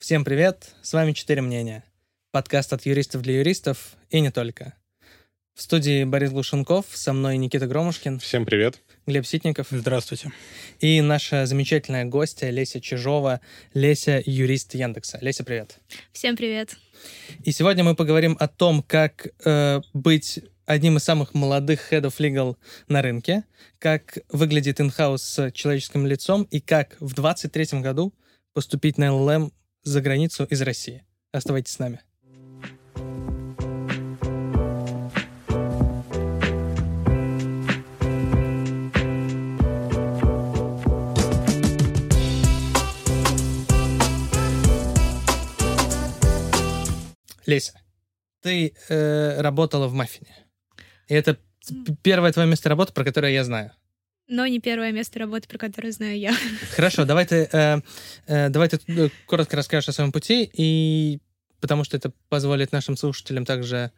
Всем привет, с вами «Четыре мнения». Подкаст от юристов для юристов и не только. В студии Борис Глушенков, со мной Никита Громушкин. Всем привет. Глеб Ситников. Здравствуйте. И наша замечательная гостья Леся Чижова. Леся — юрист Яндекса. Леся, привет. Всем привет. И сегодня мы поговорим о том, как э, быть одним из самых молодых head of legal на рынке, как выглядит инхаус с человеческим лицом и как в 23 году поступить на LLM за границу из России. Оставайтесь с нами. Леся, ты э, работала в Маффине. И это первое твое место работы, про которое я знаю. Но не первое место работы, про которое знаю я. Хорошо, давай ты, э, э, давай ты э, коротко расскажешь о своем пути, и потому что это позволит нашим слушателям также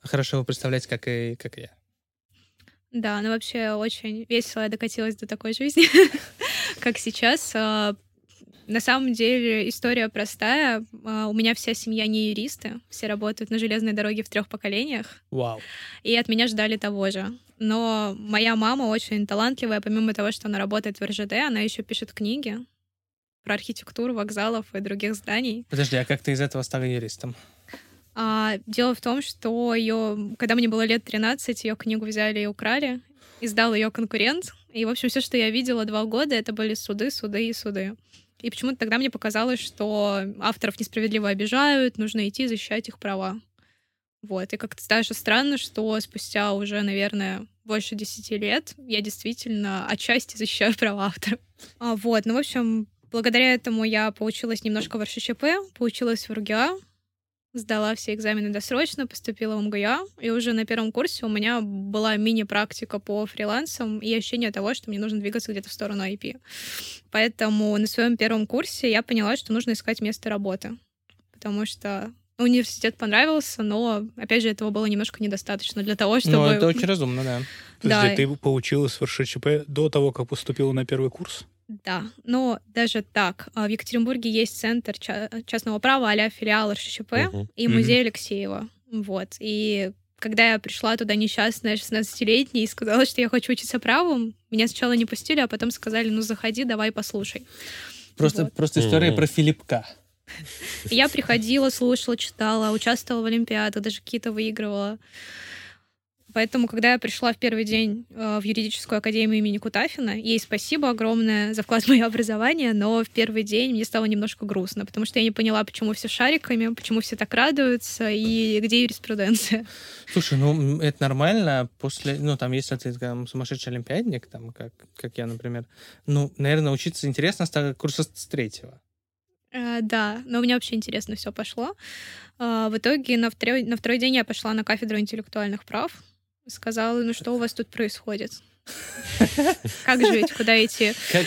хорошо его представлять, как и, как и я. Да, ну вообще очень весело я докатилась до такой жизни, как сейчас. На самом деле история простая. А, у меня вся семья не юристы, все работают на железной дороге в трех поколениях. Вау. И от меня ждали того же. Но моя мама очень талантливая, помимо того, что она работает в РЖД, она еще пишет книги про архитектуру вокзалов и других зданий. Подожди, а как ты из этого стала юристом? А, дело в том, что ее, когда мне было лет 13, ее книгу взяли и украли, издал ее конкурент. И, в общем, все, что я видела два года, это были суды, суды и суды. И почему-то тогда мне показалось, что авторов несправедливо обижают, нужно идти защищать их права. Вот. И как-то даже странно, что спустя уже, наверное, больше десяти лет я действительно отчасти защищаю права авторов. А, вот. Ну, в общем, благодаря этому я поучилась немножко в РШЧП, поучилась в РГА, сдала все экзамены досрочно, поступила в МГА, и уже на первом курсе у меня была мини-практика по фрилансам и ощущение того, что мне нужно двигаться где-то в сторону IP. Поэтому на своем первом курсе я поняла, что нужно искать место работы, потому что университет понравился, но, опять же, этого было немножко недостаточно для того, чтобы... Ну, это очень разумно, да. Подожди, да. ты поучилась в РШЧП до того, как поступила на первый курс? Да, но даже так. А, в Екатеринбурге есть центр частного права а филиал РШЧП uh-huh. и музей uh-huh. Алексеева. Вот. И когда я пришла туда несчастная 16-летняя и сказала, что я хочу учиться правом, меня сначала не пустили, а потом сказали, ну заходи, давай послушай. Просто, вот. просто история uh-huh. про Филиппка. Я приходила, слушала, читала, участвовала в Олимпиадах, даже какие-то выигрывала. Поэтому, когда я пришла в первый день э, в юридическую академию имени Кутафина, ей спасибо огромное за вклад в мое образование, но в первый день мне стало немножко грустно, потому что я не поняла, почему все шариками, почему все так радуются и где юриспруденция. Слушай, ну это нормально после, ну там, если ты там сумасшедший олимпиадник, там, как, как я, например, ну, наверное, учиться интересно стало курса с третьего. Uh, да, но у меня вообще интересно все пошло. Uh, в итоге на второй, на второй день я пошла на кафедру интеллектуальных прав сказала, ну что у вас тут происходит? Как жить? Куда идти? Как...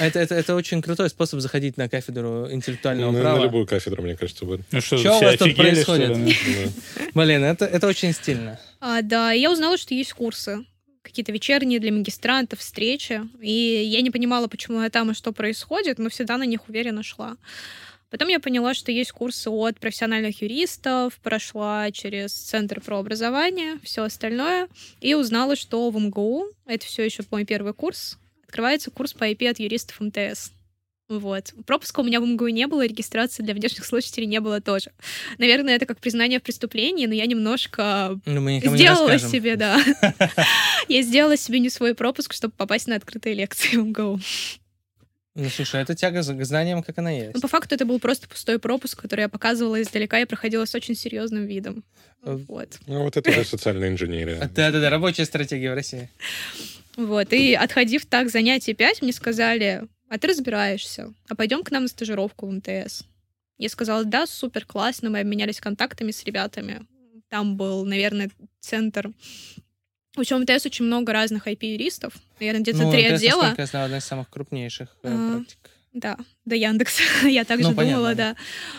Это, это, это очень крутой способ заходить на кафедру интеллектуального ну, права. На любую кафедру, мне кажется, будет. Ну, что, что у вас тут происходит? Блин, это, это очень стильно. А, да, я узнала, что есть курсы какие-то вечерние для магистрантов, встречи. И я не понимала, почему я там и что происходит, но всегда на них уверенно шла. Потом я поняла, что есть курсы от профессиональных юристов, прошла через Центр про образование, все остальное, и узнала, что в МГУ, это все еще мой первый курс, открывается курс по IP от юристов МТС. Вот. Пропуска у меня в МГУ не было, регистрации для внешних слушателей не было тоже. Наверное, это как признание в преступлении, но я немножко ну, сделала себе, да. Я сделала себе не свой пропуск, чтобы попасть на открытые лекции в МГУ. Ну, слушай, это тяга к знаниям, как она есть. Ну, по факту это был просто пустой пропуск, который я показывала издалека и проходила с очень серьезным видом. Э, вот. Ну, вот это уже социальная инженерия. Да-да-да, рабочая стратегия в России. Вот, и отходив так занятие 5, мне сказали, а ты разбираешься, а пойдем к нам на стажировку в МТС. Я сказала, да, супер классно, мы обменялись контактами с ребятами. Там был, наверное, центр причем МТС очень много разных IP-юристов. Наверное, где-то ну, три МТС, отдела. Я знаю, одна из самых крупнейших э, а, практик. Да, до Яндекса. я также ну, думала, понятно.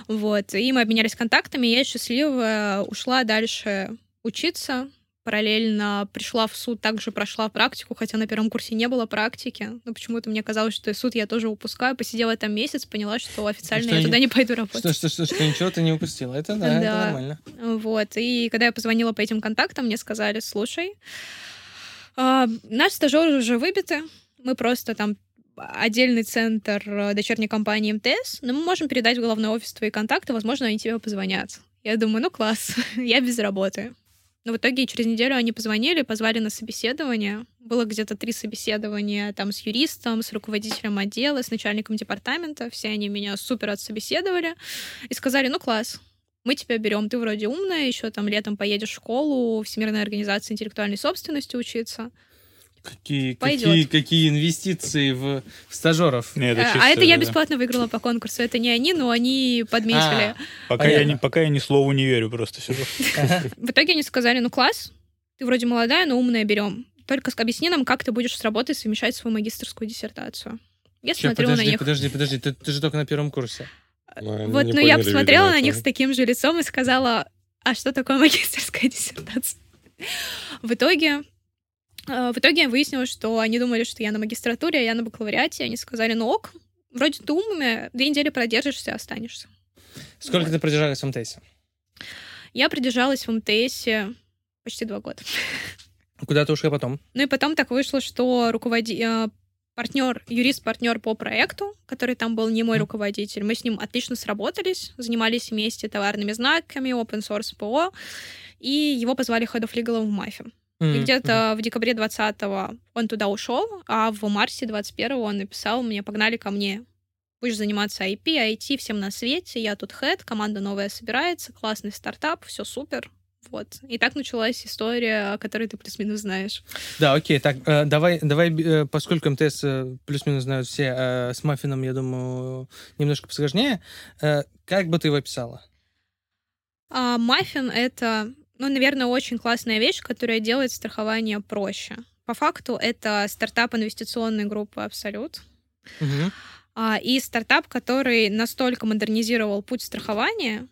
да. Вот. И мы обменялись контактами, я счастливо ушла дальше учиться, параллельно пришла в суд, также прошла практику, хотя на первом курсе не было практики. Но почему-то мне казалось, что суд я тоже упускаю. Посидела там месяц, поняла, что официально Что я не- туда не пойду работать. Что, что, что, что ничего ты не упустила. Это да, это Да. нормально. Вот. И когда я позвонила по этим контактам, мне сказали, слушай, а, наши стажеры уже выбиты, мы просто там отдельный центр э, дочерней компании МТС, но мы можем передать в головной офис твои контакты, возможно, они тебе позвонят. Я думаю, ну класс, я без работы. Но в итоге через неделю они позвонили, позвали на собеседование. Было где-то три собеседования там с юристом, с руководителем отдела, с начальником департамента. Все они меня супер отсобеседовали и сказали, ну класс, мы тебя берем, ты вроде умная, еще там летом поедешь в школу Всемирной организации интеллектуальной собственности учиться. Какие, какие, какие инвестиции в, в стажеров. Не, это а чисто, а это я да. бесплатно выиграла по конкурсу. Это не они, но они подметили. А, Пока я, Понятно. не, пока я ни слову не верю, просто сижу. В итоге они сказали, ну класс, ты вроде молодая, но умная, берем. Только объясни нам, как ты будешь с работой совмещать свою магистрскую диссертацию. Я Чё, смотрю на подожди, них. подожди, подожди, ты, ты же только на первом курсе. Ну, они Вот, не но я поняли, посмотрела видимо, на них с таким же лицом и сказала, а что такое магистрская диссертация? В итоге, э, в итоге я выяснила, что они думали, что я на магистратуре, а я на бакалавриате. Они сказали, ну ок, вроде ты умная, две недели продержишься, останешься. Сколько ты продержалась в МТС? Я продержалась в МТСе почти два года. Куда ты ушла потом? Ну и потом так вышло, что руководи... партнер, юрист-партнер по проекту, который там был не мой руководитель, мы с ним отлично сработались, занимались вместе товарными знаками, open source ПО, и его позвали Head of Legal в Мафе. И где-то в декабре 20-го он туда ушел, а в марте 21-го он написал мне, погнали ко мне. Будешь заниматься IP, IT, всем на свете, я тут head, команда новая собирается, классный стартап, все супер. Вот. И так началась история, о которой ты плюс-минус знаешь. Да, окей, так, э, давай, давай, э, поскольку МТС э, плюс-минус знают все, э, с Маффином, я думаю, немножко посложнее. Э, как бы ты его описала? А маффин — это, ну, наверное, очень классная вещь, которая делает страхование проще. По факту это стартап инвестиционной группы «Абсолют». А, и стартап, который настолько модернизировал путь страхования,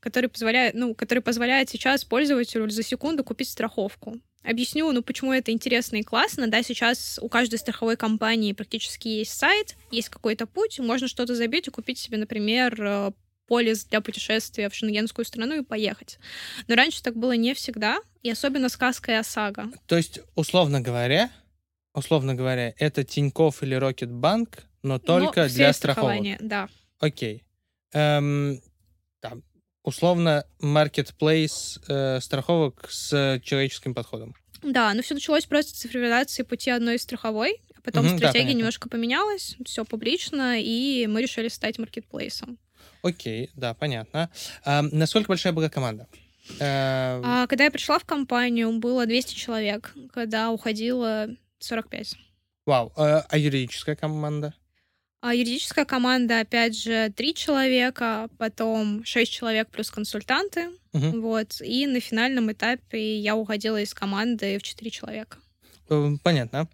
который позволяет, ну, который позволяет сейчас пользователю за секунду купить страховку. Объясню, ну, почему это интересно и классно. Да, сейчас у каждой страховой компании практически есть сайт, есть какой-то путь, можно что-то забить и купить себе, например, э, полис для путешествия в шенгенскую страну и поехать. Но раньше так было не всегда, и особенно сказка и ОСАГО. То есть, условно говоря, условно говоря, это Тиньков или Рокетбанк, но только Но для страховок. страхование, Да. Окей. Эм, там, условно, маркетплейс э, страховок с человеческим подходом. Да, но все началось просто с цифровизации пути одной страховой, а потом да, стратегия понятно. немножко поменялась, все публично, и мы решили стать маркетплейсом. Окей, да, понятно. Ам, насколько большая была команда? А когда я пришла в компанию, было 200 человек, когда уходило 45. Вау. э, а юридическая команда? А юридическая команда, опять же, три человека, потом шесть человек плюс консультанты. Мгм. Вот. И на финальном этапе я уходила из команды в четыре человека. Э, понятно.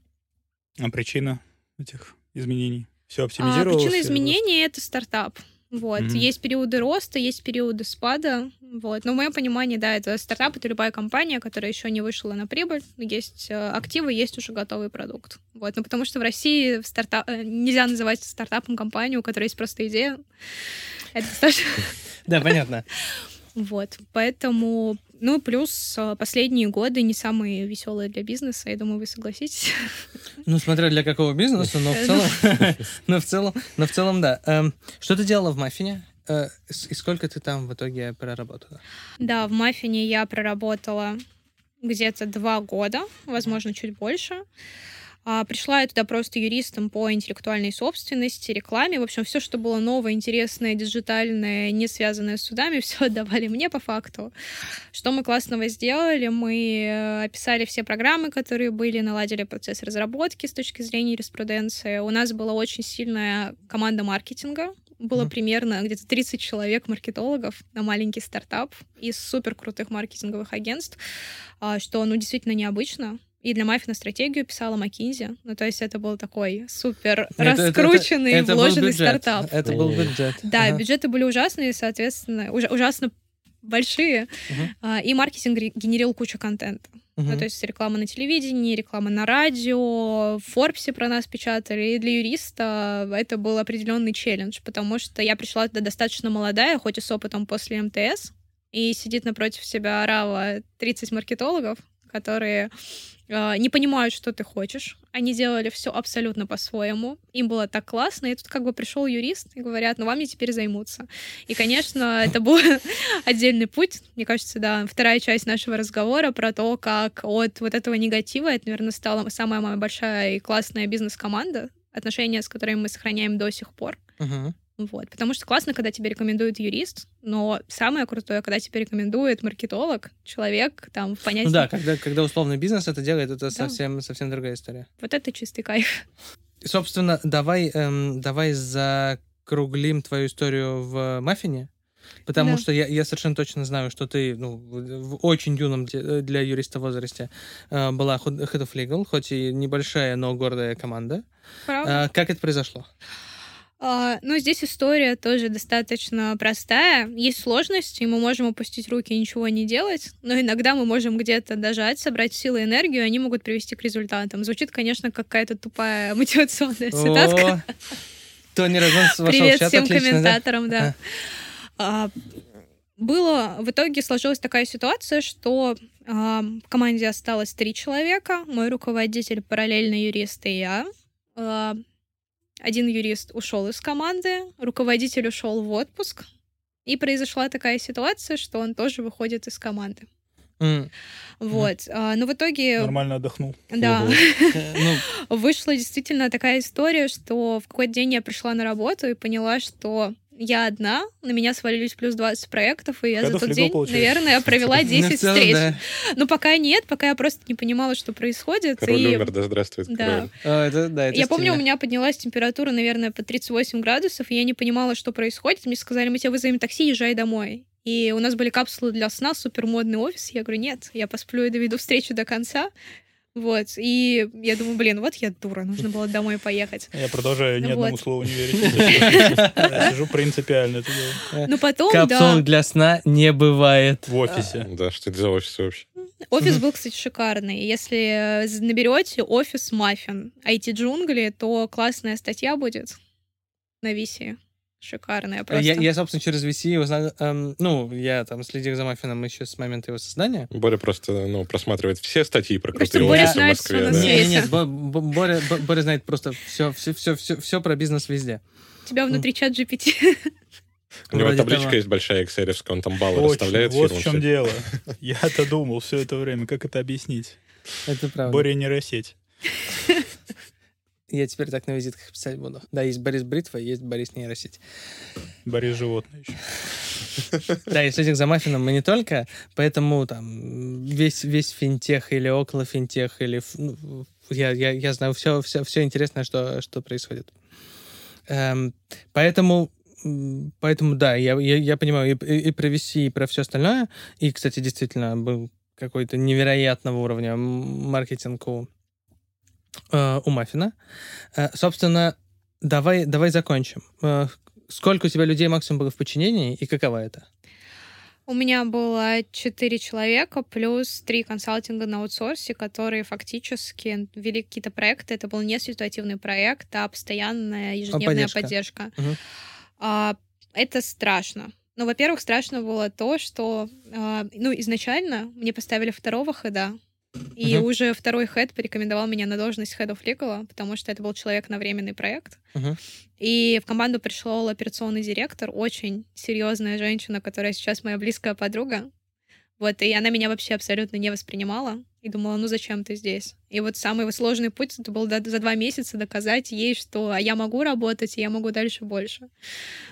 А причина этих изменений? Все А, оптимизировалось? причина или изменения — это стартап. Вот. Мгм. Есть периоды роста, есть периоды спада. Вот. Но в моем понимании, да, это стартап, это любая компания, которая еще не вышла на прибыль. Есть э, активы, есть уже готовый продукт. Вот. Ну, потому что в России стартап... э, нельзя называть стартапом компанию, у которой есть просто идея. Это. Да, понятно. Вот. Поэтому... Ну, плюс э, последние годы не самые веселые для бизнеса, я думаю, вы согласитесь. Ну, смотря для какого бизнеса, но в целом, но в целом, но в целом, да. Эм, Что ты делала в Маффине? Э, И сколько ты там в итоге проработала? Да, в Маффине я проработала где-то два года, возможно, чуть больше. А, Пришла я туда просто юристом по интеллектуальной собственности, рекламе. В общем, все, что было новое, интересное, диджитальное, не связанное с судами, все отдавали мне по факту. Что мы классного сделали? Мы э, описали все программы, которые были, наладили процесс разработки с точки зрения юриспруденции. У нас была очень сильная команда маркетинга. Было Мгм. примерно где-то 30 человек маркетологов на маленький стартап из супер крутых маркетинговых агентств, а, что, ну, действительно необычно. И для Маффина стратегию писала Маккинзи. Ну, то есть это был такой супер Это- это- это- раскрученный, это вложенный стартап. Это был бюджет. Да, Ага. бюджеты были ужасные, соответственно, уж- ужасно большие, а, и маркетинг генерил кучу контента. Ну, то есть реклама на телевидении, реклама на радио, в Форбсе про нас печатали. И для юриста это был определенный челлендж, потому что я пришла туда достаточно молодая, хоть и с опытом после МТС, и сидит напротив себя орава 30 маркетологов, которые э, не понимают, что ты хочешь. Они делали все абсолютно по-своему. Им было так классно. И тут как бы пришел юрист и говорят, ну вам не теперь займутся. И, конечно, это был отдельный путь. Мне кажется, да, вторая часть нашего разговора про то, как от вот этого негатива, это, наверное, стала самая моя большая и классная бизнес-команда, отношения с которыми мы сохраняем до сих пор. Мгм. Вот. Потому что классно, когда тебе рекомендует юрист, но самое крутое, когда тебе рекомендует маркетолог, человек, там, в понятии... Ну да, когда, когда условный бизнес это делает, это совсем, совсем другая история. Вот это чистый кайф. И, Собственно, давай, эм, давай закруглим твою историю в маффине. Потому Да. что я, я совершенно точно знаю, что ты ну, в очень юном де- для юриста возрасте э, была Head of Legal, хоть и небольшая, но гордая команда. Правда? А, как это произошло? А, ну, здесь история тоже достаточно простая. Есть сложности, и мы можем опустить руки и ничего не делать, но иногда мы можем где-то дожать, собрать силы и энергию, и они могут привести к результатам. Звучит, конечно, как какая-то тупая мотивационная цитатка. Тони Розенс вошел в Привет чат, всем отлично, да? комментаторам, да. А, Было, в итоге сложилась такая ситуация, что а, в команде осталось три человека, мой руководитель, параллельно юрист и я. Один юрист ушел из команды, руководитель ушел в отпуск, и произошла такая ситуация, что он тоже выходит из команды. М, Вот. А, Но в итоге, Нормально отдохнул. да, э, Ну, вышла действительно такая история, что в какой-то день я пришла на работу и поняла, что я одна, на меня свалились плюс 20 проектов, и я Head за тот день, получается. наверное, провела ну, в 10 целом, встреч. да. Но пока нет, пока я просто не понимала, что происходит. Король и умер, да здравствует Да. О, это, да, это я помню, у стильно. меня поднялась температура, наверное, по 38 градусов, и я не понимала, что происходит. Мне сказали, мы тебе вызовем такси, езжай домой. И у нас были капсулы для сна, супермодный офис. Я говорю, нет, я посплю и доведу встречу до конца. Вот. И я думаю, блин, вот я дура, нужно было домой поехать. Я продолжаю ни одному слову не верить. Сижу принципиально. Но потом, Капсул для сна не бывает. В офисе. Да, что это за офис вообще? Офис был, кстати, шикарный. Если э, наберете офис маффин IT-джунгли, то классная статья будет на Виси. Шикарная просто. Я, я, собственно, через VC узнал... эм, ну, я там следил за Маффином еще с момента его создания. Боря просто ну, просматривает все статьи про крутые Боря офисы в знает Москве. всё на да. Не, нет, Бо- Бо- Боря, Бо- Боря знает просто все, все, все, все, все про бизнес везде. У тебя внутри чат GPT. У него Вроде табличка того. есть большая excel он там баллы Очень. расставляет Вот в чем дело. Я-то думал все это время, как это объяснить. Это правда. Боря нейросеть. Я теперь так на визитках писать буду. Да, есть Борис Бритва, есть Борис Нейросеть. Борис животное еще. Да, и следим за Маффином мы не только, поэтому там весь, весь финтех или около финтех, или... ну, я, я, я знаю все, все, все интересное, что, что происходит. Эм, поэтому, поэтому, да, я, я, я понимаю и, и, и про VC, и про все остальное. И, кстати, действительно, был какой-то невероятного уровня маркетинг у, э, у Маффина. Э, собственно, давай, давай закончим. Э, сколько у тебя людей максимум было в подчинении, и какова это? У меня было четыре человека плюс три консалтинга на аутсорсе, которые фактически вели какие-то проекты. Это был не ситуативный проект, а постоянная ежедневная поддержка. поддержка. Мгм. А, это страшно. Ну, во-первых, страшно было то, что, а, ну, изначально мне поставили второго хеда, и Мгм. уже второй хед порекомендовал меня на должность head of legal, потому что это был человек на временный проект. Мгм. И в команду пришел операционный директор, очень серьезная женщина, которая сейчас моя близкая подруга. Вот, и она меня вообще абсолютно не воспринимала. И думала, ну зачем ты здесь? И вот самый сложный путь это был за два месяца доказать ей, что я могу работать, и я могу дальше больше.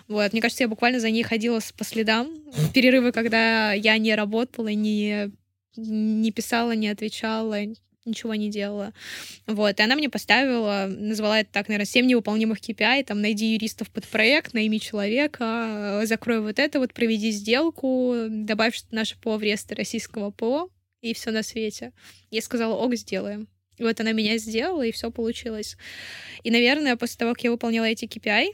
Вот, мне кажется, я буквально за ней ходила по следам. Перерывы, когда я не работала, не, не писала, не отвечала, ничего не делала. Вот, и она мне поставила, назвала это так, наверное, 7 невыполнимых KPI, там, найди юристов под проект, найми человека, э, закрой вот это, вот проведи сделку, добавь наше ПО в реестр российского ПО, и все на свете. Я сказала, ок, сделаем. И вот она меня сделала, и все получилось. И, наверное, после того, как я выполнила эти KPI,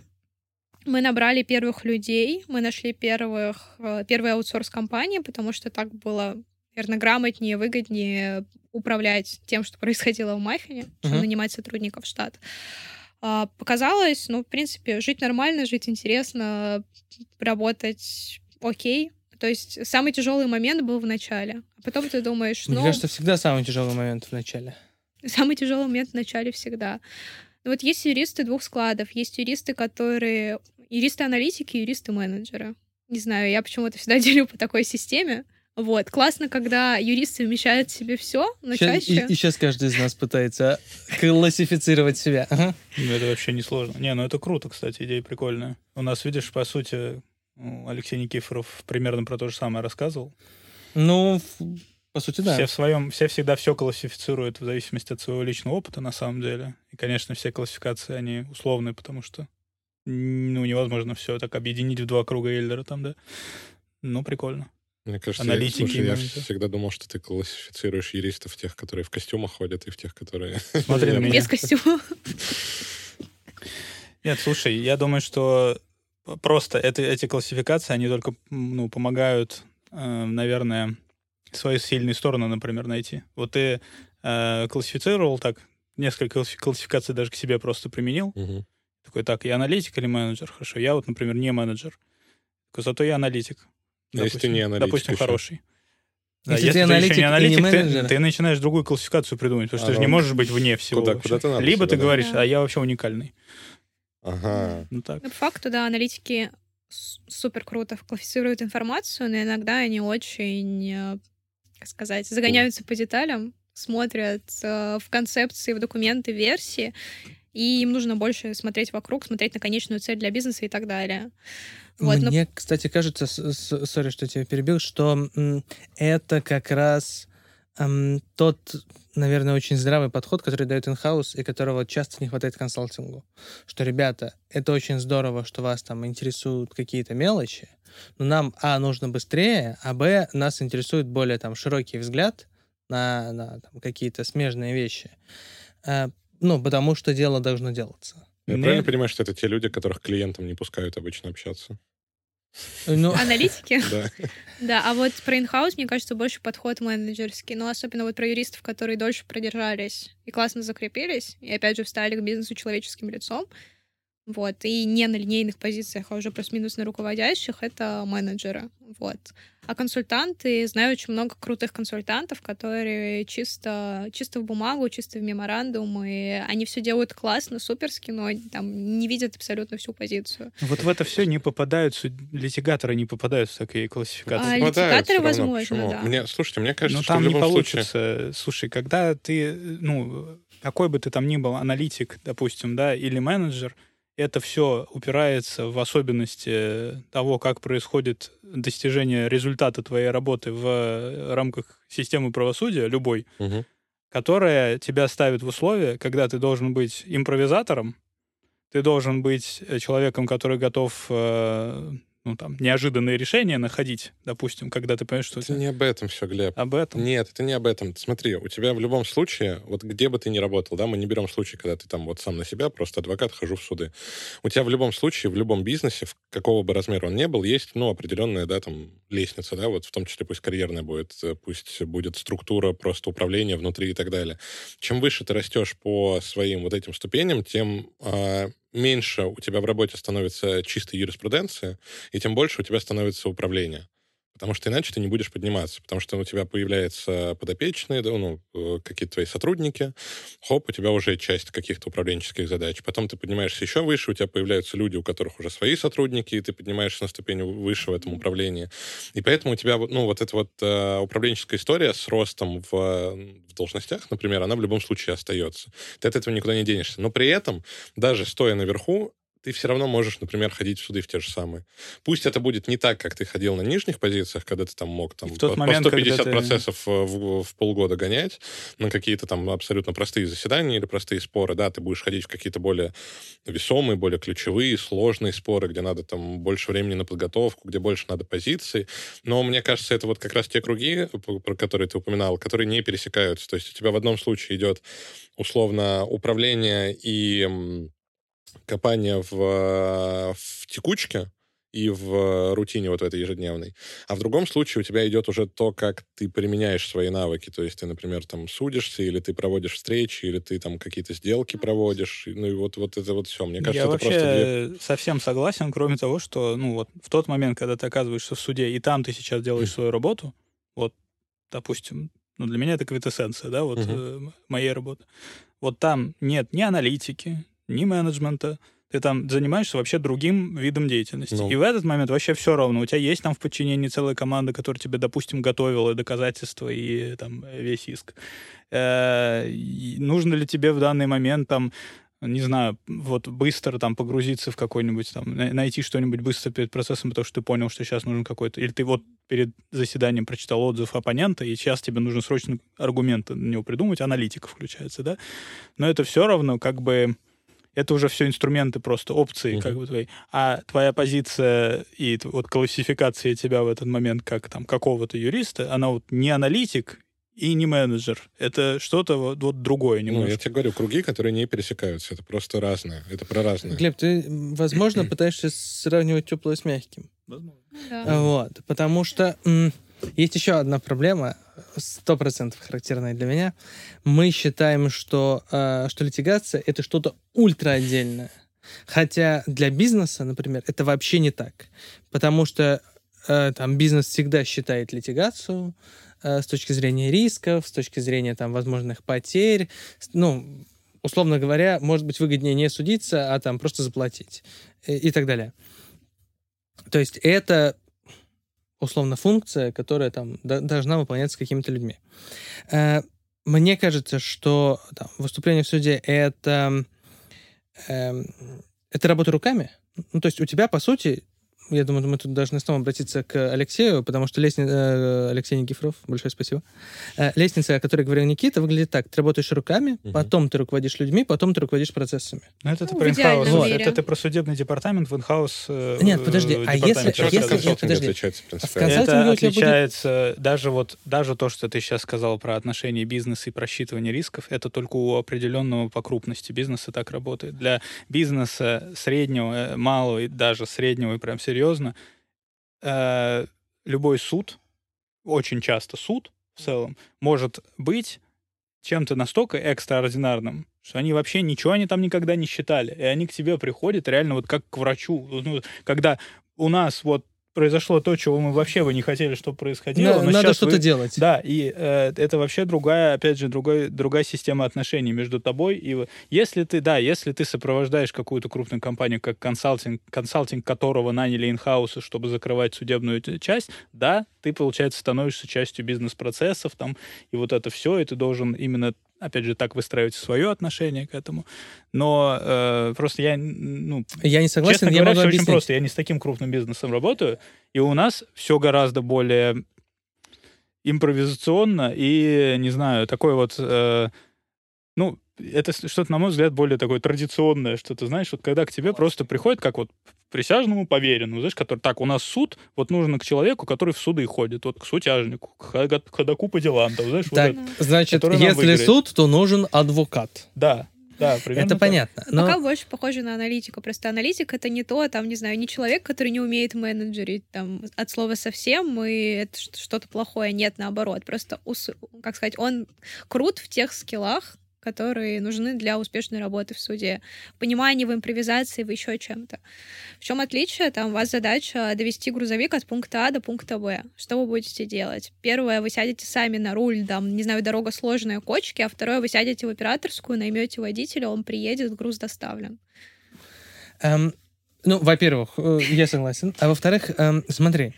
Мы набрали первых людей, мы нашли первых, э, первые аутсорс-компании, потому что так было, наверное, грамотнее, выгоднее управлять тем, что происходило в Маффине, чем Мгм. нанимать сотрудников в штат. А, Показалось, ну, в принципе, жить нормально, жить интересно, работать окей. То есть самый тяжелый момент был в начале. А потом ты думаешь, Мне ну, кажется, всегда самый тяжелый момент в начале. Самый тяжелый момент в начале всегда. Ну вот есть юристы двух складов, есть юристы, которые... Юристы-аналитики, юристы-менеджеры. Не знаю, я почему-то всегда делю по такой системе. Вот. Классно, когда юрист совмещает в себе все, но Щас- чаще... и, сейчас каждый из нас пытается классифицировать себя. Ага. Ну, это вообще не сложно. Не, ну это круто, кстати, идея прикольная. У нас, видишь, по сути, ну, Алексей Никифоров примерно про то же самое рассказывал. Ну, по сути, да. Все в своем, все всегда все классифицируют в зависимости от своего личного опыта, на самом деле. И, конечно, все классификации, они условные, потому что ну, невозможно все так объединить в два круга Эйлера там, да. Ну, прикольно. Мне кажется, Аналитики я, слушай, я всегда думал, что ты классифицируешь юристов тех, которые в костюмах ходят, и в тех, которые... Смотри на меня. Без костюма. Нет, слушай, я думаю, что просто это, эти классификации, они только ну, помогают, э, наверное, свои сильные стороны, например, найти. Вот ты э, классифицировал так, несколько класси- классификаций даже к себе просто применил. Мгм. Такой, так, я аналитик или менеджер? Хорошо, я вот, например, не менеджер. Зато я аналитик. А если ты не аналитик Допустим, еще? хороший. Да, Если ты еще аналитик и не аналитик, ты- менеджер. ты, начинаешь другую классификацию придумать, потому что А, ты же не ну, можешь быть вне всего. куда- вообще. куда-то надо Либо себя, ты да. говоришь, а я вообще уникальный. Ага. Ну так. Ну, по факту, да, аналитики супер круто классифицируют информацию, но иногда они очень, э, как сказать, загоняются по деталям, смотрят э, в концепции, в документы, версии, и им нужно больше смотреть вокруг, смотреть на конечную цель для бизнеса и так далее. Вот, но- Мне, кстати, кажется, сори, что тебя перебил, что это как раз м, тот, наверное, очень здравый подход, который дает инхаус и которого часто не хватает консалтингу. Что, ребята, это очень здорово, что вас там интересуют какие-то мелочи, но нам, а, нужно быстрее, а, б, нас интересует более там широкий взгляд на, на какие-то смежные вещи. А, ну, потому что дело должно делаться. Я Не- правильно понимаю, что это те люди, которых клиентам не пускают обычно общаться? Ну, Аналитики? Да. Да, а вот про инхаус, мне кажется, больше подход менеджерский. Ну, особенно вот про юристов, которые дольше продержались и классно закрепились, и опять же встали к бизнесу человеческим лицом. Вот, и не на линейных позициях, а уже плюс-минус на руководящих, это менеджеры. Вот. А консультанты, знаю очень много крутых консультантов, которые чисто, чисто в бумагу, чисто в меморандум, и они все делают классно, суперски, но там не видят абсолютно всю позицию. Вот в это все не попадают, литигаторы не попадают в такие классификации. А Попадают литигаторы, возможно, Почему? да. Мне, слушайте, мне кажется, Но что там в не любом случае... получится. Слушай, когда ты, ну, какой бы ты там ни был, аналитик, допустим, да, или менеджер, это все упирается в особенности того, как происходит достижение результата твоей работы в рамках системы правосудия, любой, Мгм. которая тебя ставит в условия, когда ты должен быть импровизатором, ты должен быть э, человеком, который готов э, ну, там, неожиданные решения находить, допустим, когда ты понимаешь, что Это не об этом все, Глеб. об этом. Нет, это не об этом. Смотри, у тебя в любом случае, вот где бы ты ни работал, да, мы не берем случай, когда ты там вот сам на себя, просто адвокат, хожу в суды. У тебя в любом случае, в любом бизнесе, в какого бы размера он ни был, есть, ну, определенная, да, там, лестница, да, вот в том числе пусть карьерная будет, э, пусть будет структура просто управления внутри и так далее. Чем выше ты растешь по своим вот этим ступеням, тем а, меньше у тебя в работе становится чистой юриспруденции, и тем больше у тебя становится управление. Потому что иначе ты не будешь подниматься. Потому что у тебя появляются подопечные, да, ну, э, какие-то твои сотрудники. Хоп, у тебя уже часть каких-то управленческих задач. Потом ты поднимаешься еще выше, у тебя появляются люди, у которых уже свои сотрудники, и ты поднимаешься на ступень выше в этом управлении. И поэтому у тебя, вот, ну, вот эта вот э, управленческая история с ростом в, в должностях, например, она в любом случае остается. Ты от этого никуда не денешься. Но при этом, даже стоя наверху, ты все равно можешь, например, ходить в суды в те же самые. Пусть это будет не так, как ты ходил на нижних позициях, когда ты там мог там, В тот по, момент, по 150 когда ты- процессов э, в, в полгода гонять на какие-то там абсолютно простые заседания или простые споры, да, ты будешь ходить в какие-то более весомые, более ключевые, сложные споры, где надо там больше времени на подготовку, где больше надо позиций. Но мне кажется, это вот как раз те круги, про которые ты упоминал, которые не пересекаются. То есть у тебя в одном случае идет условно управление и копание в, э, в текучке, и в рутине вот в этой ежедневной. А в другом случае у тебя идет уже то, как ты применяешь свои навыки. То есть ты, например, там судишься, или ты проводишь встречи, или ты там какие-то сделки проводишь. Ну и вот, вот это вот все. Мне кажется, Я это вообще просто две... совсем согласен, кроме того, что ну вот в тот момент, когда ты оказываешься в суде, и там ты сейчас делаешь свою работу, вот, допустим, ну для меня это квитэссенция, да, вот Мгм. э, моей работы. Вот там нет ни аналитики, ни менеджмента, ты там занимаешься вообще другим видом деятельности. Ну. И в этот момент вообще все равно. У тебя есть там в подчинении целая команда, которая тебе, допустим, готовила доказательства и там весь иск. Э, и нужно ли тебе в данный момент там не знаю, вот быстро там погрузиться в какой-нибудь там, на- найти что-нибудь быстро перед процессом, потому что ты понял, что сейчас нужен какой-то... Или ты вот перед заседанием прочитал отзыв оппонента, и сейчас тебе нужно срочно аргументы на него придумать, аналитика включается, да? Но это все равно как бы... Это уже все инструменты, просто опции, как Мгм. бы твои. А твоя позиция и вот классификация тебя в этот момент как там какого-то юриста, она вот не аналитик и не менеджер. Это что-то вот, вот другое Ну, немножко. я тебе говорю, круги, которые не пересекаются. Это просто разное. Это про разное. Глеб, ты, возможно, пытаешься сравнивать теплое с мягким. Да. Вот, потому что м, есть еще одна проблема, сто процентов характерная для меня. Мы считаем, что, э, что литигация — это что-то ультра отдельное. Хотя для бизнеса, например, это вообще не так. Потому что э, там бизнес всегда считает литигацию э, с точки зрения рисков, с точки зрения там возможных потерь. Ну, условно говоря, может быть выгоднее не судиться, а там просто заплатить и, и так далее. То есть это условно функция, которая там до- должна выполняться какими-то людьми. Э, Мне кажется, что там, выступление в суде это эм, это работа руками. Ну, то есть у тебя, по сути, я думаю, мы тут должны снова обратиться к Алексею, потому что лестница... Алексей Никифоров, большое спасибо. Э, Лестница, о которой говорил Никита, выглядит так. Ты работаешь руками, Мгм. потом ты руководишь людьми, потом ты руководишь процессами. Ну, это ты Ну, про инхаус. мире. Это ты про судебный департамент в инхаус. э, Нет, подожди, э, а если- Почему если- консалтинга подожди. отличается В принципиально? консалтинге Это тебя будет- отличается даже вот даже то, что ты сейчас сказал про отношения бизнеса и просчитывание рисков, это только у определенного по крупности бизнеса так работает. Для бизнеса среднего, э, малого и даже среднего и прям серьезно э, любой суд, очень часто суд в целом, может быть чем-то настолько экстраординарным, что они вообще ничего они там никогда не считали. И они к тебе приходят реально вот как к врачу. Ну, когда у нас вот произошло то, чего мы вообще бы не хотели, чтобы происходило. На- но Надо что-то вы- делать. Да, и э, это вообще другая, опять же, другая, другая система отношений между тобой и... Если ты, да, если ты сопровождаешь какую-то крупную компанию, как консалтинг, консалтинг которого наняли инхаусы, чтобы закрывать судебную часть, да, ты, получается, становишься частью бизнес-процессов там, и вот это все, и ты должен именно опять же, так выстраивать свое отношение к этому. Но э, просто я, ну, Я не согласен, Честно я говоря, все объяснить. очень просто. Я не с таким крупным бизнесом работаю, и у нас все гораздо более импровизационно и, не знаю, такое вот... э, ну, это что-то, на мой взгляд, более такое традиционное, что-то, знаешь, вот когда к тебе просто приходит, как вот присяжному поверенному, знаешь, который, так, у нас суд, вот нужно к человеку, который в суды ходит, вот к сутяжнику, к ходаку по делам, там, знаешь, вот Так, это. значит, если суд, то нужен адвокат. Да, да, примерно Это так. понятно. Но Пока больше похоже на аналитику. Просто аналитик это не то, там, не знаю, не человек, который не умеет менеджерить там от слова совсем, и это что-то плохое. Нет, наоборот. Просто, как сказать, он крут в тех скиллах, которые нужны для успешной работы в суде. В понимании, в импровизации, в еще чем-то. В чем отличие? Там у вас задача довести грузовик от пункта А до пункта Б. Что вы будете делать? Первое, вы сядете сами на руль, там, не знаю, дорога сложная, кочки, а второе, вы сядете в операторскую, наймете водителя, он приедет, груз доставлен. Эм, ну, во-первых, э, я согласен. А во-вторых, эм, смотри,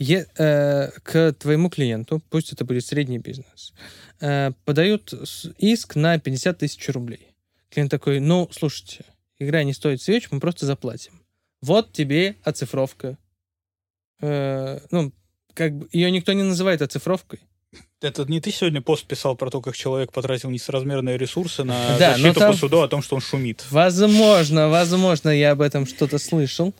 е- э, к твоему клиенту, пусть это будет средний бизнес, э, подают иск на 50 тысяч рублей. Клиент такой, ну, слушайте, игра не стоит свеч, мы просто заплатим. Вот тебе оцифровка. Э, ну, как бы ее никто не называет оцифровкой. Это не ты сегодня пост писал про то, как человек потратил несоразмерные ресурсы на Да, защиту там- по суду о том, что он шумит. Возможно, возможно, я об этом что-то слышал.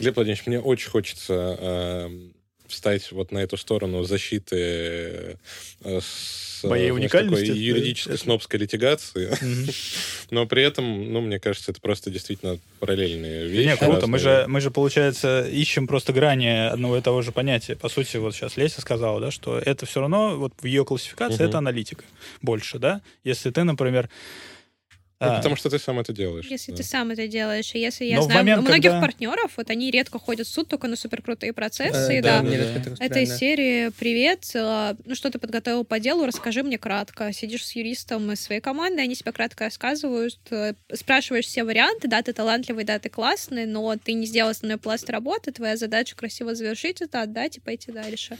Глеб Владимирович, мне очень хочется эм, встать вот на эту сторону защиты э, заниматься Моей знаешь, уникальности, такой юридической это- снобской литигацией, Мгм. но при этом, ну, мне кажется, это просто действительно параллельные вещи. Не, круто. Мы же, мы же, получается, ищем просто грани одного и того же понятия. По сути, вот сейчас Леся сказала, да, что это все равно, вот в ее классификации, это аналитика больше, да? Если ты, например... Ну, а, потому что ты сам это делаешь. Если да. ты сам это делаешь, и если я Но знаю момент, многих когда- партнеров, вот они редко ходят в суд только на суперкрутые процессы, Э, и да, да. редко так Это из устроено. серии «Привет, э, ну что ты подготовил по делу, расскажи мне кратко». Сидишь с юристом из своей команды, они тебе кратко рассказывают, э, спрашиваешь все варианты, да, ты талантливый, да, ты классный, но ты не сделал основной пласт работы, твоя задача красиво завершить это, отдать и пойти дальше.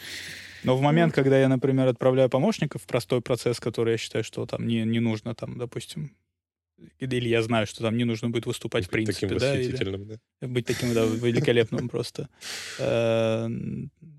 Но в момент, когда я, например, отправляю помощников в простой процесс, который я считаю, что там не, не нужно, там, допустим, или я знаю, что там не нужно будет выступать в Быть принципе, таким да, или да. быть таким, да, великолепным просто. Э,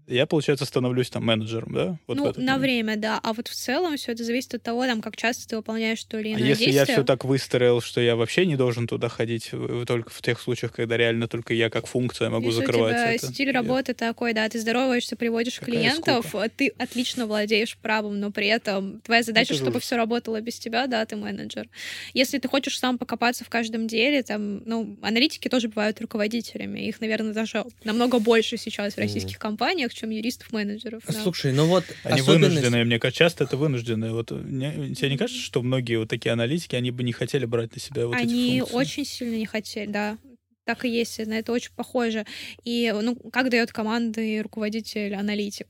Я, получается, становлюсь там менеджером, да? Вот в ну, на момент. время, да. А вот в целом все это зависит от того, там, как часто ты выполняешь то или А если я все так выстроил, что я вообще не должен туда ходить, в- только в тех случаях, когда реально только я как функция могу Если закрывать у тебя это. стиль Я- работы такой, да, ты здороваешься, приводишь Какая клиентов, ты отлично владеешь правом, но при этом твоя задача, же чтобы все работало без тебя, да, ты менеджер. Если ты хочешь сам покопаться в каждом деле, там, ну, аналитики тоже бывают руководителями, их, наверное, даже намного больше сейчас в российских компаниях, чем юристов-менеджеров. да. Слушай, ну вот Они особенность... вынужденные, мне кажется, часто это вынужденные. Вот не- тебе не кажется, что многие вот такие аналитики, они бы не хотели брать на себя вот эти Они функции? очень сильно не хотели, да. Так и есть, на это очень похоже. И, ну, как дает команды руководитель, аналитик?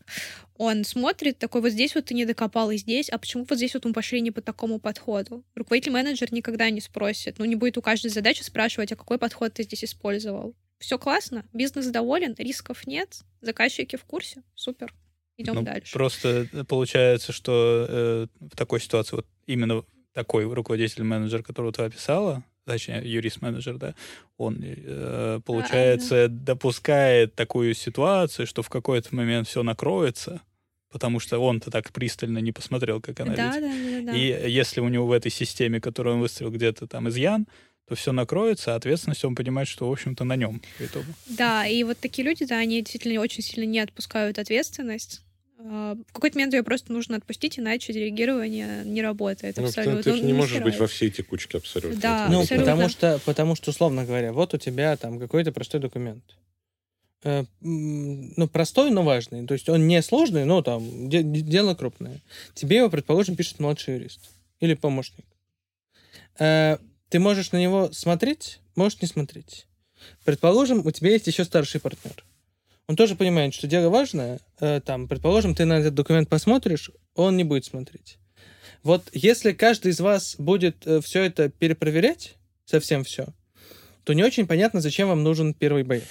Он смотрит такой, вот здесь вот ты не докопал, и здесь, а почему вот здесь вот мы пошли не по такому подходу? Руководитель-менеджер никогда не спросит, ну, не будет у каждой задачи спрашивать, а какой подход ты здесь использовал. Все классно, бизнес доволен, рисков нет, заказчики в курсе, супер. Идем Ну, дальше. Просто э, получается, что э, в такой ситуации вот именно такой руководитель-менеджер, которого ты описала, точнее, юрист-менеджер, да, он, э, получается, допускает такую ситуацию, что в какой-то момент все накроется, потому что он-то так пристально не посмотрел, как аналитик. Да, да, да, да. И если у него в этой системе, которую он выстроил, где-то там изъян, то все накроется, а ответственность он понимает, что, в общем-то, на нем. Да, и вот такие люди, да, они действительно очень сильно не отпускают ответственность. А, В какой-то момент ее просто нужно отпустить, иначе делегирование не работает Ну, ты, абсолютно. ты же Он не можешь быть во всей текучке абсолютно. Да, Ну, абсолютно. потому что, потому что, условно говоря, вот у тебя там какой-то простой документ. Э, Ну, простой, но важный. То есть он не сложный, но там де- де- дело крупное. Тебе его, предположим, пишет младший юрист или помощник. Э, Ты можешь на него смотреть, можешь не смотреть. Предположим, у тебя есть еще старший партнер. Он тоже понимает, что дело важное. Э, Там, предположим, ты на этот документ посмотришь, он не будет смотреть. Вот если каждый из вас будет все это перепроверять, совсем все, то не очень понятно, зачем вам нужен первый боец.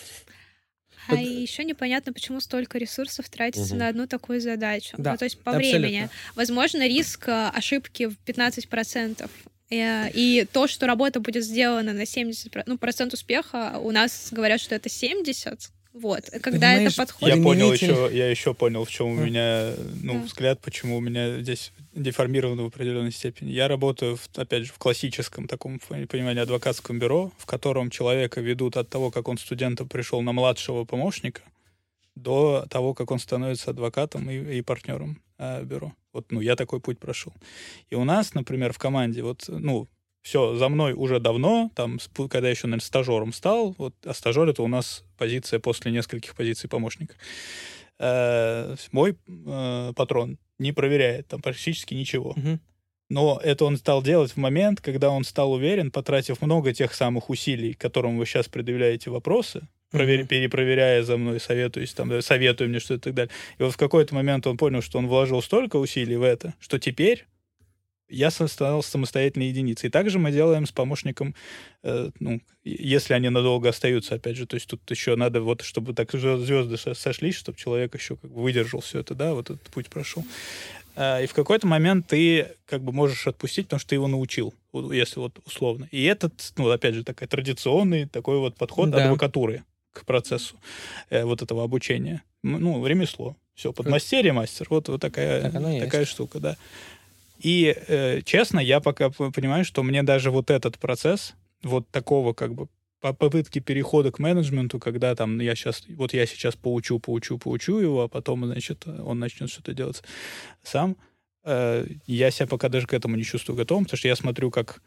А Вот- еще непонятно, почему столько ресурсов тратится Мгм. на одну такую задачу. Да, ну, то есть по абсолютно. времени. Возможно, риск э, ошибки в 15%. Э, И то, что работа будет сделана на 70%, ну, процент успеха, у нас говорят, что это 70%. Вот. Когда Понимаешь, это подходит... Я понял еще, я еще понял, в чем у меня ну, Да. взгляд, почему у меня здесь деформировано в определенной степени. Я работаю, в- опять же, в классическом таком пон- понимании адвокатском бюро, в котором человека ведут от того, как он студентом пришел на младшего помощника, до того, как он становится адвокатом и, и партнером э, бюро. Вот, ну, я такой путь прошел. И у нас, например, в команде, вот, ну, все, за мной уже давно, там, когда я еще, наверное, стажером стал, вот, а стажер — это у нас позиция после нескольких позиций помощника. Э, мой э, патрон не проверяет там практически ничего. Мгм. Но это он стал делать в момент, когда он стал уверен, потратив много тех самых усилий, которым вы сейчас предъявляете вопросы, провер- Мгм. перепроверяя за мной, советуясь, там, да, советуя мне что-то и так далее. И вот в какой-то момент он понял, что он вложил столько усилий в это, что теперь я стал самостоятельной единицей. И также мы делаем с помощником, э, ну, если они надолго остаются, опять же, то есть тут еще надо вот, чтобы так звезды со- сошлись, чтобы человек еще как бы выдержал все это, да, вот этот путь прошел. А, И в какой-то момент ты как бы можешь отпустить, потому что ты его научил, если вот условно. И этот, ну, опять же, такой традиционный такой вот подход Да. адвокатуры к процессу э, вот этого обучения. Ну, ремесло. Все, подмастерье, мастер. Вот, вот такая, Так такая есть. штука, да. И, э, честно, я пока понимаю, что мне даже вот этот процесс, вот такого как бы по попытки перехода к менеджменту, когда там я сейчас, вот я сейчас поучу, поучу, поучу его, а потом, значит, он начнет что-то делать сам, э, я себя пока даже к этому не чувствую готовым, потому что я смотрю, как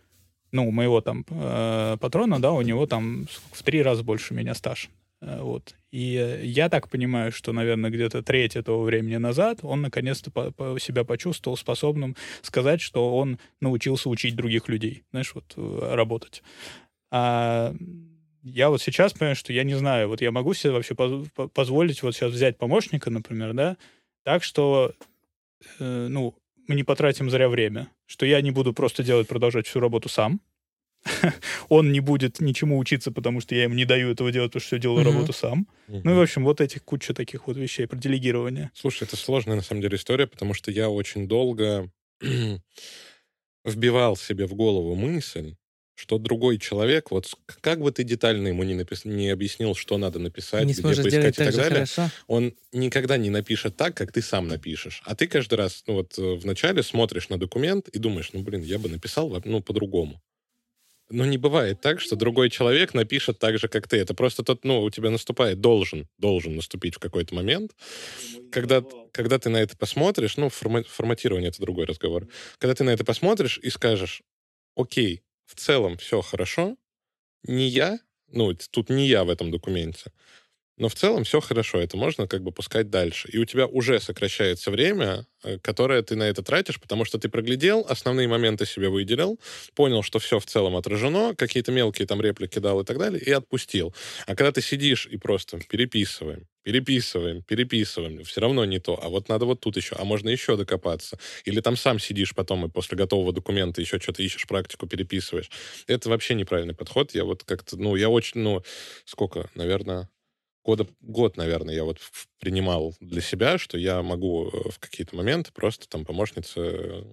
ну, моего там э, патрона, да, у него там в три раза больше меня стаж. Э, вот. И я так понимаю, что, наверное, где-то треть этого времени назад он наконец-то по по себя почувствовал способным сказать, что он научился учить других людей, знаешь, вот э, работать. А я вот сейчас понимаю, что я не знаю, вот я могу себе вообще позволить вот сейчас взять помощника, например, да, так что, э, ну, мы не потратим зря время, что я не буду просто делать, продолжать всю работу сам, он не будет ничему учиться, потому что я ему не даю этого делать, потому что я делаю работу сам. Ну и, в общем, вот этих куча таких вот вещей про делегирование. Слушай, это сложная, на самом деле, история, потому что я очень долго вбивал себе в голову мысль, что другой человек, вот как бы ты детально ему не, напис... не объяснил, что надо написать, не где поискать и так, так далее, хорошо. он никогда не напишет так, как ты сам напишешь. А ты каждый раз, ну вот э, вначале смотришь на документ и думаешь, ну блин, я бы написал ну по-другому. Но не бывает так, что другой человек напишет так же, как ты. Это просто тот, ну, у тебя наступает, должен, должен наступить в какой-то момент, когда, когда ты на это посмотришь, ну, форма, форматирование — это другой разговор, когда ты на это посмотришь и скажешь, окей, в целом все хорошо, не я, ну, тут не я в этом документе, но в целом все хорошо, это можно как бы пускать дальше. И у тебя уже сокращается время, э, которое ты на это тратишь, потому что ты проглядел, основные моменты себе выделил, понял, что все в целом отражено, какие-то мелкие там реплики дал и так далее, и отпустил. А когда ты сидишь и просто переписываем, переписываем, переписываем, все равно не то. А вот надо вот тут еще, а можно еще докопаться. Или там сам сидишь потом и после готового документа еще что-то ищешь, практику переписываешь. Это вообще неправильный подход. Я вот как-то, ну, я очень, ну, сколько, наверное, года, год, наверное, я вот принимал для себя, что я могу э, в какие-то моменты просто там помощнице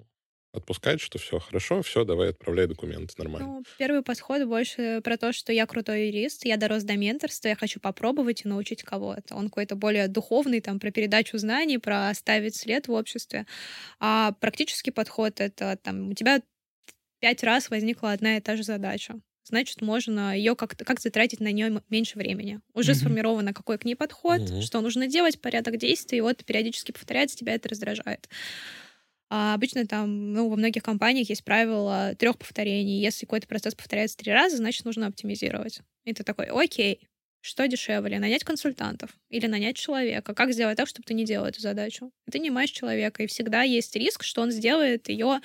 отпускать, что все хорошо, все, давай отправляй документы, нормально. Ну, первый подход больше про то, что я крутой юрист, я дорос до менторства, я хочу попробовать и научить кого-то. Он какой-то более духовный, там, про передачу знаний, про оставить след в обществе. А практический подход — это там у тебя пять раз возникла одна и та же задача значит, можно ее как-то как затратить на нее меньше времени. Уже mm-hmm. сформировано, какой к ней подход, mm-hmm. что нужно делать, порядок действий, и вот периодически повторяется, тебя это раздражает. А обычно там, ну, во многих компаниях есть правило трех повторений. Если какой-то процесс повторяется три раза, значит, нужно оптимизировать. И ты такой, окей, что дешевле, нанять консультантов или нанять человека? Как сделать так, чтобы ты не делал эту задачу? Ты не нанимаешь человека, и всегда есть риск, что он сделает ее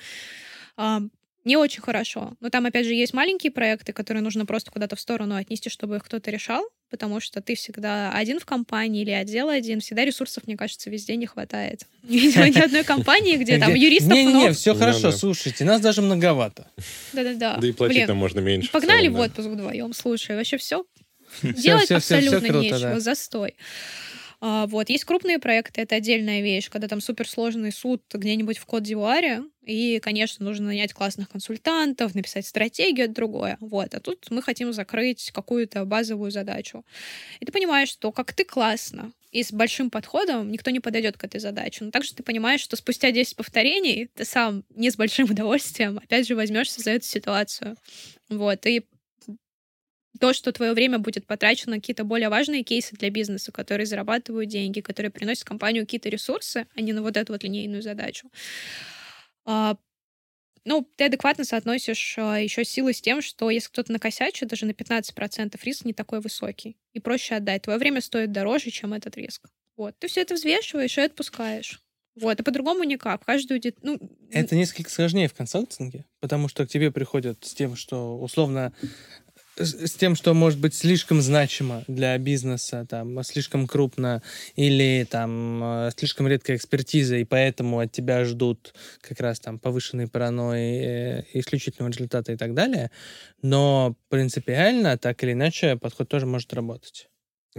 не очень хорошо. Но там, опять же, есть маленькие проекты, которые нужно просто куда-то в сторону отнести, чтобы их кто-то решал, потому что ты всегда один в компании или отдел один, всегда ресурсов, мне кажется, везде не хватает. Не видела ни одной компании, где там юристов много. Не-не-не, все хорошо, слушайте, нас даже многовато. Да-да-да. Да и платить там можно меньше. Погнали в отпуск вдвоем, слушай, вообще все. Делать абсолютно нечего, застой. А, вот. Есть крупные проекты, это отдельная вещь, когда там суперсложный суд где-нибудь в Кот-Дивуаре, и, конечно, нужно нанять классных консультантов, написать стратегию, это другое. Вот. А тут мы хотим закрыть какую-то базовую задачу. И ты понимаешь, что как ты классно, и с большим подходом никто не подойдет к этой задаче. Но также ты понимаешь, что спустя 10 повторений ты сам не с большим удовольствием опять же возьмешься за эту ситуацию. Вот. И то, что твое время будет потрачено на какие-то более важные кейсы для бизнеса, которые зарабатывают деньги, которые приносят компанию какие-то ресурсы, а не на вот эту вот линейную задачу. А, ну, ты адекватно соотносишь а, еще силы с тем, что если кто-то накосячит, даже на 15% риск не такой высокий. И проще отдать. Твое время стоит дороже, чем этот риск. Вот. Ты все это взвешиваешь и отпускаешь. Вот, а по-другому никак. Каждую дет... ну, Это несколько сложнее в консалтинге, потому что к тебе приходят с тем, что условно с тем, что может быть слишком значимо для бизнеса, там, слишком крупно, или там э, слишком редкая экспертиза, и поэтому от тебя ждут как раз там повышенной паранойи, э, исключительного результата и так далее. Но принципиально, так или иначе, подход тоже может работать.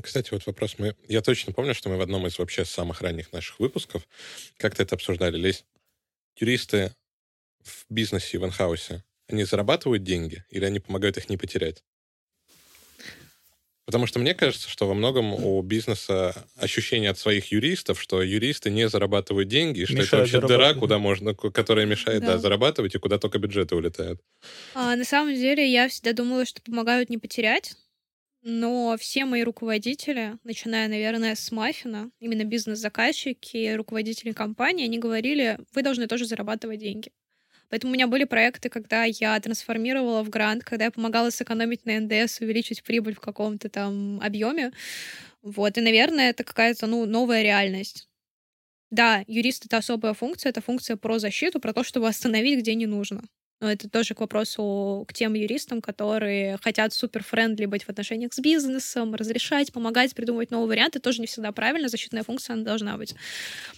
Кстати, вот вопрос. Мы... Я точно помню, что мы в одном из вообще самых ранних наших выпусков как-то это обсуждали. Лезь. Юристы в бизнесе, в инхаусе, они зарабатывают деньги или они помогают их не потерять? Потому что мне кажется, что во многом у бизнеса ощущение от своих юристов, что юристы не зарабатывают деньги, и что мешает это вообще дыра, куда можно, которая мешает да. Да, зарабатывать, и куда только бюджеты улетают. А, на самом деле, я всегда думала, что помогают не потерять. но все мои руководители, начиная, наверное, с Маффина, именно бизнес-заказчики, руководители компании, они говорили, вы должны тоже зарабатывать деньги. Поэтому у меня были проекты, когда я трансформировала в грант, когда я помогала сэкономить на НДС, увеличить прибыль в каком-то там объеме. Вот, и, наверное, это какая-то, ну, новая реальность. Да, юрист — это особая функция, это функция про защиту, про то, чтобы остановить, где не нужно. Но это тоже к вопросу к тем юристам, которые хотят супер-френдли быть в отношениях с бизнесом, разрешать, помогать, придумывать новые варианты. Тоже не всегда правильно, защитная функция она должна быть.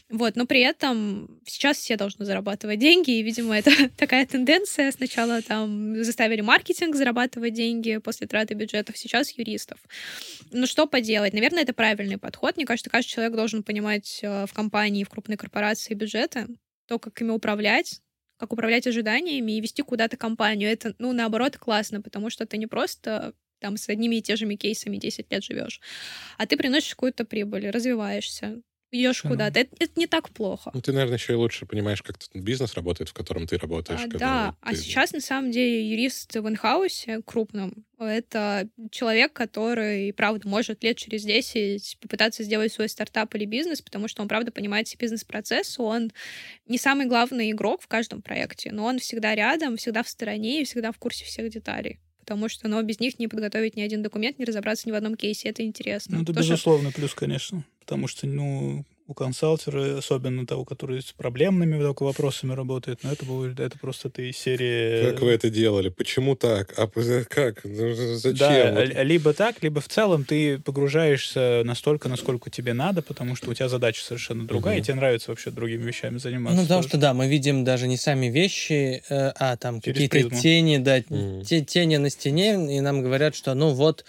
Вот, но при этом сейчас все должны зарабатывать деньги, и, видимо, это такая тенденция. Сначала там заставили маркетинг зарабатывать деньги после траты бюджетов, сейчас юристов. Ну что поделать? Наверное, это правильный подход. Мне кажется, каждый человек должен понимать э, в компании, в крупной корпорации бюджеты, то, как ими управлять, как управлять ожиданиями и вести куда-то компанию. Это, ну, наоборот, классно, потому что ты не просто там с одними и теми же кейсами 10 лет живешь, а ты приносишь какую-то прибыль, развиваешься идешь куда-то. Это, это не так плохо. Ну, ты, наверное, еще и лучше понимаешь, как бизнес работает, в котором ты работаешь. А, да, ты... а сейчас, на самом деле, юрист в инхаусе крупном — это человек, который, правда, может лет через 10 попытаться сделать свой стартап или бизнес, потому что он, правда, понимает все бизнес-процессы, он не самый главный игрок в каждом проекте, но он всегда рядом, всегда в стороне и всегда в курсе всех деталей потому что ну, без них не подготовить ни один документ, не разобраться ни в одном кейсе. Это интересно. Ну, это, Тоже... безусловно, плюс, конечно. Потому что, ну, у консалтера, особенно того, который с проблемными только вопросами работает, но это будет, это просто ты из серии... Как вы это делали? Почему так? А как? Ну, зачем? Да, вот? либо так, либо в целом ты погружаешься настолько, насколько тебе надо, потому что у тебя задача совершенно другая, угу. и тебе нравится вообще другими вещами заниматься. Ну, потому тоже. что, да, мы видим даже не сами вещи, э, а там какие-то тени, да, угу. те, тени на стене, и нам говорят, что ну вот,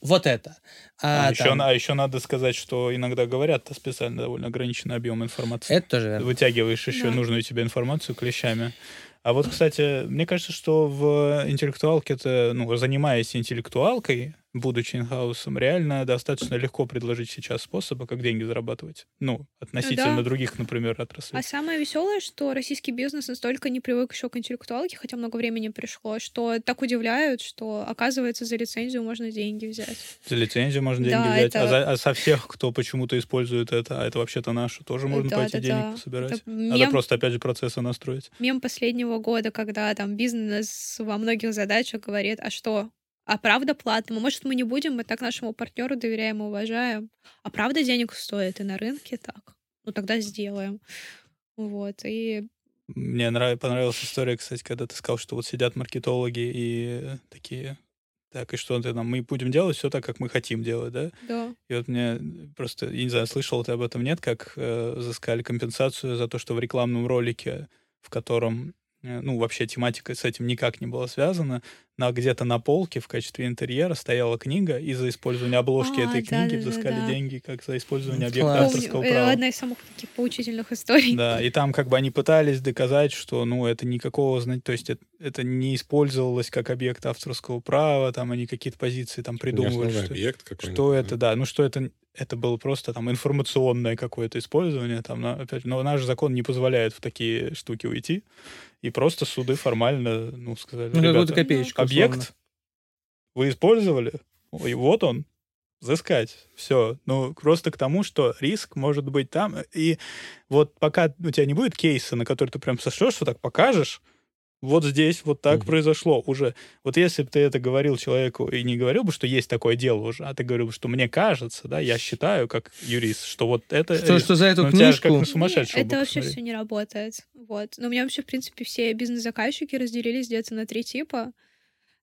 вот это. А, а, еще, а еще надо сказать, что иногда говорят специально довольно ограниченный объем информации. Это тоже верно. Вытягиваешь еще да. нужную тебе информацию клещами. А вот, кстати, мне кажется, что в интеллектуалке это, ну, занимаясь интеллектуалкой, будучи инхаусом, реально достаточно легко предложить сейчас способы, как деньги зарабатывать. Ну, относительно да. других, например, отраслей. А самое веселое, что российский бизнес настолько не привык еще к интеллектуалке, хотя много времени пришло, что так удивляют, что, оказывается, за лицензию можно деньги взять. За лицензию можно деньги да, взять, это... а, за, а со всех, кто почему-то использует это, а это вообще-то наше, тоже можно да, пойти да, денег да. пособирать. Это мем... Надо просто, опять же, процессы настроить. Мем последнего года, когда там бизнес во многих задачах говорит, а что, а правда платно? Может, мы не будем, мы так нашему партнеру доверяем и уважаем. А правда денег стоит и на рынке так? Ну, тогда сделаем. Вот, и... Мне нрав... понравилась история, кстати, когда ты сказал, что вот сидят маркетологи и такие, так, и что ты нам, мы будем делать все так, как мы хотим делать, да? Да. И вот мне просто, я не знаю, слышал ты об этом, нет, как э, взыскали компенсацию за то, что в рекламном ролике, в котором Э, ну, вообще тематика с этим никак не была связана, но где-то на полке в качестве интерьера стояла книга, и за использование обложки а, этой да, книги да, взыскали да, деньги, как за использование объекта Класс. авторского Помню, права. Одна из самых таких поучительных историй. Да, и там как бы они пытались доказать, что, ну, это никакого, то есть это, это не использовалось как объект авторского права, там они какие-то позиции там придумывали. Что, объект что это, да, ну, что это это было просто там информационное какое-то использование. Там, опять, но наш закон не позволяет в такие штуки уйти. И просто суды формально, ну, сказали, ну, ребята, копеечку, объект вы использовали, и вот он, взыскать. Все. Ну, просто к тому, что риск может быть там. И вот пока у тебя не будет кейса, на который ты прям сошлешь, что так покажешь, вот здесь вот так угу. произошло уже. Вот если бы ты это говорил человеку и не говорил бы, что есть такое дело уже, а ты говорил бы, что мне кажется, да, я считаю, как юрист, что вот это... Что, что за эту ну, книжку... Как на сумасшедшего это вообще все не работает. Вот. Но у меня вообще, в принципе, все бизнес-заказчики разделились где-то на три типа.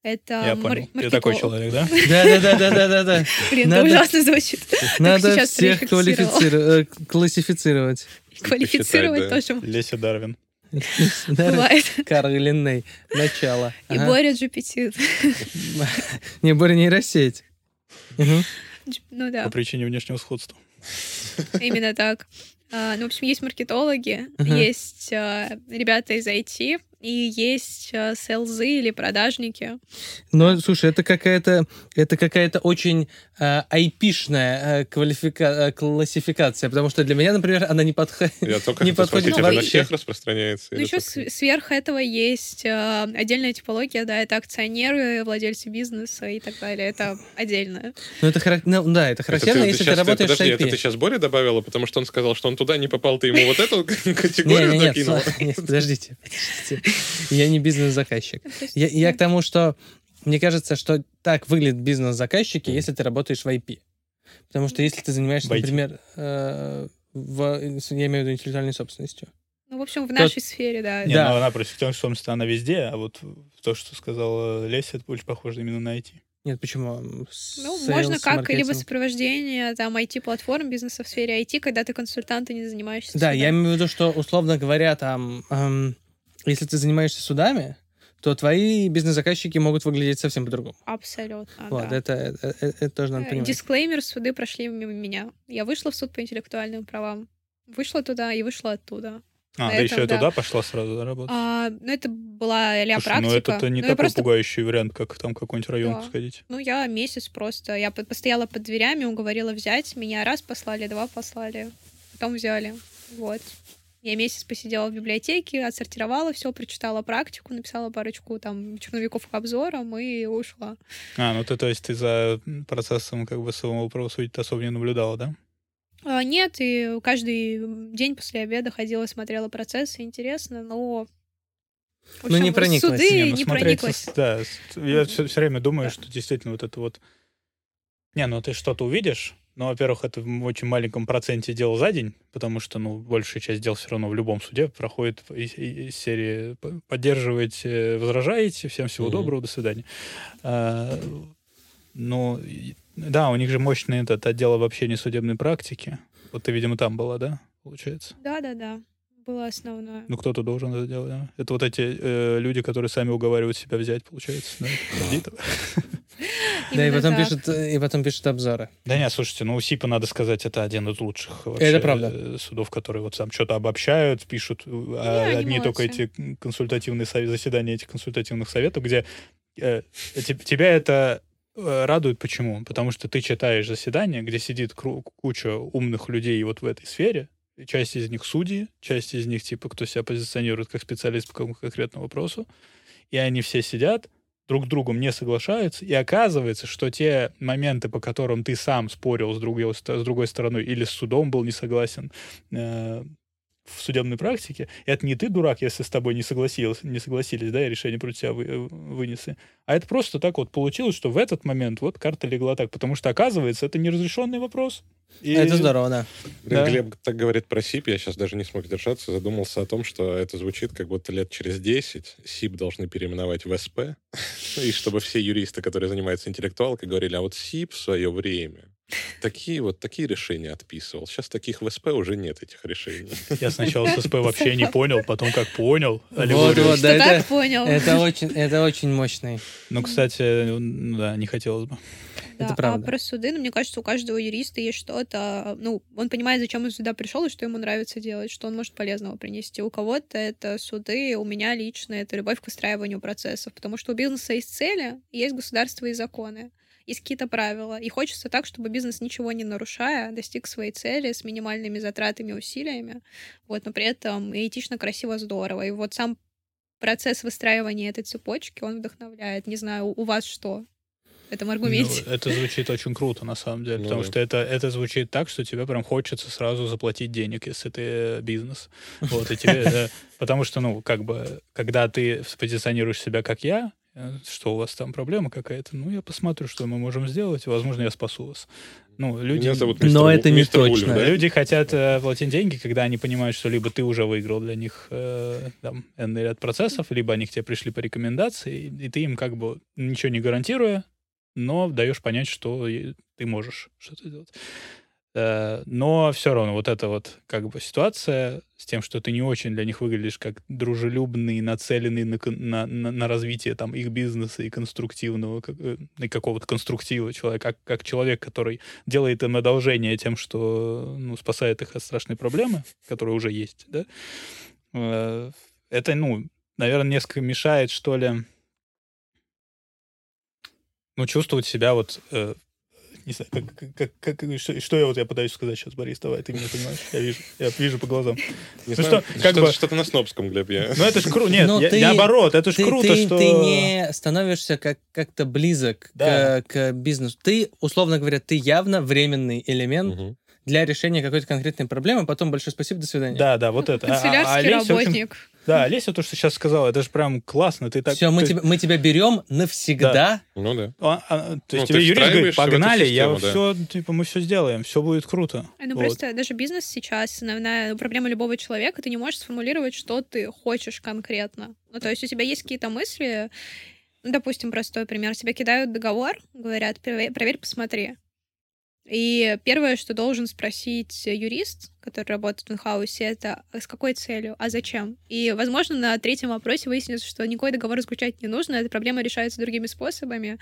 Это Я понял. Ты такой человек, да? Да-да-да-да-да. Блин, это ужасно звучит. Надо всех э, классифицировать. Квалифицировать тоже. Леся Дарвин. Бывает. Карл Линней. Начало. И Боря GPT. Не, Боря нейросеть. Ну да. По причине внешнего сходства. Именно так. А, ну, в общем, есть маркетологи, есть а, ребята из IT, и есть э, селзы или продажники. Но, слушай, это какая-то это какая-то очень э, айпишная э, квалифика... э, классификация, потому что для меня, например, она не, подходит. Я только Не подходит спросить, это вообще. всех распространяется? Ну, еще только- сверх этого есть э, отдельная типология, да, это акционеры, владельцы бизнеса и так далее. Это отдельно. Ну, это харак- ну, да, это Это характерно, ты- если ты, щас- работаешь подожди, с IP. это ты сейчас Боре добавила, потому что он сказал, что он туда не попал, ты ему вот эту категорию подождите, подождите. Я не бизнес-заказчик. Есть, Я, я ну, к тому, что мне кажется, что так выглядят бизнес-заказчики, если ты работаешь в IP. Потому что если ты занимаешься, например, э, в, я имею в виду интеллектуальной собственностью. Ну, в общем, в нашей сфере, да. Не, Да. ну она просто в том, что смысле она везде, а вот то, что сказала Леся, это больше похоже именно на IT. Нет, почему? Ну, Sales, можно как либо маркетинг. сопровождение там IT-платформ бизнеса в сфере IT, когда ты консультант и не занимаешься Да, судами. я имею в виду, что, условно говоря, там, эм, если ты занимаешься судами, то твои бизнес-заказчики могут выглядеть совсем по-другому. Абсолютно, вот, да. это, это, это- это тоже надо Э, понимать. Дисклеймер, суды прошли мимо меня. Я вышла в суд по интеллектуальным правам. Вышла туда и вышла оттуда. А, ты еще и да. туда пошла сразу работать? А, ну, это была Слушай, ну практика. это не Ну, такой просто пугающий вариант, как там какой-нибудь район Да. сходить. Ну, я месяц просто. Я по- постояла под дверями, уговорила взять. Меня раз послали, два послали. Потом взяли. Вот. Я месяц посидела в библиотеке, отсортировала все, прочитала практику, написала парочку там черновиков к обзорам и ушла. А, ну ты, то есть, ты за процессом как бы самого правосудия особо не наблюдала, да? А, нет, и каждый день после обеда ходила, смотрела процессы, интересно, но... в Ну, не общем, прониклась. Суды Не, не, ну, смотреть, прониклась. Да, я все, время думаю, Да. что действительно вот это вот... Не, ну ты что-то увидишь, но, во-первых, это в очень маленьком проценте дел за день, потому что, ну, большая часть дел все равно в любом суде проходит из, из серии «П- «Поддерживаете, возражаете, всем всего Мгм. доброго, до свидания». А, ну, да, у них же мощный этот отдел обобщения судебной практики. Вот ты, видимо, там была, да, получается? Да-да-да, было основное. Ну, кто-то должен это делать, да? Это вот эти э, люди, которые сами уговаривают себя взять, получается, да? Да, и потом, пишут, и потом пишут обзоры. Да нет, слушайте, ну у СИПа, надо сказать, это один из лучших вообще Это правда. э, судов, которые вот там что-то обобщают, пишут, э, а они одни только эти консультативные заседания этих консультативных советов, где э, те- тебя это э, радует. Почему? Потому что ты читаешь заседание, где сидит кру- куча умных людей вот в этой сфере, часть из них судьи, часть из них, типа, кто себя позиционирует как специалист по какому-то конкретному вопросу, и они все сидят, друг с другом не соглашаются, и оказывается, что те моменты, по которым ты сам спорил с другой, с другой стороной или с судом был не согласен э, в судебной практике, это не ты, дурак, если с тобой не, согласился, не согласились, да, и решение против тебя вы- вынесли, а это просто так вот получилось, что в этот момент вот карта легла так, потому что, оказывается, это неразрешенный вопрос. И- Это здорово, да. Да. Глеб так говорит про СИП, я сейчас даже не смог держаться, задумался о том, что это звучит как будто лет через 10 СИП должны переименовать в СП, и чтобы все юристы, которые занимаются интеллектуалкой, говорили, а вот СИП в свое время такие вот такие решения отписывал. Сейчас таких в СП уже нет, этих решений. Я сначала с СП вообще не понял, потом как понял. Вот, вот, да, это, понял? это очень, это очень мощный. Ну, кстати, да, не хотелось бы. Да, это правда. А про суды, ну, мне кажется, у каждого юриста есть что-то, ну, он понимает, зачем он сюда пришел и что ему нравится делать, что он может полезного принести. У кого-то это суды, у меня лично это любовь к выстраиванию процессов, потому что у бизнеса есть цели, есть государство и законы. Есть какие-то правила. И хочется так, чтобы бизнес, ничего не нарушая, достиг своей цели с минимальными затратами и усилиями. Вот, но при этом и этично, красиво, здорово. И вот сам процесс выстраивания этой цепочки, он вдохновляет. Не знаю, у вас что? в этом аргументе. Ну, это звучит очень круто, на самом деле, Ну потому да. что это, это звучит так, что тебе прям хочется сразу заплатить денег, если ты э, бизнес. Вот, и тебе, потому что, ну, как бы, когда ты позиционируешь себя как я, что у вас там проблема какая-то, ну, я посмотрю, что мы можем сделать, возможно, я спасу вас. Ну, люди... Меня зовут Но мистер Ву- это не мистер точно. да? Люди хотят э, платить деньги, когда они понимают, что либо ты уже выиграл для них э, там, энный ряд процессов, либо они к тебе пришли по рекомендации, и ты им как бы ничего не гарантируя, но даешь понять, что ты можешь что-то сделать. Э, Но все равно вот эта вот как бы ситуация с тем, что ты не очень для них выглядишь как дружелюбный, нацеленный на, на, на, развитие там их бизнеса и конструктивного, как- э, и какого-то конструктива человека, как, как человек, который делает им одолжение тем, что ну, спасает их от страшной проблемы, которая уже есть, да, Э, это, ну, наверное, несколько мешает, что ли, ну, чувствовать себя вот не знаю, как, как, как, как, что, что я вот я пытаюсь сказать сейчас, Борис, давай, ты меня понимаешь, я вижу, я вижу по глазам. Не ну, знаю, что, как что, бы... что-то на снобском, Глеб, я... Ну это ж круто, нет, я, ты, наоборот, это ж ты, круто, ты, что... Ты не становишься как, как-то близок да. к, к бизнесу. Ты, условно говоря, ты явно временный элемент, угу для решения какой-то конкретной проблемы, потом большое спасибо, до свидания. Да, да, вот это. Канцелярский а, а работник. Да, Олеся, то, что сейчас сказала, это же прям классно. Ты так, Все, мы, ты... тебя, мы тебя берем навсегда. Да. Ну да. А, а, то есть ну, тебе юрист говорит, погнали, систему, я да. все, типа, мы все сделаем, все будет круто. Ну вот. просто даже бизнес сейчас, основная проблема любого человека, ты не можешь сформулировать, что ты хочешь конкретно. Ну, то есть у тебя есть какие-то мысли, ну, допустим, простой пример. Тебе кидают договор, говорят, проверь, проверь посмотри. И первое, что должен спросить юрист, который работает в инхаусе, это а с какой целью, а зачем? И, возможно, на третьем вопросе выяснится, что никакой договор заключать не нужно, эта проблема решается другими способами.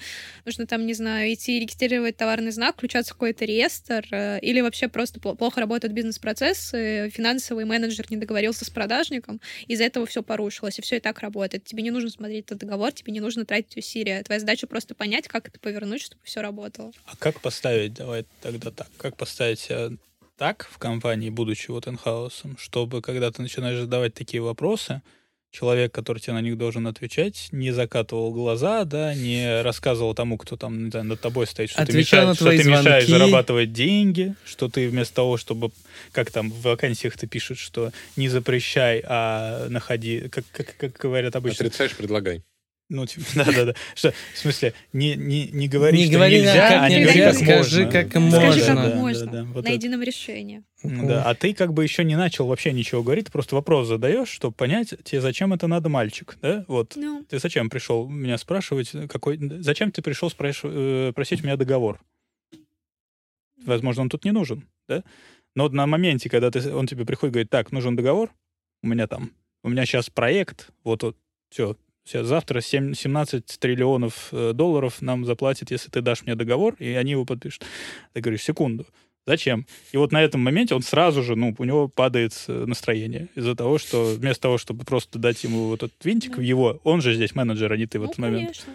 Нужно там, не знаю, идти регистрировать товарный знак, включаться в какой-то реестр, э, или вообще просто плохо работают бизнес-процессы, финансовый менеджер не договорился с продажником, из-за этого все порушилось, и все и так работает. Тебе не нужно смотреть этот договор, тебе не нужно тратить усилия. Твоя задача просто понять, как это повернуть, чтобы все работало. А как поставить, давай тогда так, как поставить себя так в компании, будучи вот инхаусом, чтобы когда ты начинаешь задавать такие вопросы, человек, который тебе на них должен отвечать, не закатывал глаза, да, не рассказывал тому, кто там знаю, над тобой стоит, что ты, мешаешь, что ты мешаешь зарабатывать деньги, что ты вместо того, чтобы, как там в вакансиях ты пишут, что не запрещай, а находи, как, как, как говорят обычно. Отрицаешь, предлагай. Ну, типа, да-да-да. Что, в смысле, не, не, не говори, не что говори, нельзя, как а не говори, как скажи, можно. как можно. Скажи, как Да, можно. Да, да, вот на это. едином решении. Да, а ты как бы еще не начал вообще ничего говорить, ты просто вопрос задаешь, чтобы понять, тебе зачем это надо, мальчик, да? Вот. Ну. Ты зачем пришел меня спрашивать, какой... Зачем ты пришел спраш... э, просить у меня договор? Возможно, он тут не нужен, да? Но на моменте, когда ты, он тебе приходит и говорит, так, нужен договор, у меня там, у меня сейчас проект, вот, вот все, завтра 7, 17 триллионов э, долларов нам заплатят, если ты дашь мне договор, и они его подпишут. Ты говоришь, секунду, зачем? И вот на этом моменте он сразу же, ну, у него падает э, настроение из-за того, что вместо того, чтобы просто дать ему вот этот винтик в его, он же здесь менеджер, а не ты в Ну, этот момент. конечно.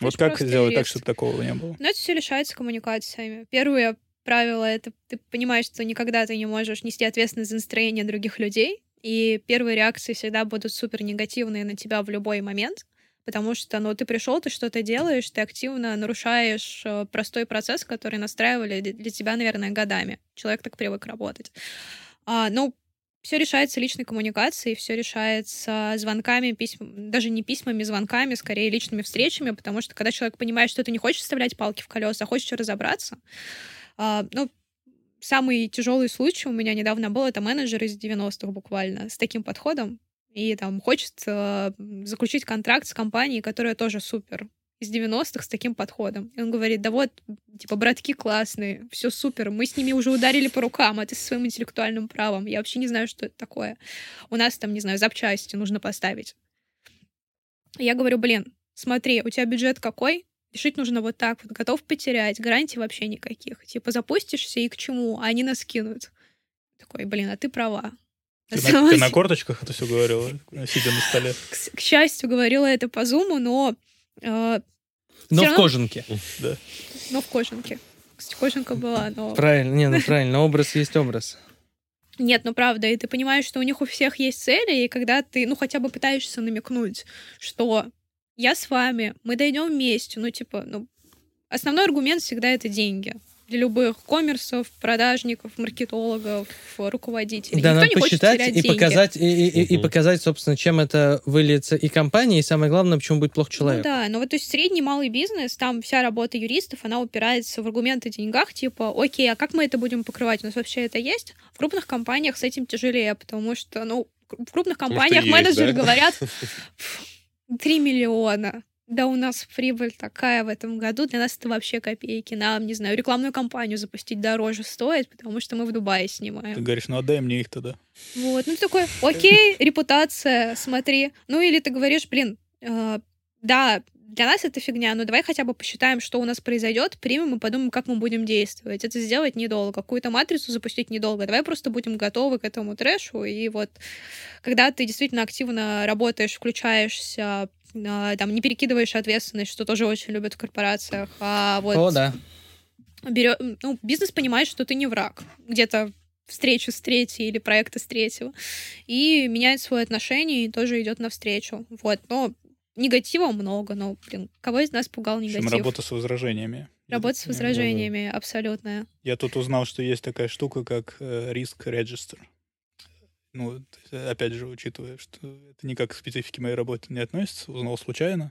Вот как сделать так, юрист. чтобы такого не было? Но это все решается коммуникациями. Первое правило — это ты понимаешь, что никогда ты не можешь нести ответственность за настроение других людей, и первые реакции всегда будут супер негативные на тебя в любой момент, потому что, ну, ты пришел, ты что-то делаешь, ты активно нарушаешь э, простой процесс, который настраивали для тебя, наверное, годами. Человек так привык работать. А, ну, все решается личной коммуникацией, все решается звонками, письмами, даже не письмами, звонками, скорее личными встречами, потому что когда человек понимает, что ты не хочешь вставлять палки в колеса, а хочешь разобраться, а, ну, самый тяжелый случай у меня недавно был, это менеджер из 90-х буквально, с таким подходом, и там хочет э, заключить контракт с компанией, которая тоже супер, из 90-х с таким подходом. И он говорит, да вот, типа, братки классные, все супер, мы с ними уже ударили по рукам, а ты со своим интеллектуальным правом. Я вообще не знаю, что это такое. У нас там, не знаю, запчасти нужно поставить. Я говорю, блин, смотри, у тебя бюджет какой? Решить нужно вот так вот. Готов потерять, гарантий вообще никаких. Типа запустишься и к чему, а они нас кинут. Такой, блин, а ты права. Ты на, ты на корточках это все говорила, сидя на столе? К, к счастью, говорила это по зуму, но... Э, Но всё в равно- кожанке. Да. Но в кожанке. Кстати, кожанка была, но... Правильно, не, ну правильно, образ есть образ. Нет, ну правда, и ты понимаешь, что у них у всех есть цели, и когда ты, ну, хотя бы пытаешься намекнуть, что я с вами, мы дойдем вместе, ну, типа, ну, основной аргумент всегда это деньги. Для любых коммерсов, продажников, маркетологов, руководителей. Да, Никто надо не хочет посчитать терять и деньги. показать, и, и- и Мгм. показать, собственно, чем это выльется и компании, и самое главное, почему будет плох Ну человек. да, но вот то есть средний малый бизнес, там вся работа юристов, она упирается в аргументы о деньгах, типа, окей, а как мы это будем покрывать? У нас вообще это есть? В крупных компаниях с этим тяжелее, потому что, ну, в крупных компаниях есть, менеджеры да? говорят 3 миллиона. Да у нас прибыль такая в этом году, для нас это вообще копейки. Нам, не знаю, рекламную кампанию запустить дороже стоит, потому что мы в Дубае Ты снимаем. говоришь, ну отдай мне их тогда. Вот, ну ты такой, окей, репутация, смотри. Ну или ты говоришь, блин, э, да, для нас это фигня, но давай хотя бы посчитаем, что у нас произойдет, примем и подумаем, как мы будем действовать. Это сделать недолго. Какую-то матрицу запустить недолго. Давай просто будем готовы к этому трэшу. И вот когда ты действительно активно работаешь, включаешься, а, там, не перекидываешь ответственность, что тоже очень любят в корпорациях, а вот... О, да. Берё... Ну, бизнес понимает, что ты не враг. Где-то встречу с третьей или проекта с третьего. И меняет свое отношение и тоже идет навстречу. Вот. Но негатива много, но, блин, кого из нас пугал В общем, негатив? работа с возражениями. Работа с возражениями, абсолютная. Я тут узнал, что есть такая штука, как э, риск регистр. Ну, опять же, учитывая, что это никак к специфике моей работы не относится, узнал случайно.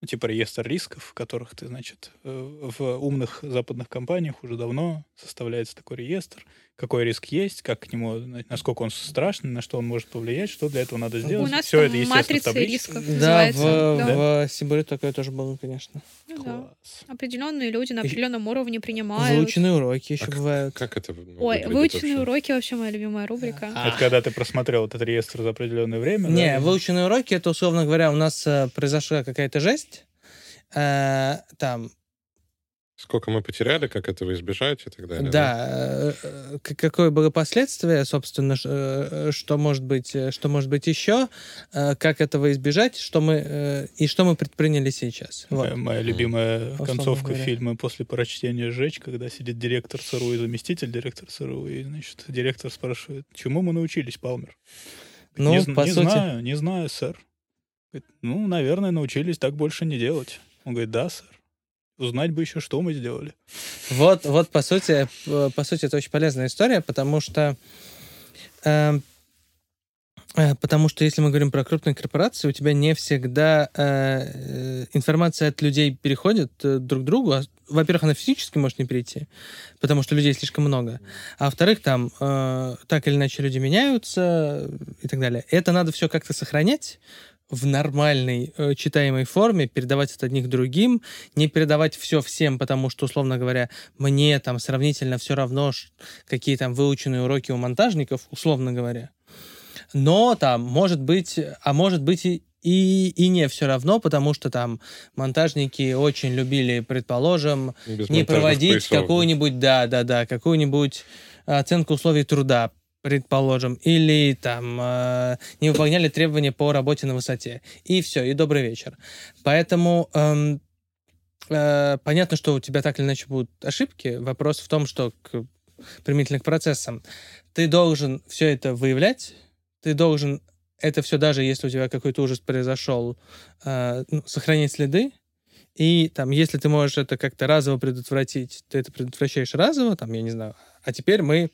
Ну, типа реестр рисков, которых ты, значит, э, в умных западных компаниях уже давно составляется такой реестр, какой риск есть, как к нему, на- насколько он страшный, на что он может повлиять, что для этого надо сделать. У нас Все это, естественно, матрица рисков Да, называется. в, Да. в Сибири такое тоже было, конечно. Ну да. Класс. Определенные люди на И- определенном уровне принимают. Выученные уроки еще А как- бывают. Как это ну, Ой, выученные вообще? уроки вообще моя любимая рубрика. А. Это когда ты просмотрел этот реестр за определенное время. Не, да? выученные уроки, это, условно говоря, у нас э, произошла какая-то жесть. Э, там, Сколько мы потеряли, как этого избежать и так далее. да, э, э, к- какое было последствие, собственно, э, что может быть, э, что может быть еще, э, как этого избежать, что мы э, и что мы предприняли сейчас. Вот. Моя, моя любимая Условно концовка говоря. фильма после прочтения «Сжечь», когда сидит директор ЦРУ и заместитель директора ЦРУ, и, значит, директор спрашивает, чему мы научились, Палмер? Ну, не, по не сути- знаю, не знаю, сэр. Говорит, ну, наверное, научились так больше не делать. Он говорит, да, сэр. Узнать бы еще, что мы сделали. Вот, вот по сути, э, по сути, это очень полезная история, потому что эм, э, Потому что если мы говорим про крупные корпорации, у тебя не всегда э, э, информация от людей переходит э, друг к другу. А, Во-первых, она физически может не перейти, потому что людей слишком много. А во-вторых, там э, так или иначе люди меняются и так далее. Это надо все как-то сохранять в нормальной э, читаемой форме, передавать от одних другим, не передавать все всем, потому что, условно говоря, мне там сравнительно все равно, какие там выученные уроки у монтажников, условно говоря. Но там может быть, а может быть и, и, и не все равно, потому что там монтажники очень любили, предположим, Без не проводить какую-нибудь, да, да, да, какую-нибудь оценку условий труда, предположим, или там э, не выполняли требования по работе на высоте. И все, и добрый вечер. Поэтому эм, э, понятно, что у тебя так или иначе будут ошибки. Вопрос в том, что к, применительно к процессам ты должен все это выявлять, ты должен это все, даже если у тебя какой-то ужас произошел, э, ну, сохранить следы, и там, если ты можешь это как-то разово предотвратить, ты это предотвращаешь разово, там, я не знаю. А теперь мы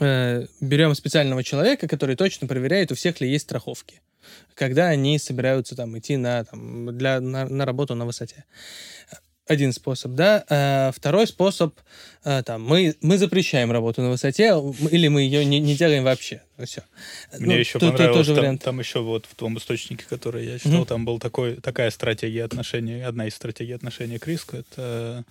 э, берем специального человека, который точно проверяет, у всех ли есть страховки, когда они собираются там идти на, там, для, на, на работу на высоте. Один способ, да. Э, второй способ, э, там, мы, мы запрещаем работу на высоте, или мы ее не, не делаем вообще. Все. Мне еще тут, понравилось, тоже там, вариант. там еще вот в том источнике, который я читал, Мгм. там был такой, такая стратегия отношений, одна из стратегий отношения к риску, это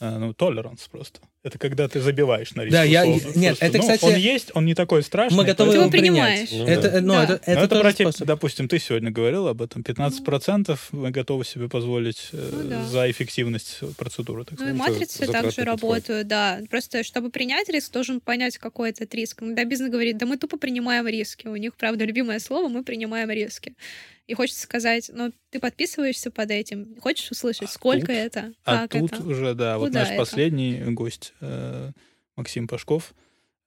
ну, толеранс просто. Это когда ты забиваешь на риск. Да, я- условно. нет, Просто, это, ну, кстати, он есть, он не такой страшный. Мы готовы Ты его принять. принимаешь. Ну это, да. ну, Да. это, Но это, это тоже про те- способ. допустим, ты сегодня говорил об этом. 15% мы готовы себе позволить э, Ну да. за эффективность процедуры, так Ну и сказать. матрицы затратный также работают, да. Просто чтобы принять риск, должен понять, какой этот риск. Когда бизнес говорит, да мы тупо принимаем риски. У них, правда, любимое слово, мы принимаем риски. И хочется сказать, ну, ты подписываешься под этим, хочешь услышать, А сколько тут- это, А как тут это. уже, да, вот Куда наш это? последний гость, э, Максим Пашков,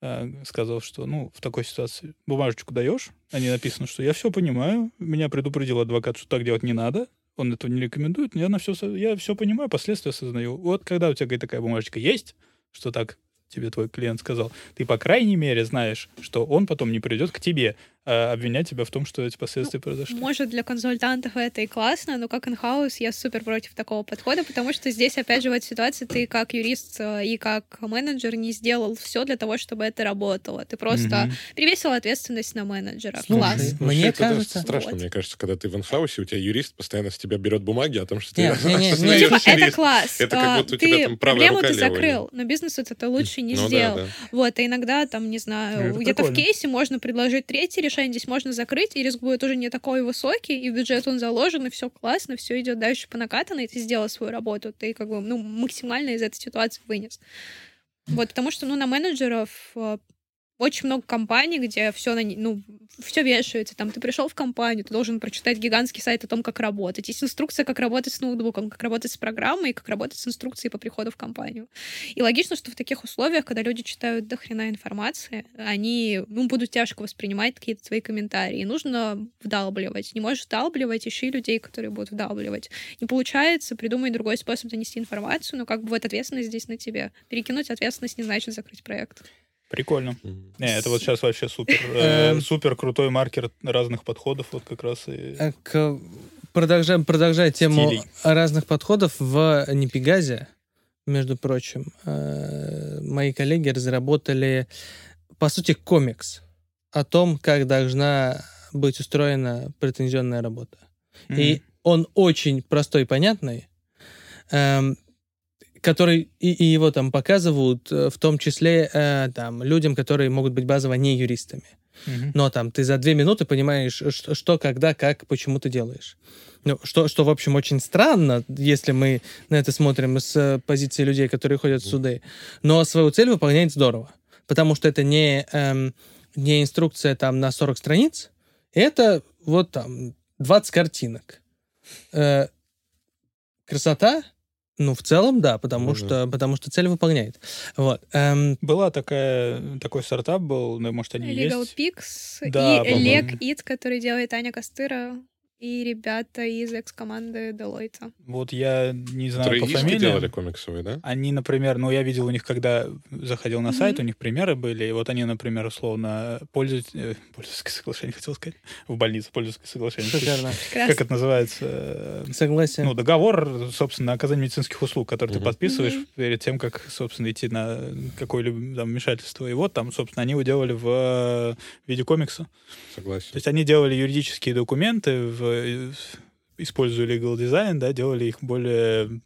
э, сказал, что, ну, в такой ситуации бумажечку даешь, а не написано, что я все понимаю, меня предупредил адвокат, что так делать не надо, он этого не рекомендует, я на все, я все понимаю, последствия осознаю. Вот когда у тебя говорит, такая бумажечка есть, что так тебе твой клиент сказал, ты, по крайней мере, знаешь, что он потом не придет к тебе обвинять тебя в том, что эти последствия произошли. Может, для консультантов это и классно, но как инхаус я супер против такого подхода, потому что здесь, опять же, в этой ситуации ты как юрист э, и как менеджер не сделал все для того, чтобы это работало. Ты просто Мгм. перевесил ответственность на менеджера. Слушай, Класс. Мне Вообще, это кажется- страшно, Вот. мне кажется, когда ты в инхаусе, у тебя юрист постоянно с тебя берет бумаги о том, что ты Нет, не, не, не, осознаешь Ну, типа, это класс. Это как А, будто у тебя там правая проблему рука ты закрыл, но бизнесу это лучше не Ну сделал. да. Вот, и иногда, там, не Ну, знаю, это где-то в кейсе можно предложить третье решение, решение здесь можно закрыть, и риск будет уже не такой высокий, и бюджет он заложен, и все классно, все идет дальше по накатанной, ты сделал свою работу, ты как бы, ну, максимально из этой ситуации вынес. Вот, потому что, ну, на менеджеров э, очень много компаний, где все на, ну, все вешается. Там ты пришел в компанию, ты должен прочитать гигантский сайт о том, как работать. Есть инструкция, как работать с ноутбуком, как работать с программой, как работать с инструкцией по приходу в компанию. И логично, что в таких условиях, когда люди читают до хрена информации, они ну, будут тяжко воспринимать какие-то твои комментарии. Нужно вдалбливать. Не можешь вдалбливать, ищи людей, которые будут вдалбливать. Не получается, придумай другой способ донести информацию, но как бы вот ответственность здесь на тебе. Перекинуть ответственность не значит закрыть проект. Прикольно. Не, это вот сейчас вообще супер, э, Эм. супер крутой маркер разных подходов, вот как раз и... Э, К... Продолжаем, продолжая тему Стилей. разных подходов в Непегазе, между прочим, э, мои коллеги разработали, по сути, комикс о том, как должна быть устроена претензионная работа. И он очень простой и понятный, эм, который и, и его там показывают, э, в том числе э, там людям, которые могут быть базово не юристами. Мгм. Но там ты за две минуты понимаешь, что, что, когда, как, почему ты делаешь. Ну, что, что, в общем, очень странно, если мы на это смотрим с э, позиции людей, которые ходят в суды. Но свою цель выполняет здорово. Потому что это не, эм, не инструкция там на 40 страниц, это вот там 20 картинок. Э, красота? Ну, в целом, да, потому, Ну да. что, потому что цель выполняет. Вот. эм, Была такая, такой стартап был, ну, может, они Legal есть? Pix Да, и. Leg It, который делает Аня Костыра, и ребята из экс-команды Deloitte. Вот я не знаю Которые по иски фамилиям. делали комиксовые, да? Они, например, ну, я видел у них, когда заходил на Мгм. сайт, у них примеры были, и вот они, например, условно, пользуют... э, пользовательское соглашение, хотел сказать, в больнице пользовательское соглашение. шикарно. Как это называется? Согласен. Ну, договор, собственно, оказание медицинских услуг, который ты подписываешь перед тем, как, собственно, идти на какое-либо там вмешательство. И вот там, собственно, они его делали в э, виде комикса. Согласен. То есть они делали юридические документы, в, используя legal design, да, делали их более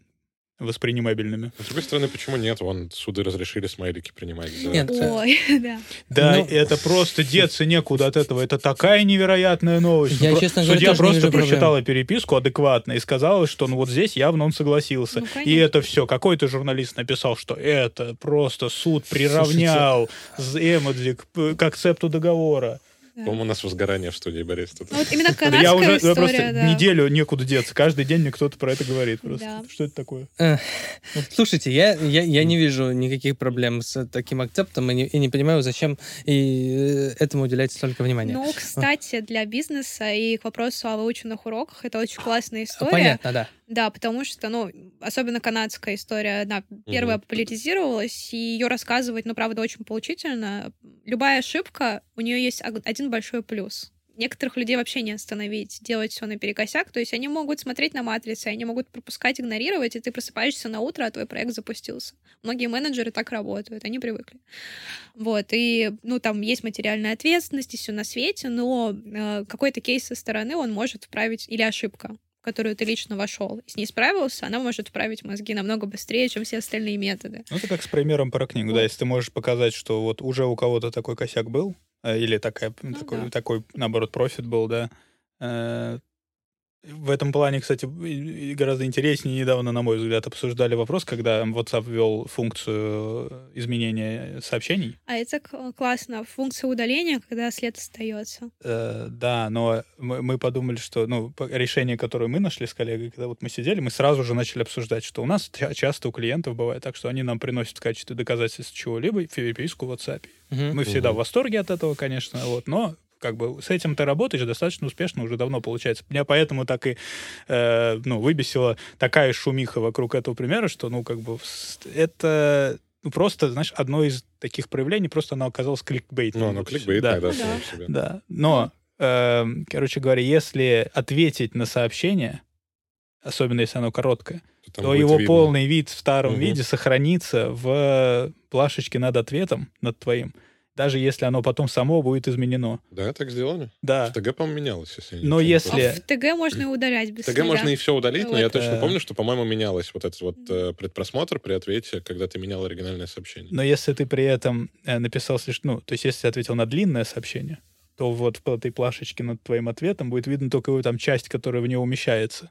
воспринимабельными. С другой стороны, почему нет? Вон суды разрешили смайлики принимать. за- Нет, э, Ой, да. Да, Ну- это просто деться некуда от этого. Это такая невероятная новость. Я, Ну, про- честно говоря, Судья просто вижу проблем. прочитала переписку адекватно и сказала, что ну вот здесь явно он согласился. Ну, и это все. Какой-то журналист написал, что это просто суд приравнял эмодзи к, к акцепту договора. По-моему, у нас возгорание в студии, Борис. Тут. Ну, вот именно канадская я уже я история, просто да. неделю некуда деться. Каждый день мне кто-то про это говорит. Просто. Да. Что это такое? Слушайте, я, я, я не вижу никаких проблем с таким акцептом и не, и не понимаю, зачем и э, этому уделять столько внимания. Ну, кстати, для бизнеса и к вопросу о выученных уроках, это очень классная история. Понятно, да. Да, потому что, ну, особенно канадская история, она первая Мгм. популяризировалась, и ее рассказывать, ну, правда, очень поучительно. Любая ошибка, у нее есть один большой плюс. Некоторых людей вообще не остановить, делать все наперекосяк. То есть они могут смотреть на матрицы, они могут пропускать, игнорировать, и ты просыпаешься на утро, а твой проект запустился. Многие менеджеры так работают, они привыкли. Вот, и, ну, там есть материальная ответственность и все на свете, но э, какой-то кейс со стороны он может вправить, или ошибка, в которую ты лично вошел, и с ней справился, она может вправить мозги намного быстрее, чем все остальные методы. Ну, это как с примером про книгу, да, Вот. если ты можешь показать, что вот уже у кого-то такой косяк был, э, или такая, Ну такой, да. такой, наоборот, профит был, да. Э, В этом плане, кстати, гораздо интереснее недавно, на мой взгляд, обсуждали вопрос, когда WhatsApp ввел функцию э, изменения сообщений. А это к- классно. Функция удаления, когда след остается. Э, да, но мы, мы подумали, что ну, решение, которое мы нашли с коллегой, когда вот мы сидели, мы сразу же начали обсуждать, что у нас ча- часто у клиентов бывает так, что они нам приносят в качестве доказательств чего-либо переписку в WhatsApp. Мгм. Мы всегда Мгм. в восторге от этого, конечно, вот, но как бы с этим ты работаешь достаточно успешно уже давно получается. Меня поэтому так и э, ну, выбесила такая шумиха вокруг этого примера, что ну как бы это ну, просто, знаешь, одно из таких проявлений, просто оно оказалось кликбейтом. Ну, оно кликбейт да. тогда Да. себе. Да, но, эм, короче говоря, если ответить на сообщение, особенно если оно короткое, Там то его видно. полный вид в старом Мгм. виде сохранится в плашечке над ответом, над твоим, даже если оно потом само будет изменено. Да, так сделали. Да. В ТГ, по-моему, менялось. Если Но если-. А в ТГ можно и удалять без В ТГ следа. можно и все удалить, но я Вот. точно Э. помню, что, по-моему, менялось вот этот вот э, предпросмотр при ответе, когда ты менял оригинальное сообщение. Но если ты при этом э, написал слишком, ну, то есть если ты ответил на длинное сообщение, то вот в этой плашечке над твоим ответом будет видно только его там часть, которая в нее умещается.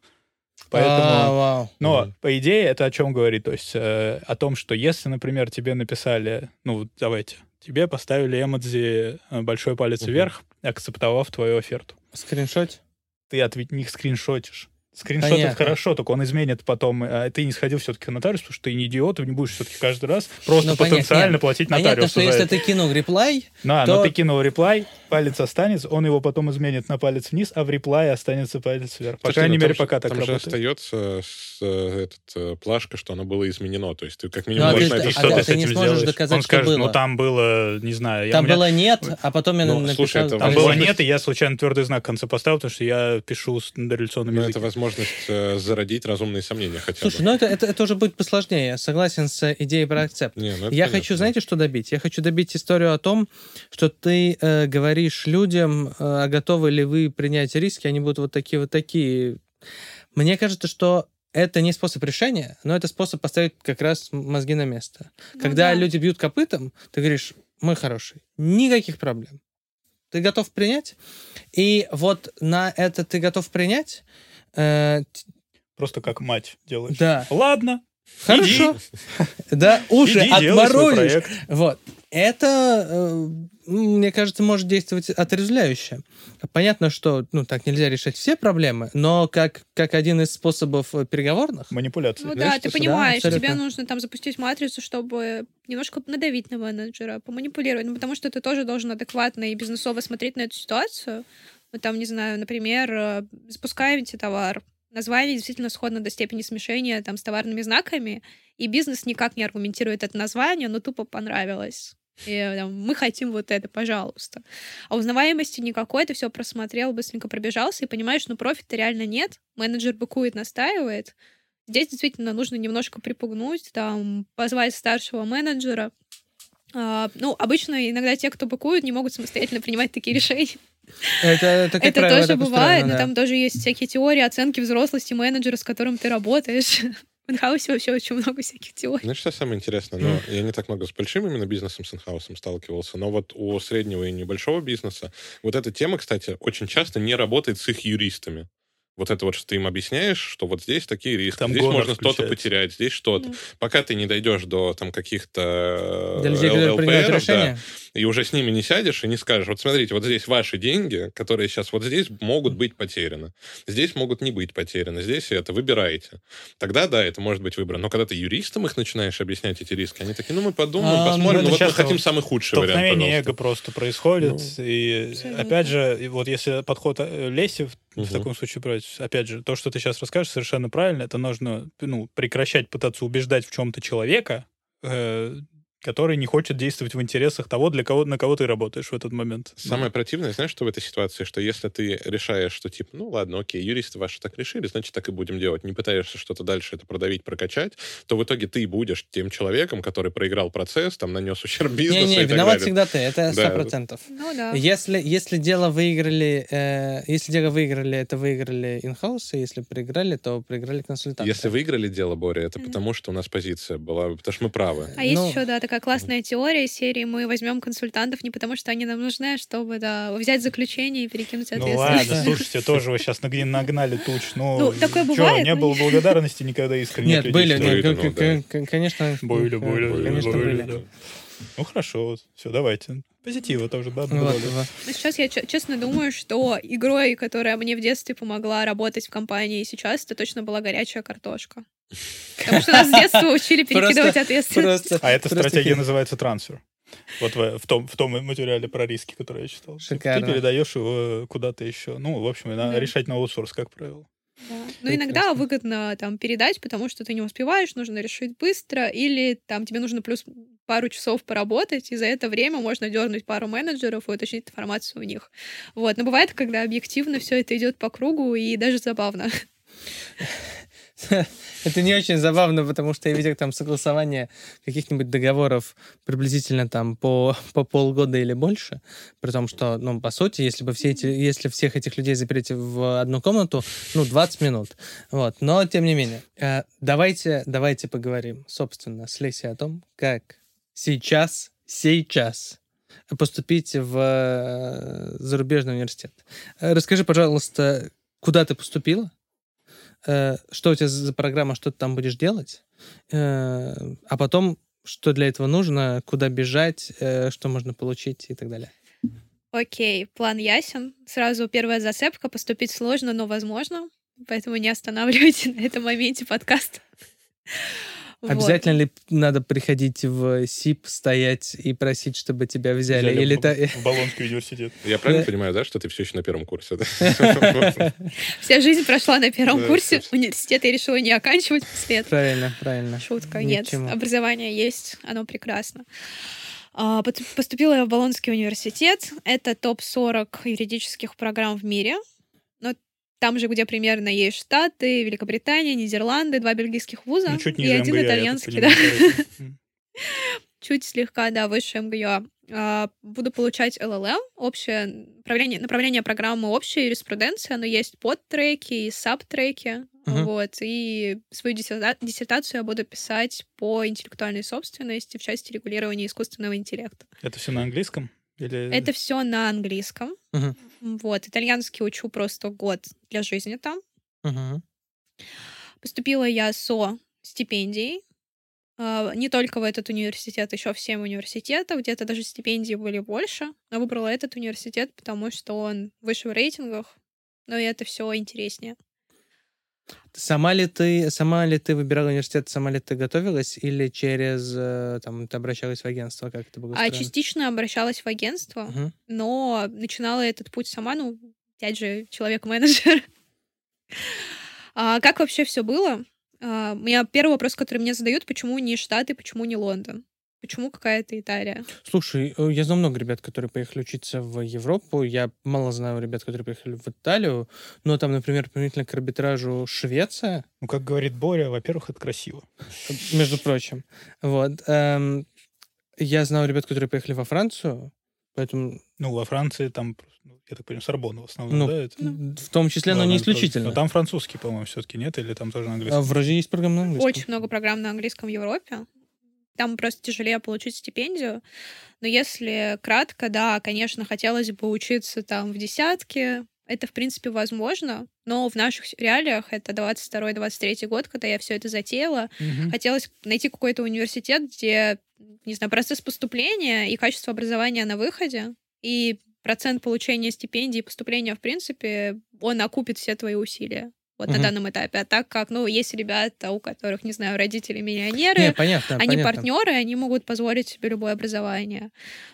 Поэтому, А, вау. но по идее это о чем говорит? То есть э, о том, что если, например, тебе написали, ну вот давайте, тебе поставили эмодзи э, большой палец Мгм. вверх, акцептовав твою оферту. Скриншот? Ты от них скриншотишь. Скриншот Понятно. это хорошо, только он изменит потом. А ты не сходил все-таки к нотариусу, потому что ты не идиот, и не будешь все-таки каждый раз просто Ну, понятно. потенциально Нет, платить Понятно, нотариусу что за если это. ты кинул реплай, Да, то- но ты кинул реплай, палец останется, он его потом изменит на палец вниз, а в реплай останется палец вверх. По крайней ну, мере, там пока так Там же работает. остается с, э, этот, э, плашка, что оно было изменено. То есть ты как Ну, минимум а можешь ты- написать, а что ты- ты с ты не этим сможешь сделаешь? доказать, Он что скажет, было. ну там было, не знаю, я, там меня- было нет, а потом я Ну, написал... слушай, Там возможно- было нет, и я случайно твердый знак в конце поставил, потому что я пишу с дореволюционным Ну, языком. это возможность э, зародить разумные сомнения хотя бы. Слушай, ну это, это, это уже будет посложнее. Я согласен с идеей про акцепт. Не, ну Я понятно. хочу, знаете, что добить? Я хочу добить историю о том, что ты э, говоришь людям, э, а готовы ли вы принять риски, они будут вот такие вот такие. Мне кажется, что это не способ решения, но это способ поставить как раз мозги на место. Ну Когда да. люди бьют копытом, ты говоришь, мой хороший, никаких проблем. Ты готов принять? И вот на это ты готов принять? Э, Просто как мать делаешь. да, Ладно, хорошо. Да, уши иди, делай свой отморозишь. Вот. Это, э, мне кажется, может действовать отрезвляюще. Понятно, что ну, так нельзя решать все проблемы, но как, как один из способов переговорных, Манипуляции. Ну да, ты что- да, понимаешь, тебе нужно там запустить матрицу, чтобы немножко надавить на менеджера, поманипулировать, ну, потому что ты тоже должен адекватно и бизнесово смотреть на эту ситуацию. Ну, там, не знаю, например, э, запускаете товар, назвали действительно сходно до степени смешения там с товарными знаками, и бизнес никак не аргументирует это название, но тупо понравилось. И, э, там, мы хотим вот это, пожалуйста. А узнаваемости никакой, ты все просмотрел, быстренько пробежался и понимаешь, ну профита реально нет, менеджер быкует, настаивает. Здесь действительно нужно немножко припугнуть, там, позвать старшего менеджера. А, ну, обычно иногда те, кто быкуют, не могут самостоятельно принимать такие решения. это, это, как Это правило, тоже так бывает, устроено, но да. там тоже есть всякие теории оценки взрослости менеджера, с которым ты работаешь. В инхаусе вообще очень много всяких теорий. Знаешь, что самое интересное? Ну, я не так много с большим именно бизнесом, с инхаусом сталкивался, но вот у среднего и небольшого бизнеса вот эта тема, кстати, очень часто не работает с их юристами. Вот это вот, что ты им объясняешь, что вот здесь такие риски, Там здесь можно что-то потерять, здесь что-то. Да. Пока ты не дойдешь до там каких-то LPR, да, и уже с ними не сядешь и не скажешь, вот смотрите, вот здесь ваши деньги, которые сейчас вот здесь могут быть потеряны, здесь могут не быть потеряны, здесь это, выбираете. Тогда, да, это может быть выбрано. Но когда ты юристам их начинаешь объяснять, эти риски, они такие, ну, мы подумаем, А, посмотрим, ну, ну, это вот мы хотим самый худший вариант, эго просто происходит. Ну, и опять же, вот если подход э, Леси в, таком случае брать, опять же, то, что ты сейчас расскажешь, совершенно правильно. Это нужно ну, прекращать пытаться убеждать в чем-то человека, э, который не хочет действовать в интересах того, для кого, на кого ты работаешь в этот момент. Самое противное, знаешь, что в этой ситуации, что если ты решаешь, что типа, ну ладно, окей, юристы ваши так решили, значит, так и будем делать, не пытаешься что-то дальше это продавить, прокачать, то в итоге ты будешь тем человеком, который проиграл процесс, там, нанес ущерб бизнесу Не-не, и так виноват далее. всегда ты, это сто Да. процентов. Ну да. Если, если дело выиграли, э, если дело выиграли, это выиграли инхаусы, если проиграли, то проиграли консультанты. Если выиграли дело, Боря, это Мгм. потому, что у нас позиция была, потому что мы правы. А есть Ну, еще, да, такая классная теория серии «Мы возьмем консультантов не потому, что они нам нужны, а чтобы, да, взять заключение и перекинуть Ну ответственность». ладно, слушайте, тоже вы сейчас нагнали туч. Ну, Ну, такое бывает, не но было благодарности никогда искренне. Нет, были, ну, конечно. Были, были, конечно, были. Ну хорошо, все, давайте. Позитива тоже, да? Вот, добавили? вот. Но сейчас я че- честно думаю, что игрой, которая мне в детстве помогла работать в компании сейчас, это точно была горячая картошка. Потому что нас с детства учили перекидывать ответственность. А эта стратегия называется трансфер. Вот в, в том, в том материале про риски, который я читал. Ты- Шикарно. Ты передаешь его куда-то еще. Ну, в общем, Да. решать на аутсорс, как правило. Да. Ну, иногда выгодно там передать, потому что ты не успеваешь, нужно решить быстро, или там тебе нужно плюс пару часов поработать, и за это время можно дернуть пару менеджеров и уточнить информацию у них. Вот. Но бывает, когда объективно все это идет по кругу, и даже забавно. Это не очень забавно, потому что я видел там согласование каких-нибудь договоров приблизительно там по, по полгода или больше, при том, что, ну, по сути, если бы все эти, если всех этих людей запереть в одну комнату, ну, 20 минут. Вот. Но, тем не менее, э, давайте, давайте поговорим, собственно, с Лесей о том, как сейчас, сейчас поступить в э, зарубежный университет. Э, Расскажи, пожалуйста, куда ты поступила? Э, Что у тебя за программа, что ты там будешь делать? Э, А потом, что для этого нужно, куда бежать, э, что можно получить и так далее. Окей, план ясен. Сразу первая зацепка. Поступить сложно, но возможно. Поэтому не останавливайте на этом моменте подкаст. Вот. Обязательно ли надо приходить в СИП, стоять и просить, чтобы тебя взяли? Взяли Или в, та- в Болонский университет. Я правильно понимаю, да, что ты все еще на первом курсе? Вся жизнь прошла на первом курсе. собственно. Университет я решила не оканчивать после этого. Правильно, правильно. Шутка, нет. Образование есть, оно прекрасно. А, Поступила я в Болонский университет. Это топ-40 юридических программ в мире. Там же, где примерно есть Штаты, Великобритания, Нидерланды, два бельгийских вуза Ну, чуть и ниже один МГА, я так итальянский, да. Чуть слегка, да, выше МГА. А, Буду получать ЛЛМ, общее направление, направление программы общая юриспруденция, но есть подтреки и сабтреки. Мгм. Вот, и свою диссерта- диссертацию я буду писать по интеллектуальной собственности в части регулирования искусственного интеллекта. Это все на английском? Или... Это все на английском. Мгм. Вот, итальянский учу просто год для жизни там. Мгм. Поступила я со стипендией. А, Не только в этот университет, еще в 7 университетов, где-то даже стипендии были больше. Но выбрала этот университет, потому что он выше в рейтингах, но это все интереснее. Сама ли ты, сама ли ты выбирала университет, сама ли ты готовилась, или через, э, там, ты обращалась в агентство, как это было А частично обращалась в агентство, Мгм. но начинала этот путь сама, ну, опять же, человек-менеджер. А как вообще все было? А, У меня первый вопрос, который мне задают, почему не Штаты, почему не Лондон? Почему какая-то Италия? Слушай, э, я знаю много ребят, которые поехали учиться в Европу. Я мало знаю ребят, которые поехали в Италию. Но там, например, применительно к арбитражу Швеция, Ну, как говорит Боря, во-первых, это красиво. между прочим. Вот. эм, Я знаю ребят, которые поехали во Францию, поэтому, Ну, во Франции там, ну, я так понимаю, Сорбонна в основном, Ну, да? Это... в том числе, но Ладно, не исключительно. Но там французский, по-моему, все-таки нет? Или там тоже на А английском? вроде есть программа на английском. Очень много программ на английском в Европе. Там просто тяжелее получить стипендию. Но если кратко, да, конечно, хотелось бы учиться там в десятке. Это, в принципе, возможно. Но в наших реалиях, это 22-23 год, когда я все это затеяла, Мгм. хотелось найти какой-то университет, где, не знаю, процесс поступления и качество образования на выходе, и процент получения стипендии и поступления, в принципе, он окупит все твои усилия вот на Мгм. данном этапе. А так как, ну, есть ребята, у которых, не знаю, родители миллионеры, Не, понятно, они понятно. партнеры, они могут позволить себе любое образование.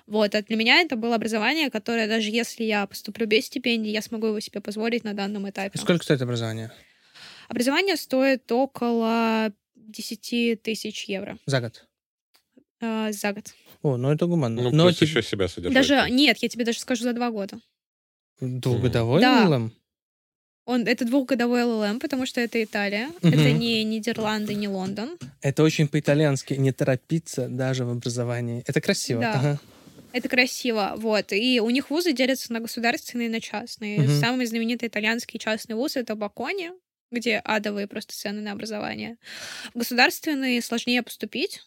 Вот, а для меня это было образование, которое даже если я поступлю без стипендии, я смогу его себе позволить на данном этапе. Сколько стоит образование Образование стоит около 10 тысяч евро за год? э, за год. О, ну это гуманно. Ну, Но плюс типа, еще себя содержать. Даже нет, я тебе даже скажу за два года. двухгодовой Да. Он это двухгодовой ЛЛМ, потому что это Италия, это Мгм. не Нидерланды, не Лондон. Это очень по-итальянски не торопиться даже в образовании. Это красиво. Да. Ага. Это красиво, вот. И у них вузы делятся на государственные и на частные. Мгм. Самый знаменитый итальянский частный вуз — это Бакони, где адовые просто цены на образование. В государственные сложнее поступить.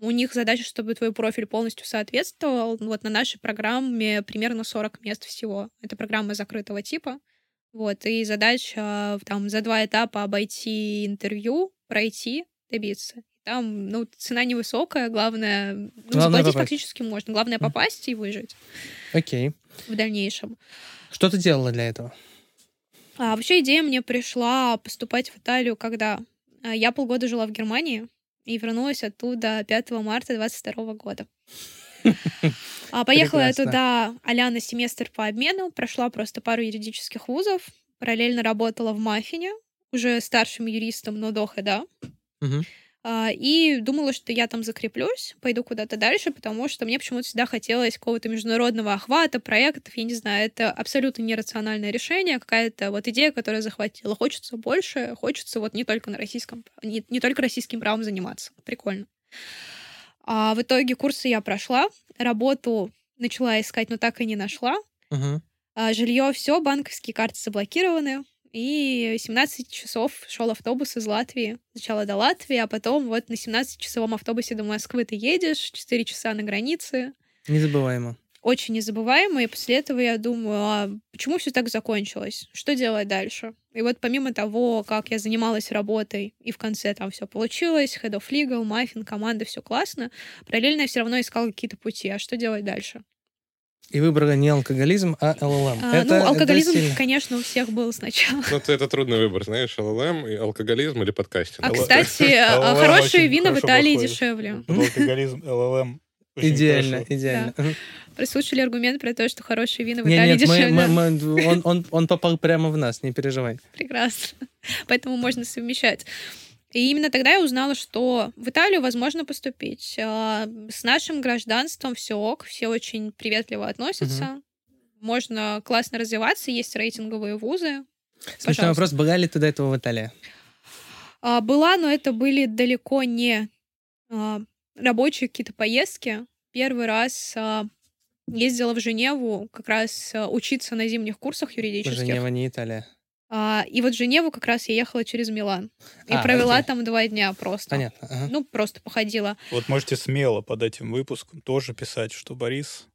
У них задача, чтобы твой профиль полностью соответствовал. Вот на нашей программе примерно 40 мест всего. Это программа закрытого типа. Вот, и задача там за два этапа обойти интервью, пройти, добиться. Там, ну, цена невысокая, главное, ну, Главное заплатить попасть. фактически можно. Главное попасть и выжить Окей. в дальнейшем. Что ты делала для этого? А вообще идея мне пришла поступать в Италию, когда а, я полгода жила в Германии и вернулась оттуда 5 марта 22 года. А поехала я туда а на семестр по обмену, прошла просто пару юридических вузов, параллельно работала в Маффине, уже старшим юристом, но до. Мгм. А, И думала, что я там закреплюсь, пойду куда-то дальше, потому что мне почему-то всегда хотелось какого-то международного охвата, проектов, я не знаю, это абсолютно нерациональное решение, какая-то вот идея, которая захватила. Хочется больше, хочется вот не только на российском, не, не только российским правом заниматься. Прикольно. А в итоге курсы я прошла, работу начала искать, но так и не нашла. Мгм. А, жилье все, банковские карты заблокированы. И 17 часов шел автобус из Латвии. Сначала до Латвии, а потом вот на 17-часовом автобусе до Москвы ты едешь, 4 часа на границе. Незабываемо. Очень незабываемо, и после этого я думаю, а почему все так закончилось? Что делать дальше? И вот помимо того, как я занималась работой, и в конце там все получилось, head of legal, маффин, команда, все классно, параллельно я все равно искала какие-то пути. А что делать дальше? И выбрала не алкоголизм, а LLM. А, это, ну, алкоголизм, это сильно. конечно, у всех был сначала. Ну, это, это трудный выбор, знаешь, ЛЛМ, и алкоголизм или подкастинг. А, кстати, а, хорошие вина в Италии дешевле. Алкоголизм, ЛЛМ. Идеально, идеально. Мгм. Прослушали аргумент про то, что хорошие вина в Италии нет, мы- дешевле. мы- мы- он, он, он попал прямо в нас, не переживай. Прекрасно. Поэтому можно совмещать. И именно тогда я узнала, что в Италию возможно поступить. А, С нашим гражданством все ок, все очень приветливо относятся. Можно классно развиваться, есть рейтинговые вузы. Смешной вопрос, была ли ты до этого в Италии? А, Была, но это были далеко не а, рабочие какие-то поездки. Первый раз ездила в Женеву как раз а, учиться на зимних курсах юридических. Женева не Италия. А, и вот в Женеву как раз я ехала через Милан. И А, провела окей. там два дня просто. Понятно. ага. Ну, просто походила. Вот можете смело под этим выпуском тоже писать, что Борис,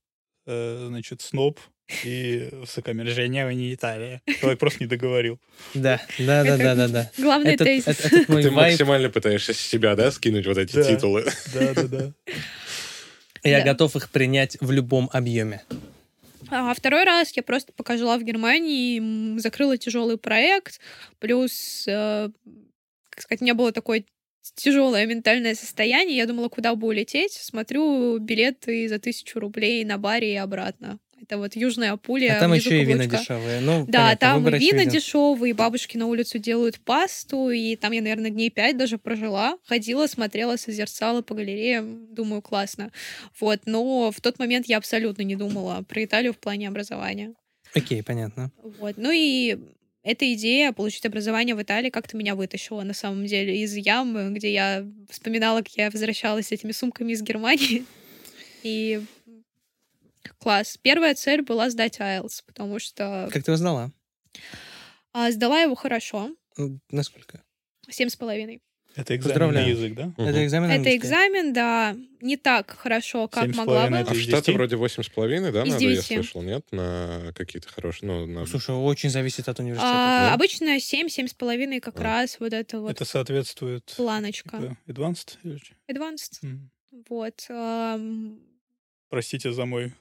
э, значит, сноб и высокомерие. Женева не Италия. Человек просто не договорил. Да, да, да, да, да, да. Главный Этот, тезис. этот- этот мой Ты максимально пытаешься с себя, да, скинуть вот эти Да. титулы. Да-да-да. Я Да. готов их принять в любом объеме. А второй раз я просто пока жила в Германии, закрыла тяжелый проект, плюс, э, как сказать, у меня было такое тяжелое ментальное состояние. Я думала, куда бы улететь. Смотрю билеты за тысячу рублей на баре и обратно. Это вот Южная Апулия. А там еще и вина дешевые. Ну, Да, понятно, там и вина очевиден. дешевые, бабушки на улицу делают пасту, и там я, наверное, дней пять даже прожила. Ходила, смотрела, созерцала по галереям, думаю, классно. Вот, но в тот момент я абсолютно не думала про Италию в плане образования. Окей, понятно. Вот, ну и эта идея получить образование в Италии как-то меня вытащила, на самом деле, из ямы, где я вспоминала, как я возвращалась с этими сумками из Германии. И класс. Первая цель была сдать IELTS, потому что Как ты его сдала? а, сдала его хорошо, Ну, Насколько? семь с половиной. Это экзамен на Поздравляю. язык, да? Мгм. Это экзамен Это экзамен, да, не так хорошо, как Семь с могла половиной бы. А в Штаты 10? вроде восемь с половиной, да, Из надо, я девяти. слышал, нет? На какие-то хорошие, ну, на... Слушай, очень зависит от университета. А, да? обычно семь, семь с половиной как А. раз вот это вот Это соответствует планочка. типа, advanced? Advanced. М. Вот. Простите за мой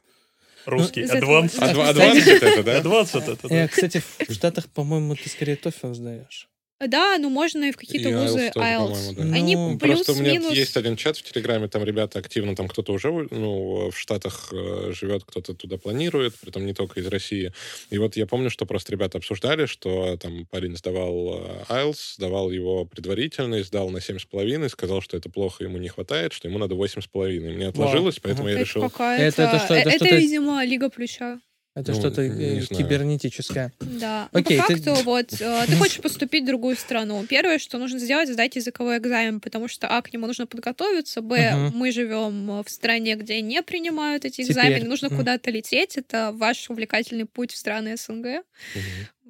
русский. А два- Кстати- Advanced это, да? Advanced это, Э, да. Кстати, в Штатах, по-моему, ты скорее TOEFL сдаешь. Да, ну можно и в какие-то вузы IELTS тоже, IELTS. да. Они Ну, Просто у меня плюс-минус... есть один чат в Телеграме, там ребята активно, там кто-то уже ну, в Штатах э, живет, кто-то туда планирует, притом не только из России. И вот я помню, что просто ребята обсуждали, что там парень сдавал э, IELTS, сдавал его предварительно, сдал на 7,5, сказал, что это плохо, ему не хватает, что ему надо 8,5. Мне отложилось, поэтому я Это решил... какая-то... Это- это что, это э, что-то- видимо, Лига Плюща. Это Ну, что-то э, кибернетическое. Да. Ну, Окей, по ты- факту, вот, э, ты хочешь поступить в другую страну. Первое, что нужно сделать, сдать языковой экзамен, потому что, а, к нему нужно подготовиться, б, Мгм. мы живем в стране, где не принимают эти Теперь. экзамены, нужно Мгм. куда-то лететь, это ваш увлекательный путь в страны СНГ. Мгм.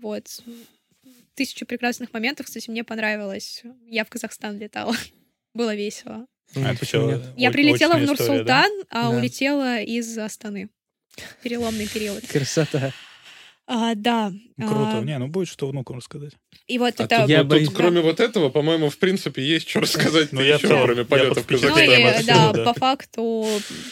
Вот. Тысячу прекрасных моментов, кстати, мне понравилось. Я в Казахстан летала. Было весело. А это Почему? Я прилетела в история, да? Нур-Султан, а Да. улетела из Астаны. Переломный период. Красота. А, да. Ну, Круто. А, Не, ну будет что внукам рассказать. И вот А это... тут, Я ну, боюсь- тут, кроме вот этого, по-моему, в принципе, есть что рассказать Ну, я еще, целом- кроме под в Ну впечатлением Казахстан. от и, всего, да, да. по факту,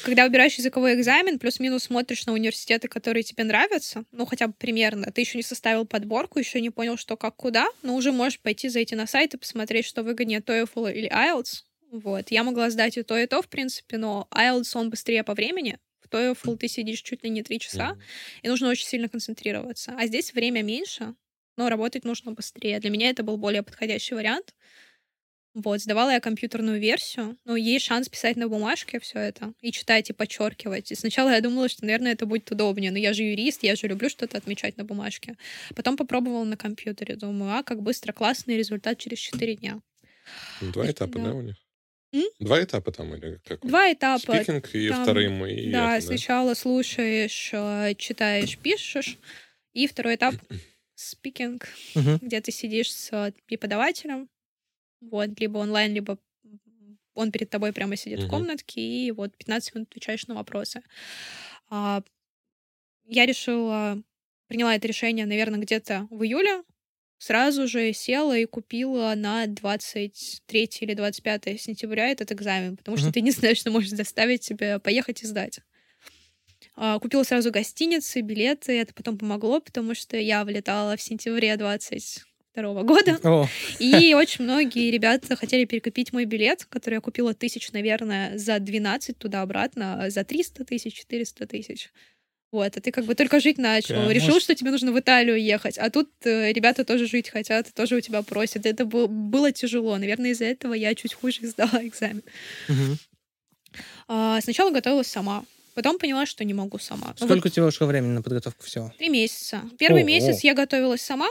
когда выбираешь языковой экзамен, плюс-минус смотришь на университеты, которые тебе нравятся, ну, хотя бы примерно. Ты еще не составил подборку, еще не понял, что как куда, но уже можешь пойти зайти на сайт и посмотреть, что выгоднее TOEFL или IELTS. Вот. Я могла сдать и то, и то, в принципе, но IELTS, он быстрее по времени. В TOEFL ты сидишь чуть ли не три часа, Мгм. и нужно очень сильно концентрироваться. А здесь время меньше, но работать нужно быстрее. Для меня это был более подходящий вариант. Вот, сдавала я компьютерную версию, но есть шанс писать на бумажке все это и читать, и подчеркивать. И сначала я думала, что, наверное, это будет удобнее, но я же юрист, я же люблю что-то отмечать на бумажке. Потом попробовала на компьютере, думаю, а, как быстро, классный результат через 4 дня. Ну, Два этапа, Да. да, у них? М? Два этапа там или как? Два этапа. Спикинг и там, вторым, и да, это, сначала слушаешь, э, читаешь, пишешь, и второй этап — спикинг, где ты сидишь с э, преподавателем, вот, либо онлайн, либо он перед тобой прямо сидит в комнатке, и вот 15 минут отвечаешь на вопросы. А, я решила, приняла это решение, наверное, где-то в июле. Сразу же села и купила на 23 или 25 сентября этот экзамен, потому что Мгм. ты не знаешь, что может заставить тебя поехать и сдать. А, Купила сразу гостиницы, билеты. Это потом помогло, потому что я влетала в сентябре 22 года. О, И очень многие ребята хотели перекупить мой билет, который я купила тысяч, наверное, за 12 туда-обратно, за 300 тысяч, 400 тысяч. Вот, а ты как бы только жить начал, Прям решил, может- что тебе нужно в Италию ехать, а тут э, ребята тоже жить хотят, тоже у тебя просят. Это был- было тяжело. Наверное, из-за этого я чуть хуже сдала экзамен. мгм. А, сначала готовилась сама, потом поняла, что не могу сама. Ну, вот Сколько у тебя ушло времени на подготовку всего? Три месяца. Первый О, месяц я готовилась сама,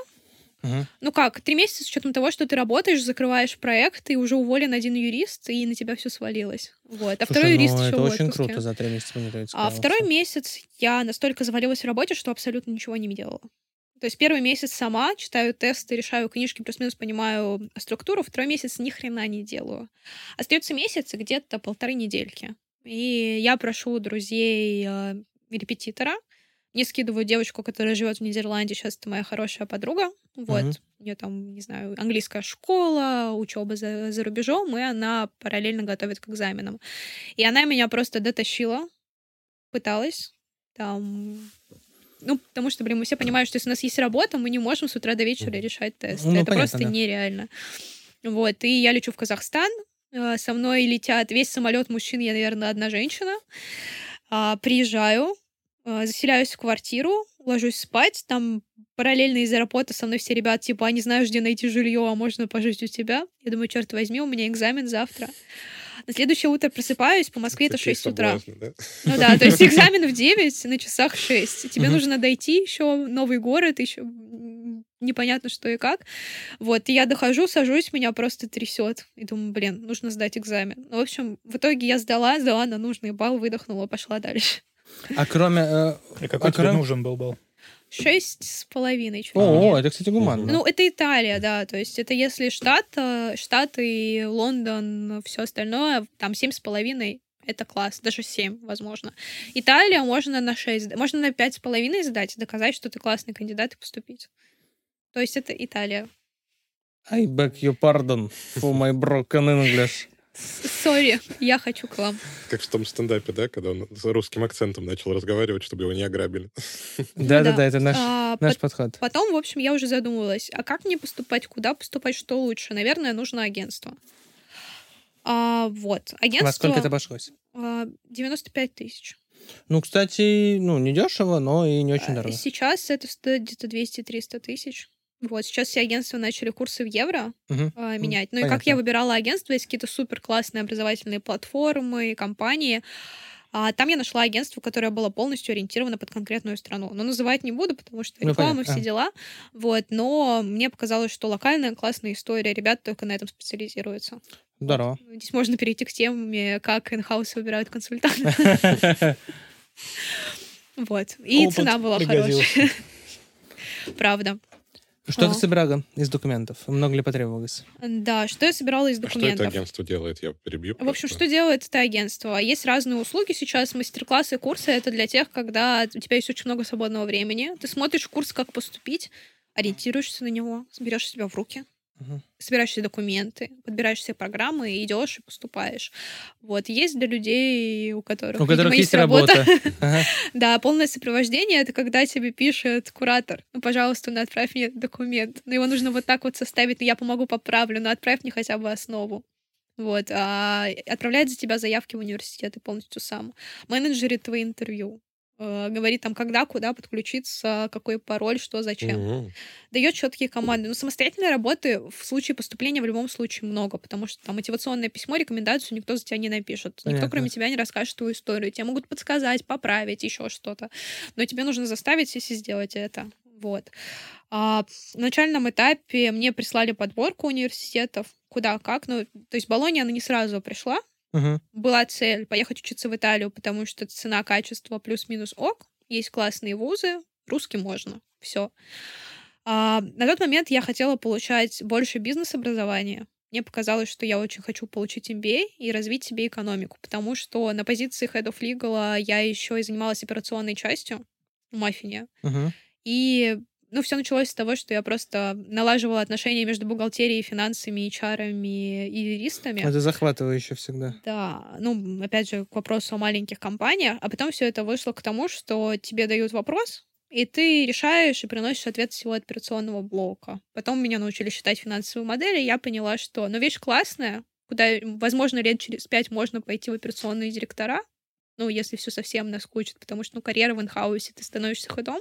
Ну как, три месяца с учетом того, что ты работаешь, закрываешь проект, и уже уволен один юрист, и на тебя все свалилось. Вот. А Слушай, второй юрист ну, еще это в очень круто за три месяца монitoрингать. А второй месяц я настолько завалилась в работе, что абсолютно ничего не делала. То есть первый месяц сама читаю тесты, решаю книжки, плюс-минус понимаю структуру, второй месяц ни хрена не делаю. Остается месяц где-то полторы недельки. И я прошу друзей э, репетитора, мне скидывают девочку, которая живет в Нидерланде, сейчас это моя хорошая подруга. Вот, Мгм. у нее там, не знаю, английская школа, учеба за, за рубежом, и она параллельно готовит к экзаменам. И она меня просто дотащила, пыталась, там... Ну, потому что, блин, мы все понимаем, что если у нас есть работа, мы не можем с утра до вечера решать тесты. Ну, это понятно, просто да. нереально. Вот, и я лечу в Казахстан, э, со мной летят весь самолет мужчин, я, наверное, одна женщина. А, приезжаю, заселяюсь в квартиру, ложусь спать, там параллельно из аэропорта со мной все ребята, типа, а не знаешь, где найти жилье, а можно пожить у тебя? Я думаю, черт возьми, у меня экзамен завтра. На следующее утро просыпаюсь, по Москве это Такие 6 утра. да? Ну да, то есть экзамен в 9, на часах 6. Тебе нужно дойти еще новый город, еще непонятно что и как. Вот, и я дохожу, сажусь, меня просто трясет. И думаю, блин, нужно сдать экзамен. Ну, в общем, в итоге я сдала, сдала на нужный балл, выдохнула, пошла дальше. А кроме... э, И какой А тебе кроме- нужен был был? Шесть с половиной О, это, кстати, гуманно. Ну, это Италия, да. То есть это если штат, э, Штаты, Лондон, все остальное, там семь с половиной это класс, даже семь, возможно. Италия можно на 6, можно на пять с половиной сдать, доказать, что ты классный кандидат и поступить. То есть это Италия. I beg your pardon for my broken English. Сори, я хочу к вам. Как в том стендапе, да, когда он с русским акцентом начал разговаривать, чтобы его не ограбили. Да-да-да, это наш, А, наш пот- подход. Потом, в общем, я уже задумывалась, а как мне поступать, куда поступать, что лучше? Наверное, нужно агентство. А, вот, агентство... Во сколько это обошлось? а, 95 тысяч. Ну, кстати, ну, не дешево, но и не очень А, дорого. Сейчас это стоит где-то 200-300 тысяч. Вот, сейчас все агентства начали курсы в евро Мгм. а, менять. Ну и как понятно. я выбирала агентство, есть какие-то супер классные образовательные платформы, компании. А там я нашла агентство, которое было полностью ориентировано под конкретную страну. Но называть не буду, потому что Ну, реклама, понятно. все А. дела. Вот, но мне показалось, что локальная классная история, ребята только на этом специализируются. Здорово. Здесь можно перейти к теме, как инхаус выбирают консультанта. Вот. И цена была хорошая. Правда. Что А. ты собирала из документов? Много ли потребовалось? Да, что я собирала из А что это документов? агентство делает? Я перебью. В общем, просто. что делает это агентство? Есть разные услуги сейчас, мастер-классы, курсы. Это для тех, когда у тебя есть очень много свободного времени. Ты смотришь курс, как поступить, ориентируешься на него, берешь себя в руки, Мгм. собираешь все документы, подбираешь все программы, и идешь и поступаешь. Вот. Есть для людей, у которых, У которых видимо, есть работа. Ага. Да, полное сопровождение — это когда тебе пишет куратор, ну, пожалуйста, ну, отправь мне документ. Ну, его нужно вот так вот составить, ну, я помогу, поправлю, но отправь мне хотя бы основу. Вот, а отправляет за тебя заявки в университет и полностью сам. Менеджерит твои интервью. Э, Говорит там, когда, куда подключиться, какой пароль, что, зачем Мгм. дает четкие команды. Но самостоятельной работы в случае поступления в любом случае много, потому что там мотивационное письмо, рекомендацию никто за тебя не напишет. Никто, Понятно. кроме тебя, не расскажет твою историю. Тебе могут подсказать, поправить, еще что-то. Но тебе нужно заставить сесть и сделать это. Вот. А, в начальном этапе мне прислали подборку университетов, куда, как. Ну, то есть Болония, она не сразу пришла, Мгм. была цель поехать учиться в Италию, потому что цена, качество плюс-минус ок. Есть классные вузы, русский можно. Все. на тот момент я хотела получать больше бизнес-образования. мне показалось, что я очень хочу получить MBA и развить себе экономику, потому что на позиции Head of Legal я еще и занималась операционной частью в Маффине. Мгм. И ну, все началось с того, что я просто налаживала отношения между бухгалтерией, финансами, HR и юристами. Это захватывающе всегда. Да, ну, опять же, к вопросу о маленьких компаниях, а потом все это вышло к тому, что тебе дают вопрос, и ты решаешь и приносишь ответ всего операционного блока. Потом меня научили считать финансовые модели, и я поняла, что, ну, вещь классная, куда, возможно, лет через пять можно пойти в операционные директора, ну, если все совсем наскучит, потому что, ну, карьера в инхаусе, ты становишься ходом.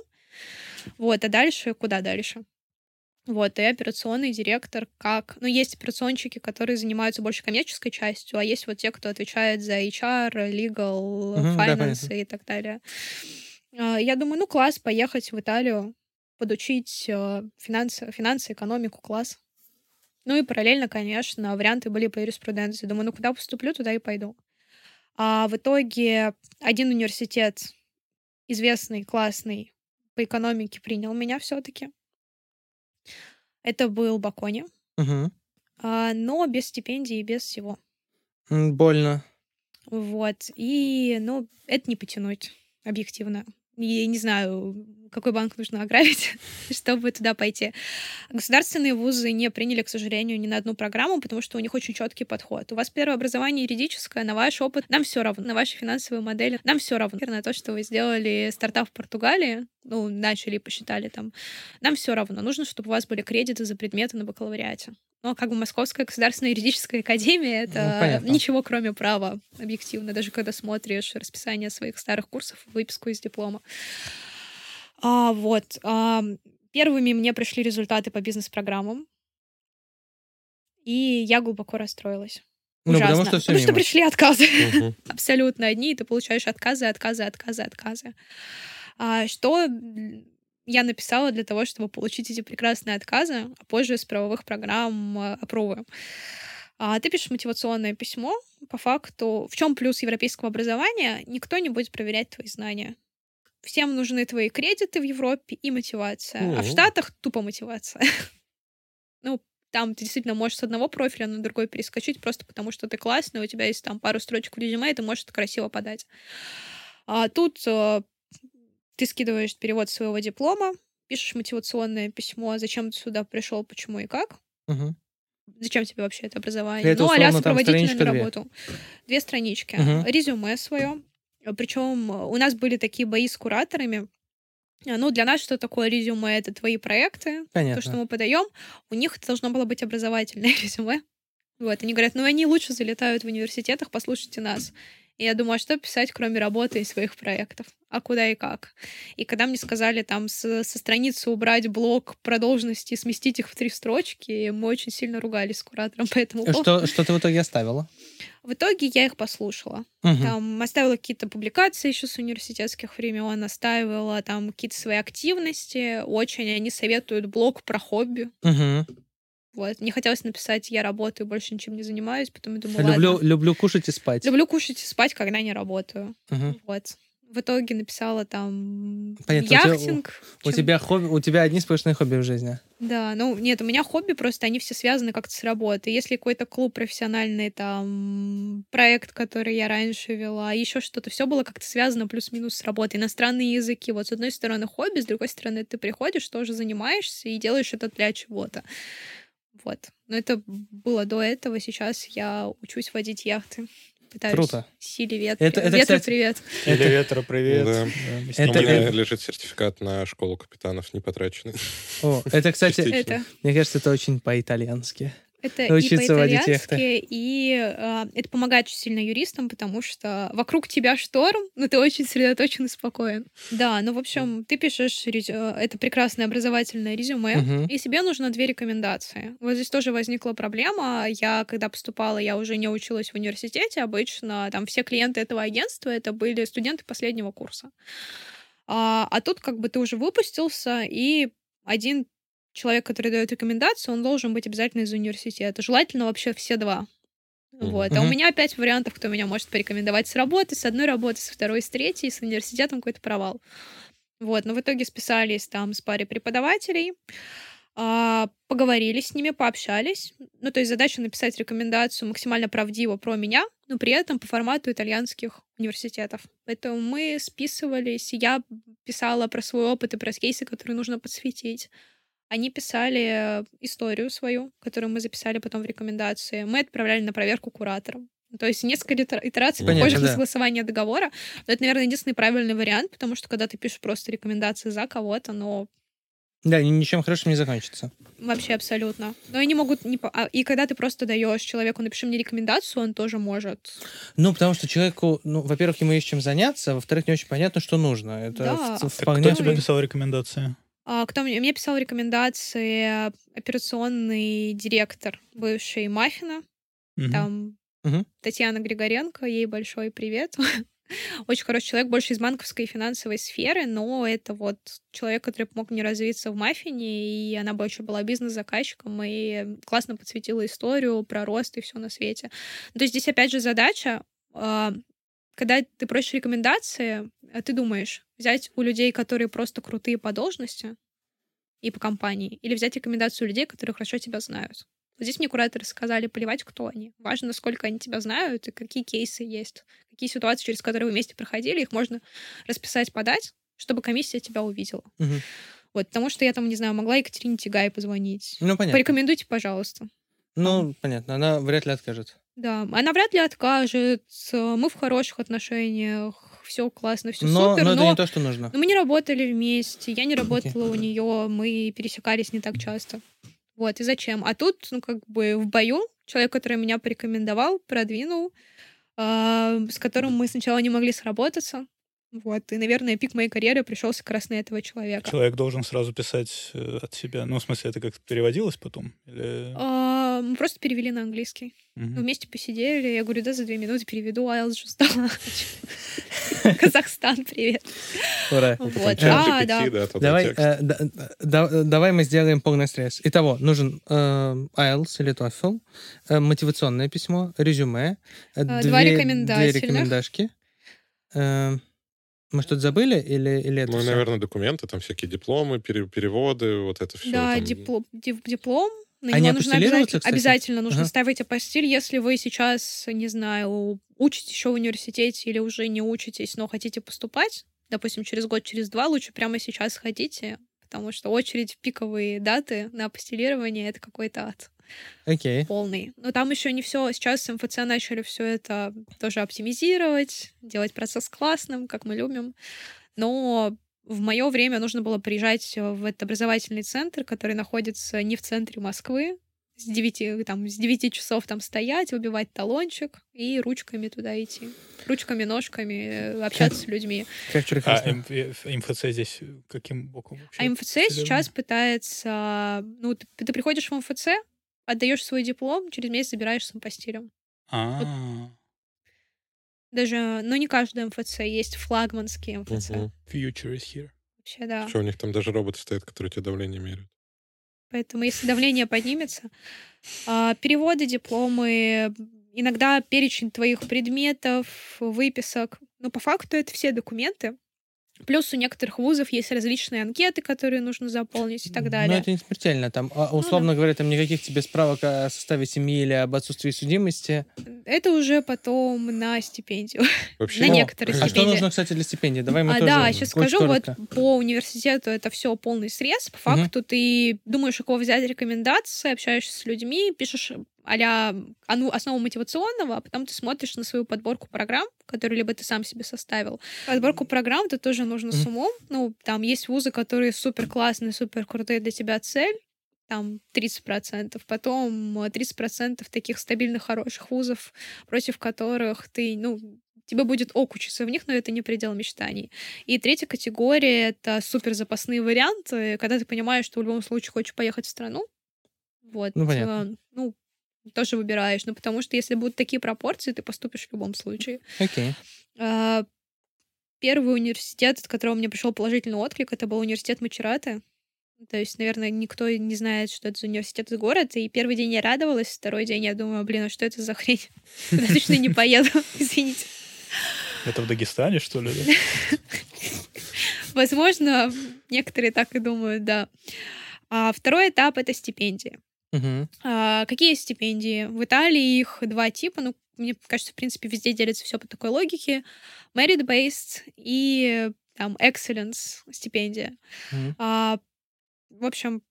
Вот, а дальше, куда дальше? Вот, и операционный директор как... Ну, есть операционщики, которые занимаются больше коммерческой частью, а есть вот те, кто отвечает за HR, legal, Мгм, да, finance понятно. и так далее. А, Я думаю, ну, класс, поехать в Италию, подучить э, финансы, финансы, экономику, класс. Ну и параллельно, конечно, варианты были по юриспруденции. Думаю, ну куда поступлю, туда и пойду. А в итоге один университет, известный, классный, по экономике принял меня все-таки. Это был Бакони, Мгм. а, но без стипендии и без всего. Больно. Вот. И, ну, это не потянуть, объективно. И не знаю, какой банк нужно ограбить, чтобы туда пойти. Государственные вузы не приняли, к сожалению, ни на одну программу, потому что у них очень четкий подход. У вас первое образование юридическое, на ваш опыт нам все равно, на ваши финансовые модели нам все равно. На то, что вы сделали стартап в Португалии, ну, начали и посчитали там, нам все равно. Нужно, чтобы у вас были кредиты за предметы на бакалавриате. Но как бы Московская государственная юридическая академия — это Ну, понятно. ничего кроме права, объективно, даже когда смотришь расписание своих старых курсов, выписку из диплома. А, вот. а, первыми мне пришли результаты по бизнес-программам, и я глубоко расстроилась. Ну, потому Ужасно. что все Потому что пришли отказы Мгм. абсолютно одни, и ты получаешь отказы, отказы, отказы, отказы. А, что я написала для того, чтобы получить эти прекрасные отказы, а позже с правовых программ а, опробую. А, ты пишешь мотивационное письмо. По факту, в чем плюс европейского образования? Никто не будет проверять твои знания. Всем нужны твои кредиты в Европе и мотивация. А в. Штатах тупо мотивация. Ну, там ты действительно можешь с одного профиля на другой перескочить просто потому, что ты классный, у тебя есть там пару строчек в резюме, и ты можешь это красиво подать. А тут э, ты скидываешь перевод своего диплома, пишешь мотивационное письмо, зачем ты сюда пришел, почему и как. Мгм. Зачем тебе вообще это образование? Это, ну, а-ля условно, там сопроводительная страничка две. работу. Две странички. Мгм. Резюме свое. Причем у нас были такие бои с кураторами. А, Ну, для нас что такое резюме? Это твои проекты, Понятно. то, что мы подаем. У них должно было быть образовательное резюме. Вот, они говорят, ну, они лучше залетают в университетах, послушайте нас. И я думаю, а что писать, кроме работы и своих проектов? А куда и как? И когда мне сказали там с- со страницы убрать блок продолженности, сместить их в три строчки, мы очень сильно ругались с куратором по этому поводу. Что, что ты в итоге оставила? В итоге я их послушала. Мгм. Там оставила какие-то публикации еще с университетских времен, оставила там какие-то свои активности. Очень они советуют блог про хобби. Мгм. Вот. Мне хотелось написать, я работаю, больше ничем не занимаюсь, потом я думаю, Люблю, ладно. люблю кушать и спать. Люблю кушать и спать, когда не работаю. Мгм. Вот. В итоге написала там Понятно, у тебя- яхтинг. У Чем- тебя хобби, у тебя одни сплошные хобби в жизни. Да, ну нет, у меня хобби просто, они все связаны как-то с работой. Если какой-то клуб профессиональный, там, проект, который я раньше вела, еще что-то, все было как-то связано плюс-минус с работой. Иностранные языки, вот с одной стороны хобби, с другой стороны ты приходишь, тоже занимаешься и делаешь это для чего-то. Вот. Но это было до этого, сейчас я учусь водить яхты. Пытаюсь Круто. Силе ветра. Это- это, Ветру кстати, привет. Или ветра, привет. Да. Да, Это- У ним меня это- лежит сертификат на школу капитанов не потраченный. О, это, кстати. Это мне кажется, это очень по-итальянски. Это Научиться и водить по-итальянски, и э, это помогает очень сильно юристам, потому что вокруг тебя шторм, но ты очень сосредоточен и спокоен. Да, ну, в общем, ты пишешь резю- это прекрасное образовательное резюме, Мгм. и себе нужно две рекомендации. Вот здесь тоже возникла проблема. Я, когда поступала, я уже не училась в университете. Обычно там все клиенты этого агентства это были студенты последнего курса. А, а тут как бы ты уже выпустился, и один человек, который дает рекомендацию, он должен быть обязательно из университета. Желательно вообще все два. Мгм. Вот. А у меня пять вариантов, кто меня может порекомендовать с работы, с одной работы, с второй, с третьей, с университетом какой-то провал. Вот, но в итоге списались там с парой преподавателей. А, поговорили с ними, пообщались. Ну, то есть задача написать рекомендацию максимально правдиво про меня, но при этом по формату итальянских университетов. Поэтому мы списывались, я писала про свой опыт и про кейсы, которые нужно подсветить. Они писали историю свою, которую мы записали потом в рекомендации. Мы отправляли на проверку кураторам. То есть несколько итераций Понятно, похожих на да. согласование договора. Но это, наверное, единственный правильный вариант, потому что когда ты пишешь просто рекомендации за кого-то, но Да, ни- ничем хорошим не закончится. Вообще абсолютно. Но они могут не... по- а, И когда ты просто даешь человеку, напиши мне рекомендацию, он тоже может. Ну, потому что человеку, ну, во-первых, ему есть чем заняться, а во-вторых, не очень понятно, что нужно. Это Да. в- Так Так вполне... кто тебе писал рекомендации? А, кто мне... мне писал рекомендации операционный директор бывший Маффина. Мгм. Там Мгм. Татьяна Григоренко, ей большой привет. Очень хороший человек, больше из банковской и финансовой сферы, но это вот человек, который помог мне развиться в Маффине, и она больше была бизнес-заказчиком, и классно подсветила историю про рост и все на свете. То есть здесь опять же задача, а, когда ты просишь рекомендации, а ты думаешь, взять у людей, которые просто крутые по должности и по компании, или взять рекомендацию людей, которые хорошо тебя знают. Вот здесь мне кураторы сказали, плевать, кто они. Важно, сколько они тебя знают и какие кейсы есть, какие ситуации, через которые вы вместе проходили, их можно расписать, подать, чтобы комиссия тебя увидела. Мгм. Вот, потому что я там, не знаю, могла Екатерине Тигай позвонить. Ну, понятно. Порекомендуйте, пожалуйста. Ну, понятно, она вряд ли откажет. Да, она вряд ли откажет. Мы в хороших отношениях, все классно, все но, супер. но это но не то, что нужно. но мы не работали вместе, я не работала у нее, мы пересекались не так часто. Вот, и зачем? А тут, ну, как бы в бою человек, который меня порекомендовал, продвинул, а, с которым мы сначала не могли сработаться. Вот, и, наверное, пик моей карьеры пришелся как раз на этого человека. Человек должен сразу писать э, от себя. Ну, в смысле, это как-то переводилось потом? Или... А, Мы просто перевели на английский. Мгм. Мы вместе посидели, я говорю, да, за две минуты переведу, сдала. Казахстан, привет. Ура. Вот, чат да, Давай, э, да- да- давай мы сделаем полный срез. Итого, нужен э, IELTS или TOEFL, э, мотивационное письмо, резюме, э, два две, две рекомендательных. рекомендашки. Мы что-то забыли или, или это Ну, и, всё? наверное, документы, там всякие дипломы, пере- переводы, вот это все. Да, диплом, дип- диплом. На Они него нужно обязательно, кстати? обязательно нужно Ага. ставить апостиль, если вы сейчас, не знаю, учитесь еще в университете или уже не учитесь, но хотите поступать, допустим, через год, через два, лучше прямо сейчас ходите, потому что очередь в пиковые даты на апостилирование — это какой-то ад Окей. полный. Но там еще не все. Сейчас МФЦ начали все это тоже оптимизировать, делать процесс классным, как мы любим. Но в мое время нужно было приезжать в этот образовательный центр, который находится не в центре Москвы, с 9, там, с 9 часов там стоять, выбивать талончик и ручками туда идти. Ручками, ножками, э, общаться с людьми. Как А прекрасно. М- э, МФЦ здесь каким боком вообще? А МФЦ сейчас пытается... Ну, ты, ты приходишь в МФЦ, отдаешь свой диплом, через месяц забираешь с апостилем. А, Даже, ну, не каждый МФЦ, есть флагманские МФЦ. Future is here. Вообще, да. Что, у них там даже роботы стоят, которые тебе давление меряют. Поэтому, если давление поднимется, а, переводы, дипломы, иногда перечень твоих предметов, выписок. Но по факту это все документы. Плюс у некоторых вузов есть различные анкеты, которые нужно заполнить и так Но далее. Ну, это не смертельно. Там, а, условно говоря, там никаких тебе справок о составе семьи или об отсутствии судимости. Это уже потом на стипендию. Вообще, На некоторые А что стипендии. нужно, кстати, для стипендии? Давай мы А, тоже да, сейчас скажу, вот коротко. по университету это все полный срез. По факту ты думаешь, у кого взять рекомендации, общаешься с людьми, пишешь а основу мотивационного, а потом ты смотришь на свою подборку программ, которые либо ты сам себе составил. Подборку программ это тоже нужно с умом. Ну, там есть вузы, которые супер классные, супер крутые для тебя цель, там 30%, потом э, 30% таких стабильных, хороших вузов, против которых ты, ну, тебе будет ок учиться в них, но это не предел мечтаний. И третья категория — это супер запасные варианты, когда ты понимаешь, что в любом случае хочешь поехать в страну. Вот. Ну, понятно. э, Ну, тоже выбираешь. Ну, потому что если будут такие пропорции, ты поступишь в любом случае. Окей. А, Первый университет, от которого мне пришел положительный отклик, это был университет Мачераты. То есть, наверное, никто не знает, что это за университет из города. И первый день я радовалась, второй день я думаю, блин, а что это за хрень? Туда точно не поеду, извините. Это в Дагестане, что ли? Возможно, некоторые так и думают, да. А второй этап — это стипендии. Мгм. А, какие стипендии? В Италии их два типа. Ну, мне кажется, в принципе, везде делится все по такой логике. Merit-based и там excellence стипендия. Мгм. А, в общем,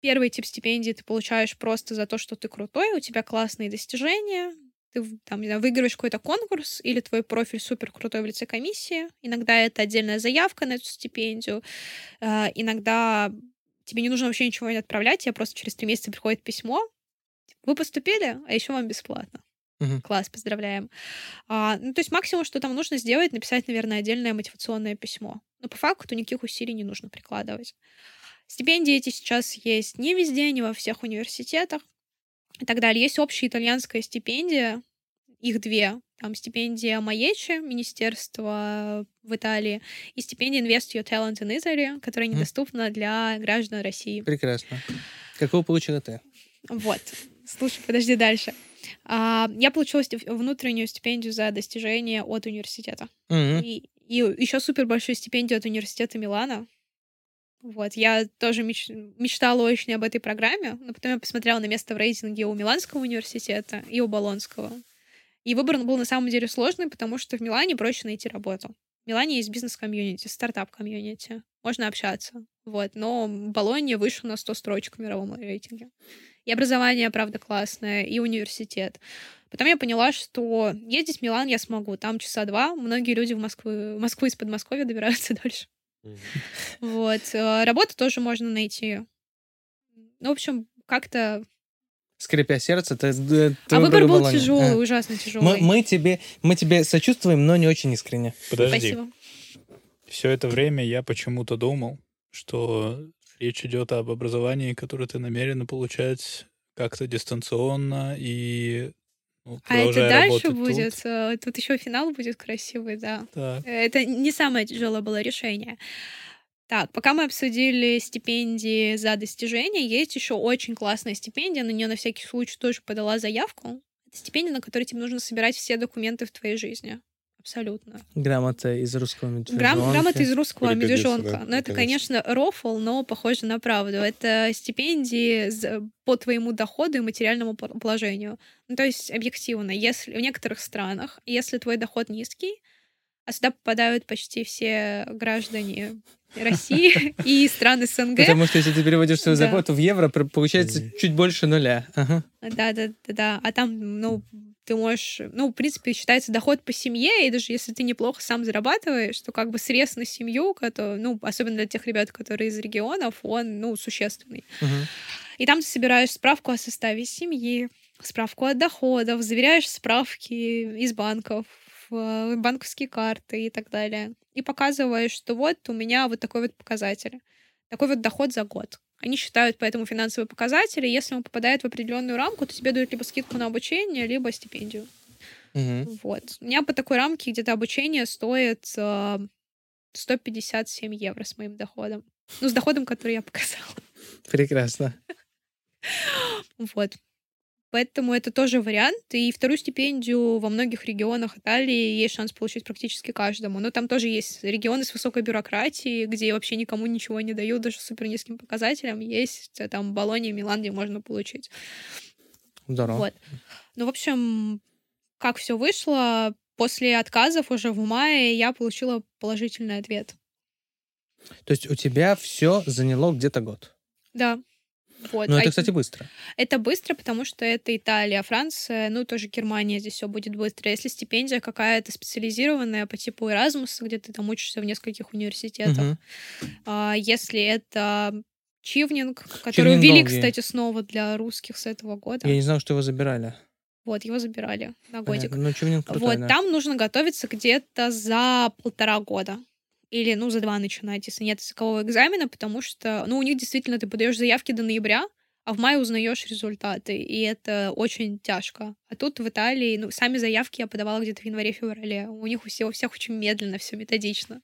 первый тип стипендии ты получаешь просто за то, что ты крутой, у тебя классные достижения, ты там, не знаю, выигрываешь какой-то конкурс, или твой профиль супер крутой в лице комиссии. Иногда это отдельная заявка на эту стипендию. А, иногда тебе не нужно вообще ничего не отправлять, тебе просто через три месяца приходит письмо. Вы поступили, а еще вам бесплатно. Мгм. Класс, поздравляем. А, ну, то есть максимум, что там нужно сделать, написать, наверное, отдельное мотивационное письмо. Но по факту никаких усилий не нужно прикладывать. Стипендии эти сейчас есть не везде, не во всех университетах и так далее. Есть общая итальянская стипендия, их две. Там стипендия Маечи, министерство в Италии, и стипендия Invest Your Talent in Italy, которая недоступна для граждан России. Прекрасно. Какого получила ты? Вот. Слушай, подожди дальше. А, я получила внутреннюю стипендию за достижение от университета. Мгм. И, и еще супер большую стипендию от университета Милана. Вот, я тоже меч- мечтала очень об этой программе, но потом я посмотрела на место в рейтинге у Миланского университета и у Болонского. И выбор был на самом деле сложный, потому что в Милане проще найти работу. В Милане есть бизнес-комьюнити, стартап-комьюнити. Можно общаться. Вот. Но Болонья выше на 100 строчек в мировом рейтинге. И образование, правда, классное, и университет. Потом я поняла, что ездить в Милан я смогу. Там часа два. Многие люди в Москву, в Москву из Подмосковья добираются дольше. Вот. э, Работу тоже можно найти. Ну, в общем, как-то... Скрипя сердце, ты... ты А выбор был тяжелый, А. ужасно Мы, тяжелый. мы, тебе, мы тебе сочувствуем, но не очень искренне. Подожди. Спасибо. Все это время я почему-то думал, что речь идет об образовании, которое ты намерена получать как-то дистанционно и ну, А это дальше тут. будет. э, Тут еще финал будет красивый, да. Так. Это не самое тяжелое было решение. Так, пока мы обсудили стипендии за достижения, есть еще очень классная стипендия, на нее на всякий случай тоже подала заявку. Это стипендия, на которой тебе нужно собирать все документы в твоей жизни. Абсолютно. Грамота из русского медвежонка. Грам- грамота из русского Пригодится, медвежонка. да, Но это, наконец. конечно, рофл, но похоже на правду. Это стипендии по твоему доходу и материальному пол- положению. Ну, то есть, объективно, если в некоторых странах, если твой доход низкий, а сюда попадают почти все граждане России и стран СНГ. Потому что если ты переводишь свою зарплату в евро, получается чуть больше нуля. Да, да, да, да. А там, ну, ты можешь, ну, в принципе, считается доход по семье, и даже если ты неплохо сам зарабатываешь, то как бы срез на семью, который, ну, особенно для тех ребят, которые из регионов, он, ну, существенный. И там ты собираешь справку о составе семьи, справку о доходах, заверяешь справки из банков, банковские карты и так далее. И показываешь, что вот у меня вот такой вот показатель, такой вот доход за год. Они считают поэтому финансовые показатели. Если он попадает в определенную рамку, то тебе дают либо скидку на обучение, либо стипендию. Мгм. Вот. У меня по такой рамке где-то обучение стоит э, 157 евро с моим доходом. Ну, с доходом, который я показала. Прекрасно. Вот. Поэтому это тоже вариант. И вторую стипендию во многих регионах Италии есть шанс получить практически каждому. Но там тоже есть регионы с высокой бюрократией, где вообще никому ничего не дают, даже супер низким показателем. Есть э, там Болония, Милан, где можно получить. Здорово. Вот. Ну, в общем, как все вышло, после отказов уже в мае я получила положительный ответ. То есть у тебя все заняло где-то год. Да. Вот. Ну, А это, кстати, быстро. Это быстро, потому что это Италия, Франция, ну, тоже Германия, здесь все будет быстро. Если стипендия какая-то специализированная по типу Erasmus, где ты там учишься в нескольких университетах, а, если это Чивнинг, который Чивнинг ввели, долгий. кстати, снова для русских с этого года. Я не знал, что его забирали. Вот, его забирали на годик. Понятно. Ну, Чивнинг крутой, Вот, да. там нужно готовиться где-то за полтора года. Или, ну, за два начинать, если нет языкового экзамена, потому что, ну, у них действительно ты подаешь заявки до ноября, а в мае узнаешь результаты, и это очень тяжко. А тут в Италии, ну, сами заявки я подавала где-то в январе-феврале. У них у всех, у всех очень медленно, все методично.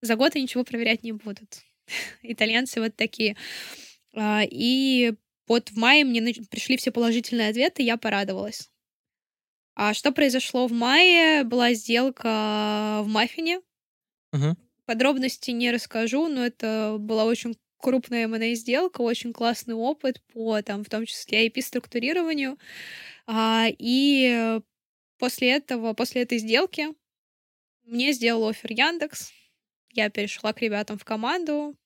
За год они ничего проверять не будут. Итальянцы вот такие. А, И вот в мае мне пришли все положительные ответы, я порадовалась. А что произошло в мае? Была сделка в Маффине. Мгм. Подробности не расскажу, но это была очень крупная M&A сделка, очень классный опыт по, там, в том числе IP-структурированию. А, и после этого, после этой сделки мне сделал офер Яндекс. Я перешла к ребятам в команду.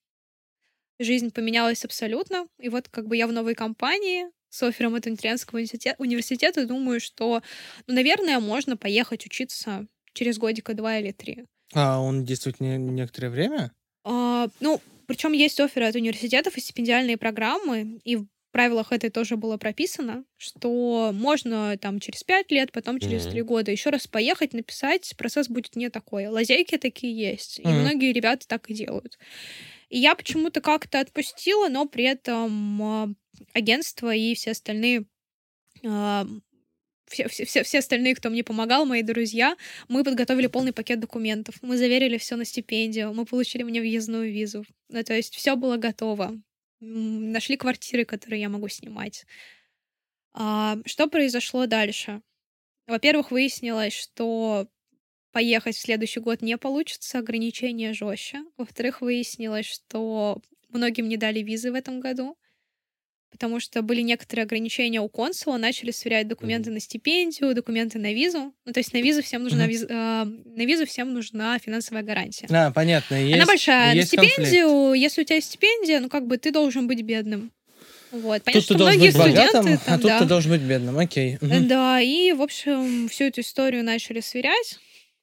Жизнь поменялась абсолютно. И вот как бы я в новой компании с офером от Интрианского университета, думаю, что, ну, наверное, можно поехать учиться через годика два или три. А он действует не некоторое время? А, ну, причем есть оферы от университетов и стипендиальные программы, и в правилах это тоже было прописано, что можно там через пять лет, потом через три mm-hmm. года еще раз поехать, написать, процесс будет не такой. Лазейки такие есть, mm-hmm. и многие ребята так и делают. И я почему-то как-то отпустила, но при этом а, агентство и все остальные а, все, все, все остальные, кто мне помогал, мои друзья, мы подготовили полный пакет документов. Мы заверили все на стипендию, мы получили мне въездную визу. Ну, то есть все было готово. Нашли квартиры, которые я могу снимать. А, что произошло дальше? Во-первых, выяснилось, что поехать в следующий год не получится, ограничения жестче. Во-вторых, выяснилось, что многим не дали визы в этом году потому что были некоторые ограничения у консула, начали сверять документы mm-hmm. на стипендию, документы на визу. Ну, то есть на визу всем нужна, mm-hmm. виз, э, на визу всем нужна финансовая гарантия. А, понятно. Есть, Она большая. Есть на стипендию, конфликт. если у тебя есть стипендия, ну, как бы ты должен быть бедным. Вот. Понятно, тут ты должен быть богатым, там, а тут да. ты должен быть бедным. Окей. Угу. Да, и, в общем, всю эту историю начали сверять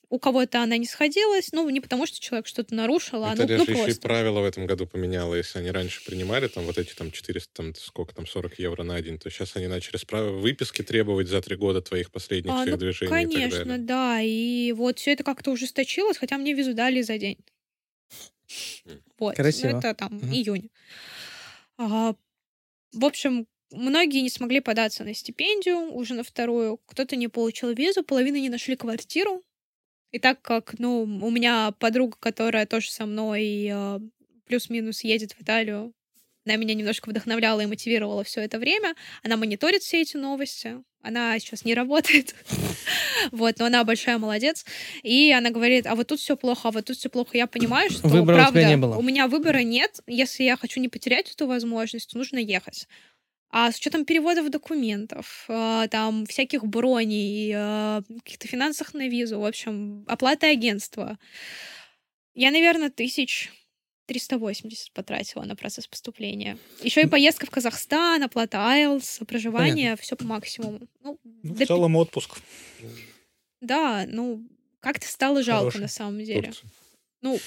у кого-то она не сходилась, ну, не потому что человек что-то нарушил, а ну, ну просто. еще и правила в этом году поменяла. Если они раньше принимали там вот эти там 400, там сколько там, 40 евро на день, то сейчас они начали справ... выписки требовать за три года твоих последних а, всех ну, движений конечно, и так далее. да. И вот все это как-то ужесточилось, хотя мне визу дали за день. Вот. Красиво. Ну, это там угу. июнь. А, в общем, Многие не смогли податься на стипендию уже на вторую, кто-то не получил визу, половина не нашли квартиру, и так как, ну, у меня подруга, которая тоже со мной э, плюс-минус едет в Италию, она меня немножко вдохновляла и мотивировала все это время. Она мониторит все эти новости. Она сейчас не работает. вот, но она большая молодец. И она говорит, а вот тут все плохо, а вот тут все плохо. Я понимаю, что Выбора правда, у, тебя не было. у меня выбора нет. Если я хочу не потерять эту возможность, то нужно ехать. А с учетом переводов документов, а, там всяких броней, а, каких-то финансах на визу, в общем, оплаты агентства, я, наверное, тысяч 380 потратила на процесс поступления. Еще и поездка в Казахстан, оплата IELTS, проживание, все по максимуму. Ну, ну в целом отпуск. Да, ну, как-то стало жалко Хороший. на самом деле. Турция. Ну,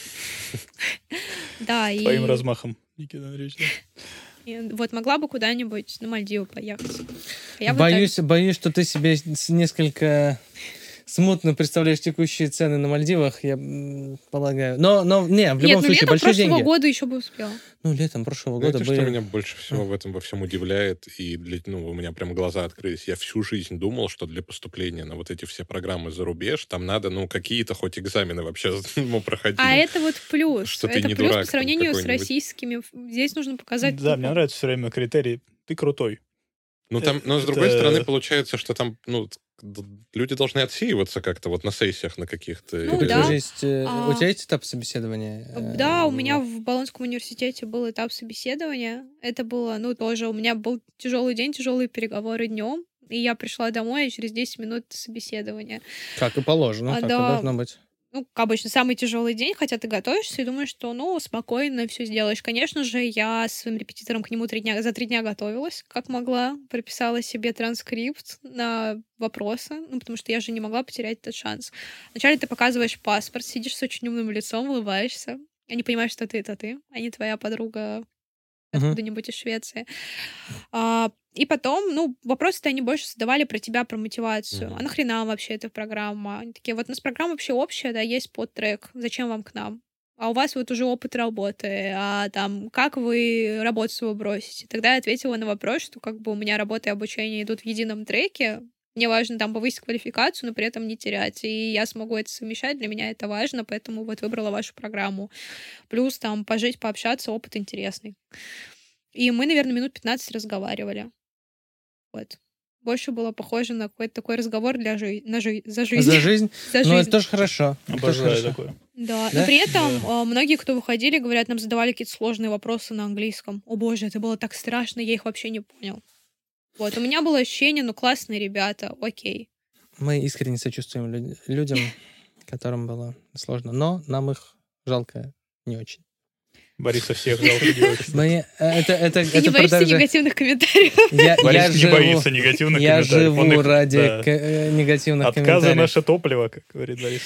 да, и... Твоим размахом, Никита Андреевич. Вот могла бы куда-нибудь на Мальдивы поехать. А я боюсь, так... боюсь, что ты себе несколько смутно представляешь текущие цены на Мальдивах, я полагаю. Но, но не, в любом Нет, ну, случае, большие деньги. прошлого года еще бы успел. Ну, летом прошлого Знаете, года были... что меня больше всего в этом во всем удивляет, и для, ну, у меня прям глаза открылись. Я всю жизнь думал, что для поступления на вот эти все программы за рубеж там надо, ну, какие-то хоть экзамены вообще ну, проходить. А это вот плюс. Что это ты не плюс дурак, по сравнению с российскими. Здесь нужно показать... Да, мне нравится все время критерий. Ты крутой. Ну, там, но с другой стороны, получается, что там, ну, люди должны отсеиваться как-то вот на сессиях на каких-то. Ну, да. Есть, э, а... У тебя есть этап собеседования? Э, да, у меня в Болонском университете был этап собеседования. Это было, ну, тоже, у меня был тяжелый день, тяжелые переговоры днем. И я пришла домой, и через 10 минут собеседования. Как и положено, а, так да. и должно быть ну, как обычно, самый тяжелый день, хотя ты готовишься и думаешь, что, ну, спокойно все сделаешь. Конечно же, я с своим репетитором к нему три дня, за три дня готовилась, как могла, прописала себе транскрипт на вопросы, ну, потому что я же не могла потерять этот шанс. Вначале ты показываешь паспорт, сидишь с очень умным лицом, улыбаешься, они понимают, что ты — это ты, а не твоя подруга откуда-нибудь из Швеции. А, и потом, ну, вопросы-то они больше задавали про тебя, про мотивацию. Mm-hmm. А нахрена вообще эта программа? Они такие, вот у нас программа вообще общая, да, есть подтрек. Зачем вам к нам? А у вас вот уже опыт работы, а там, как вы работу свою бросите? Тогда я ответила на вопрос, что как бы у меня работа и обучение идут в едином треке, мне важно там повысить квалификацию, но при этом не терять. И я смогу это совмещать, для меня это важно, поэтому вот выбрала вашу программу. Плюс там пожить, пообщаться, опыт интересный. И мы, наверное, минут 15 разговаривали. Вот. больше было похоже на какой-то такой разговор для жи- на жи- за жизнь. За жизнь? За Ну, жизнь. это тоже хорошо. Тоже Обожаю хорошо. такое. Да, Да? но при этом э, многие, кто выходили, говорят, нам задавали какие-то сложные вопросы на английском. О боже, это было так страшно, я их вообще не понял. Вот, у меня было ощущение, ну, классные ребята, окей. Мы искренне сочувствуем люд- людям, которым было сложно, но нам их жалко не очень. Бориса всех жалко не очень. Мы, э, это, это, Ты не боишься продажа- негативных комментариев? Я, я Борис не живу, боится негативных я комментариев. Он живу их- ради да. к- э, негативных Отказы комментариев. наше топливо, как говорит Борис.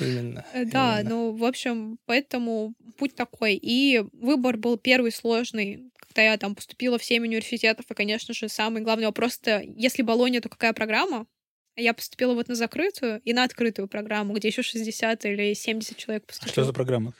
Именно. Э, Да, именно. ну, в общем, поэтому путь такой. И выбор был первый сложный, когда я там поступила в 7 университетов, и, конечно же, самый главный вопрос это, если Болония, то какая программа? А Я поступила вот на закрытую и на открытую программу, где еще 60 или 70 человек поступило. Что за программа?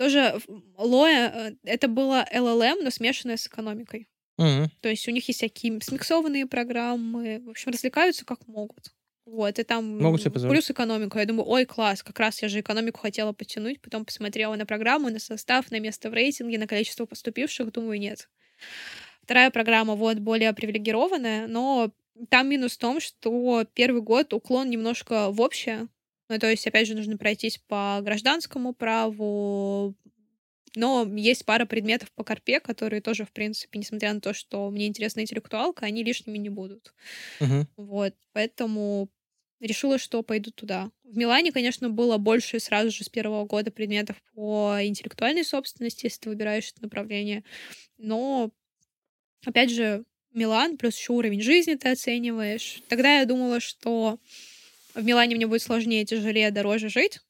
Тоже Лоя, э, это было LLM, но смешанное с экономикой. Мгм. То есть у них есть всякие смиксованные программы, в общем, развлекаются как могут. Вот, и там Могут себе позволить. плюс экономику. Я думаю, ой, класс, как раз я же экономику хотела подтянуть, потом посмотрела на программу, на состав, на место в рейтинге, на количество поступивших, думаю, нет. Вторая программа, вот, более привилегированная, но там минус в том, что первый год уклон немножко в общее. Ну, то есть, опять же, нужно пройтись по гражданскому праву, но есть пара предметов по корпе, которые тоже, в принципе, несмотря на то, что мне интересна интеллектуалка, они лишними не будут. Мгм. Вот, поэтому решила, что пойду туда. В Милане, конечно, было больше сразу же с первого года предметов по интеллектуальной собственности, если ты выбираешь это направление. Но, опять же, Милан, плюс еще уровень жизни ты оцениваешь. Тогда я думала, что в Милане мне будет сложнее, тяжелее, дороже жить.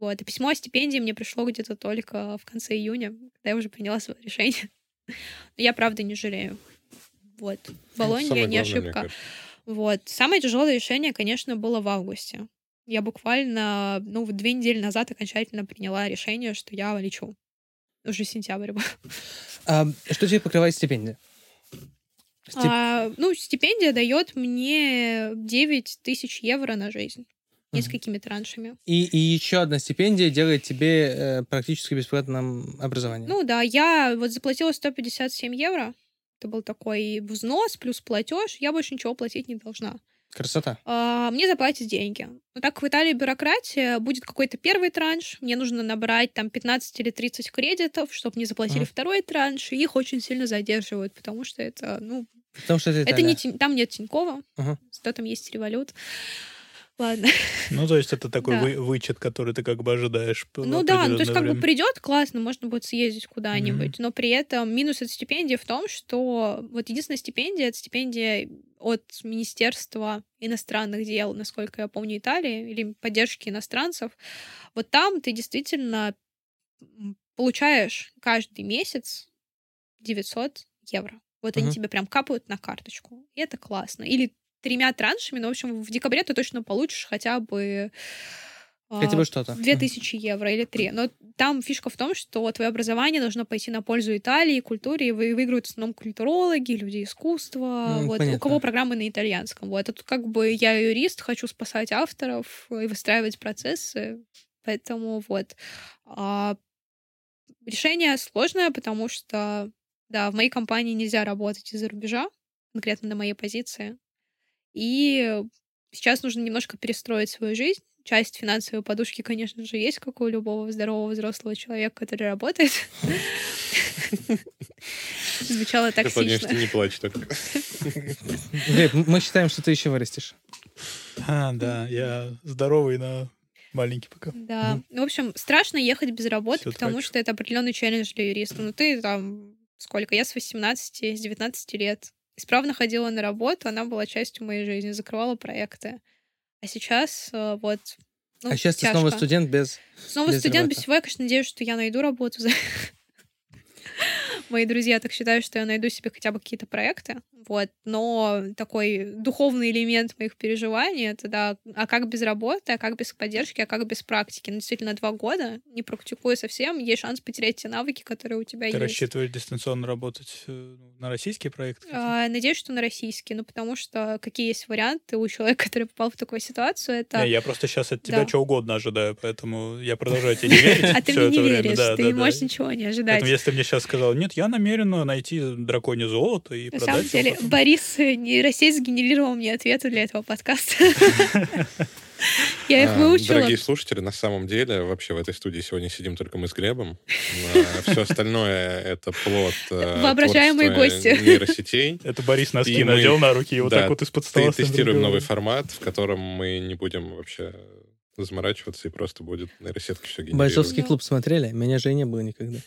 Вот. И письмо о стипендии мне пришло где-то только в конце июня, когда я уже приняла свое решение. Но я, правда, не жалею. Вот. Это Болонья самое не главное, ошибка. Вот. Самое тяжелое решение, конечно, было в августе. Я буквально, ну, вот две недели назад окончательно приняла решение, что я лечу. Уже сентябрь был. А что тебе покрывает стипендия? Стип- А, ну, стипендия дает мне 9 тысяч евро на жизнь. Несколькими траншами. И, и еще одна стипендия делает тебе э, практически бесплатным образование. Ну да, я вот заплатила 157 евро. Это был такой взнос плюс платеж. Я больше ничего платить не должна. Красота. А, мне заплатят деньги. Но так как в Италии бюрократия, будет какой-то первый транш, мне нужно набрать там 15 или 30 кредитов, чтобы мне заплатили Ага. второй транш, и их очень сильно задерживают, потому что это, ну, Потому что это это не Тинь- там нет Тинькова, Ага. зато там есть револют. Ладно. Ну, то есть это такой Да. вы- вычет, который ты как бы ожидаешь. Ну да, ну то есть как бы придет, классно, можно будет съездить куда-нибудь, но при этом минус этой стипендии в том, что вот единственная стипендия — это стипендия от Министерства иностранных дел, насколько я помню, Италии, или поддержки иностранцев. Вот там ты действительно получаешь каждый месяц 900 евро. Вот они Мгм. тебе прям капают на карточку. И это классно. Или тремя траншами, но, в общем, в декабре ты точно получишь хотя бы... Хотя а, бы что-то. Две тысячи евро или три. Но там фишка в том, что твое образование должно пойти на пользу Италии, культуре, и вы- выиграют в основном культурологи, люди искусства, М, вот, у кого программы на итальянском. Вот, это как бы я юрист, хочу спасать авторов и выстраивать процессы, поэтому вот. А, решение сложное, потому что, да, в моей компании нельзя работать из-за рубежа, конкретно на моей позиции. И сейчас нужно немножко перестроить свою жизнь. Часть финансовой подушки, конечно же, есть, как у любого здорового взрослого человека, который работает. Звучало токсично. что не плачь м- мы считаем, что ты еще вырастешь. А, да, я здоровый, но маленький пока. Да. Ну, в общем, страшно ехать без работы, потому что это определенный челлендж для юриста. Ну, ты там сколько? Я с 18, с 19 лет исправно ходила на работу, она была частью моей жизни, закрывала проекты. А сейчас э, вот... ну, а сейчас ты снова тяжко. студент без... Снова без студент работы. без всего. Я, конечно, надеюсь, что я найду работу. за- Мои друзья так считают, что я найду себе хотя бы какие-то проекты. Вот. Но такой духовный элемент моих переживаний — это, да, а как без работы, а как без поддержки, а как без практики? Ну, действительно, два года, не практикуя совсем, есть шанс потерять те навыки, которые у тебя Ты есть. рассчитываешь дистанционно работать э, на российские проекты? какие-то? А, Надеюсь, что на российский, ну, потому что какие есть варианты у человека, который попал в такую ситуацию, это... Не, я просто сейчас от тебя Да. что угодно ожидаю, поэтому я продолжаю тебе не верить А ты мне не веришь, ты не можешь ничего не ожидать. Поэтому если ты мне сейчас сказал, нет, я намерен найти драконье золото и На продать самом его деле, потом. Борис э, нейросеть сгенерировал мне ответы для этого подкаста. Я их А, выучила. Дорогие слушатели, на самом деле, вообще в этой студии сегодня сидим только мы с Глебом. Все остальное — это плод э, Воображаемые гости. нейросетей. Это Борис носки надел на руки и вот так вот из-под стола. Тестируем новый формат, в котором мы не будем вообще заморачиваться, и просто будет нейросетка все генерировать. Бойцовский клуб смотрели? Меня же и не было никогда.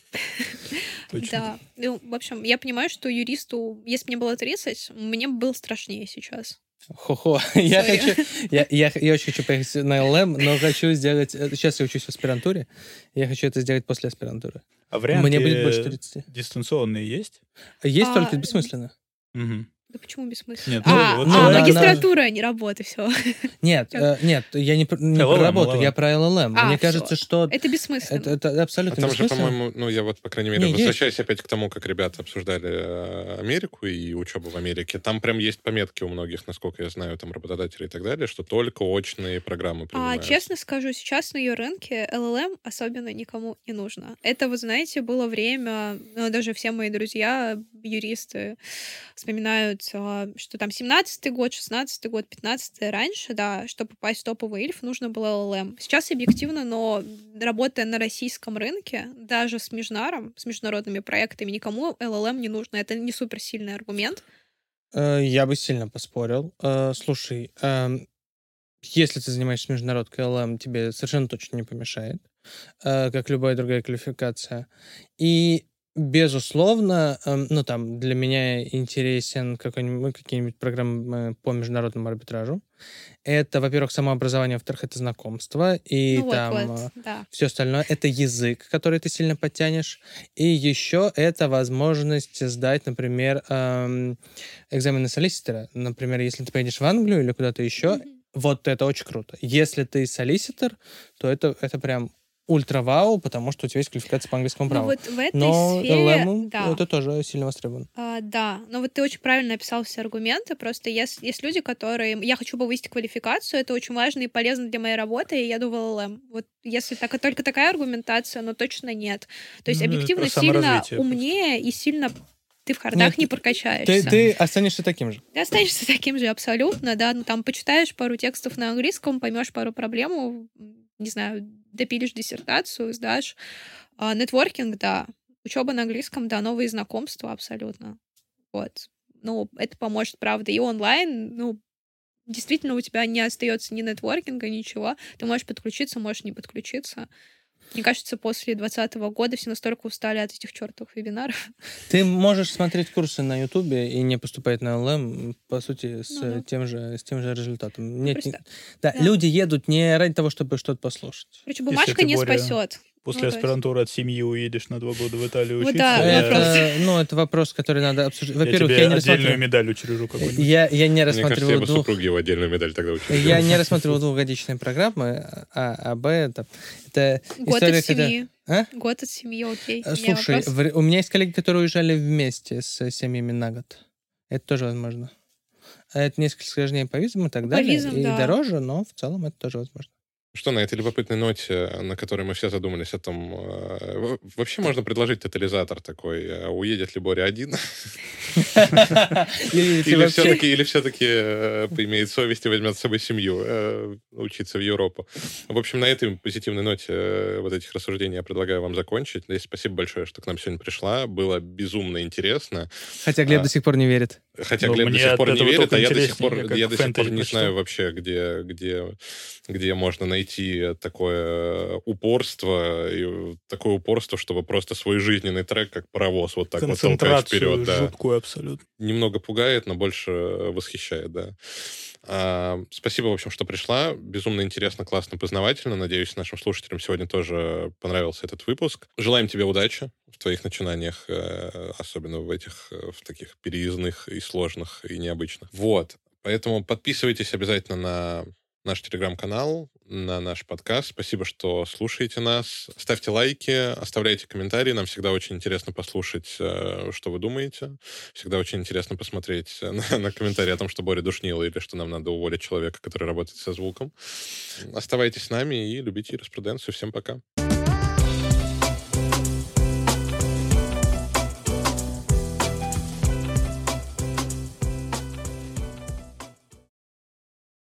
Да. Ну, в общем, я понимаю, что юристу, если бы мне было 30, мне бы было страшнее сейчас. Хо-хо. Я хочу... Я, я, я очень хочу поехать на ЛМ, но хочу сделать... э, Сейчас я учусь в аспирантуре. Я хочу это сделать после аспирантуры. А варианты Мне будет больше 30. дистанционные есть? Есть А, только бессмысленно. Мгм. Да почему бессмысленно? Нет, а, ну, вот а, да, да, магистратура, а не работа, все. Нет, э, нет, я не, не про работу, LLM. я про ЛЛМ. А, Мне всё. кажется, что Это бессмысленно. это, это А абсолютно там же, по-моему, ну, я вот, по крайней мере, Не, есть. возвращаясь опять к тому, как ребята обсуждали э, Америку и учебу в Америке, там прям есть пометки у многих, насколько я знаю, там работодателей и так далее, что только очные программы А, принимают. честно скажу, сейчас на ее рынке LLM особенно никому не нужно. Это, вы знаете, было время, ну, даже все мои друзья, юристы, вспоминают, а, что там 17-й год, 16-й год, 15-й раньше, да, чтобы попасть в топовый ильф, нужно было LLM. Сейчас объективно, но работая на российском рынке, даже с межнаром, с международными проектами, никому LLM не нужно. Это не суперсильный аргумент. Э, Я бы сильно поспорил. Э, Слушай, эм, если ты занимаешься международкой ЛМ, тебе совершенно точно не помешает, э, как любая другая квалификация. И безусловно, эм, ну там для меня интересен какой-нибудь, какие-нибудь программы по международному арбитражу. Это, во-первых, самообразование, во-вторых, это знакомство, и ну там вот, э, вот, да. все остальное это язык, который ты сильно подтянешь. И еще это возможность сдать, например, эм, экзамены солиситора. Например, если ты поедешь в Англию или куда-то еще, Мгм. вот это очень круто. Если ты солиситор, то это, это прям ультра-вау, потому что у тебя есть квалификация по английскому Ну праву. вот в этой Но сфере, LM да. это тоже сильно востребовано. А, да, но вот ты очень правильно описал все аргументы. Просто есть, есть люди, которые... Я хочу повысить квалификацию, это очень важно и полезно для моей работы, и я еду в LLM. Вот если так, только такая аргументация, но точно нет. То есть Ну, объективно сильно просто. умнее и сильно ты в хардах Нет, не Ты, прокачаешься. ты останешься таким же. Ты останешься таким же абсолютно, да, ну там почитаешь пару текстов на английском, поймешь пару проблем, не знаю, допилишь диссертацию, сдашь. А, Нетворкинг, да. Учеба на английском, да, новые знакомства абсолютно. Вот. Ну, это поможет, правда. И онлайн, ну, действительно у тебя не остается ни нетворкинга, ничего. Ты можешь подключиться, можешь не подключиться. Мне кажется, после 2020 года все настолько устали от этих чертовых вебинаров. Ты можешь смотреть курсы на Ютубе и не поступать на ЛМ, по сути, с, Ну да. тем, же, с тем же результатом. Нет, Просто- не- да, да. люди едут не ради того, чтобы что-то послушать. Короче, бумажка не спасет. После Ну, то есть- аспирантуры от семьи уедешь на два года в Италию Вот учиться. да, я- вопрос. Это, ну, это вопрос, который надо обсуждать. Во-первых, я, не отдельную рассматриваю... медаль учрежу какую-нибудь. Я, я не Мне кажется, я рассматриваю бы его отдельную медаль тогда учил. Я не рассматриваю двухгодичные программы, а, а Б это... Это Год история, от когда- семьи. А? Год от семьи, окей. Э, У меня Слушай, в- у меня есть коллеги, которые уезжали вместе с семьями на год. Это тоже возможно. Это несколько сложнее по визам и так По далее. визам, и да. дороже, но в целом это тоже возможно. Что на этой любопытной ноте, на которой мы все задумались о том... э, Вообще можно предложить тотализатор такой. э, Уедет ли Боря один? Или все-таки, или все-таки поимеет совесть и возьмет с собой семью э, учиться в Европу. В общем, на этой позитивной ноте э, вот этих рассуждений я предлагаю вам закончить. Спасибо большое, что к нам сегодня пришла. Было безумно интересно. Хотя Глеб А. до сих пор не верит. Хотя Ну, Глеб до сих пор не верит, а я до сих пор, не знаю вообще, где, где, где можно найти такое упорство, и такое упорство, чтобы просто свой жизненный трек, как паровоз, вот так вот толкать вперед. Да. жуткую абсолютно. Немного пугает, но больше восхищает, да. А, спасибо, в общем, что пришла. Безумно интересно, классно, познавательно. Надеюсь, нашим слушателям сегодня тоже понравился этот выпуск. Желаем тебе удачи в твоих начинаниях, э, особенно в этих, э, в таких переездных и сложных, и необычных. Вот. Поэтому подписывайтесь обязательно на наш телеграм-канал, на наш подкаст. Спасибо, что слушаете нас. Ставьте лайки, оставляйте комментарии. Нам всегда очень интересно послушать, э, что вы думаете. Всегда очень интересно посмотреть на, на комментарии о том, что Боря душнило или что нам надо уволить человека, который работает со звуком. Оставайтесь с нами и любите юриспруденцию. Всем пока.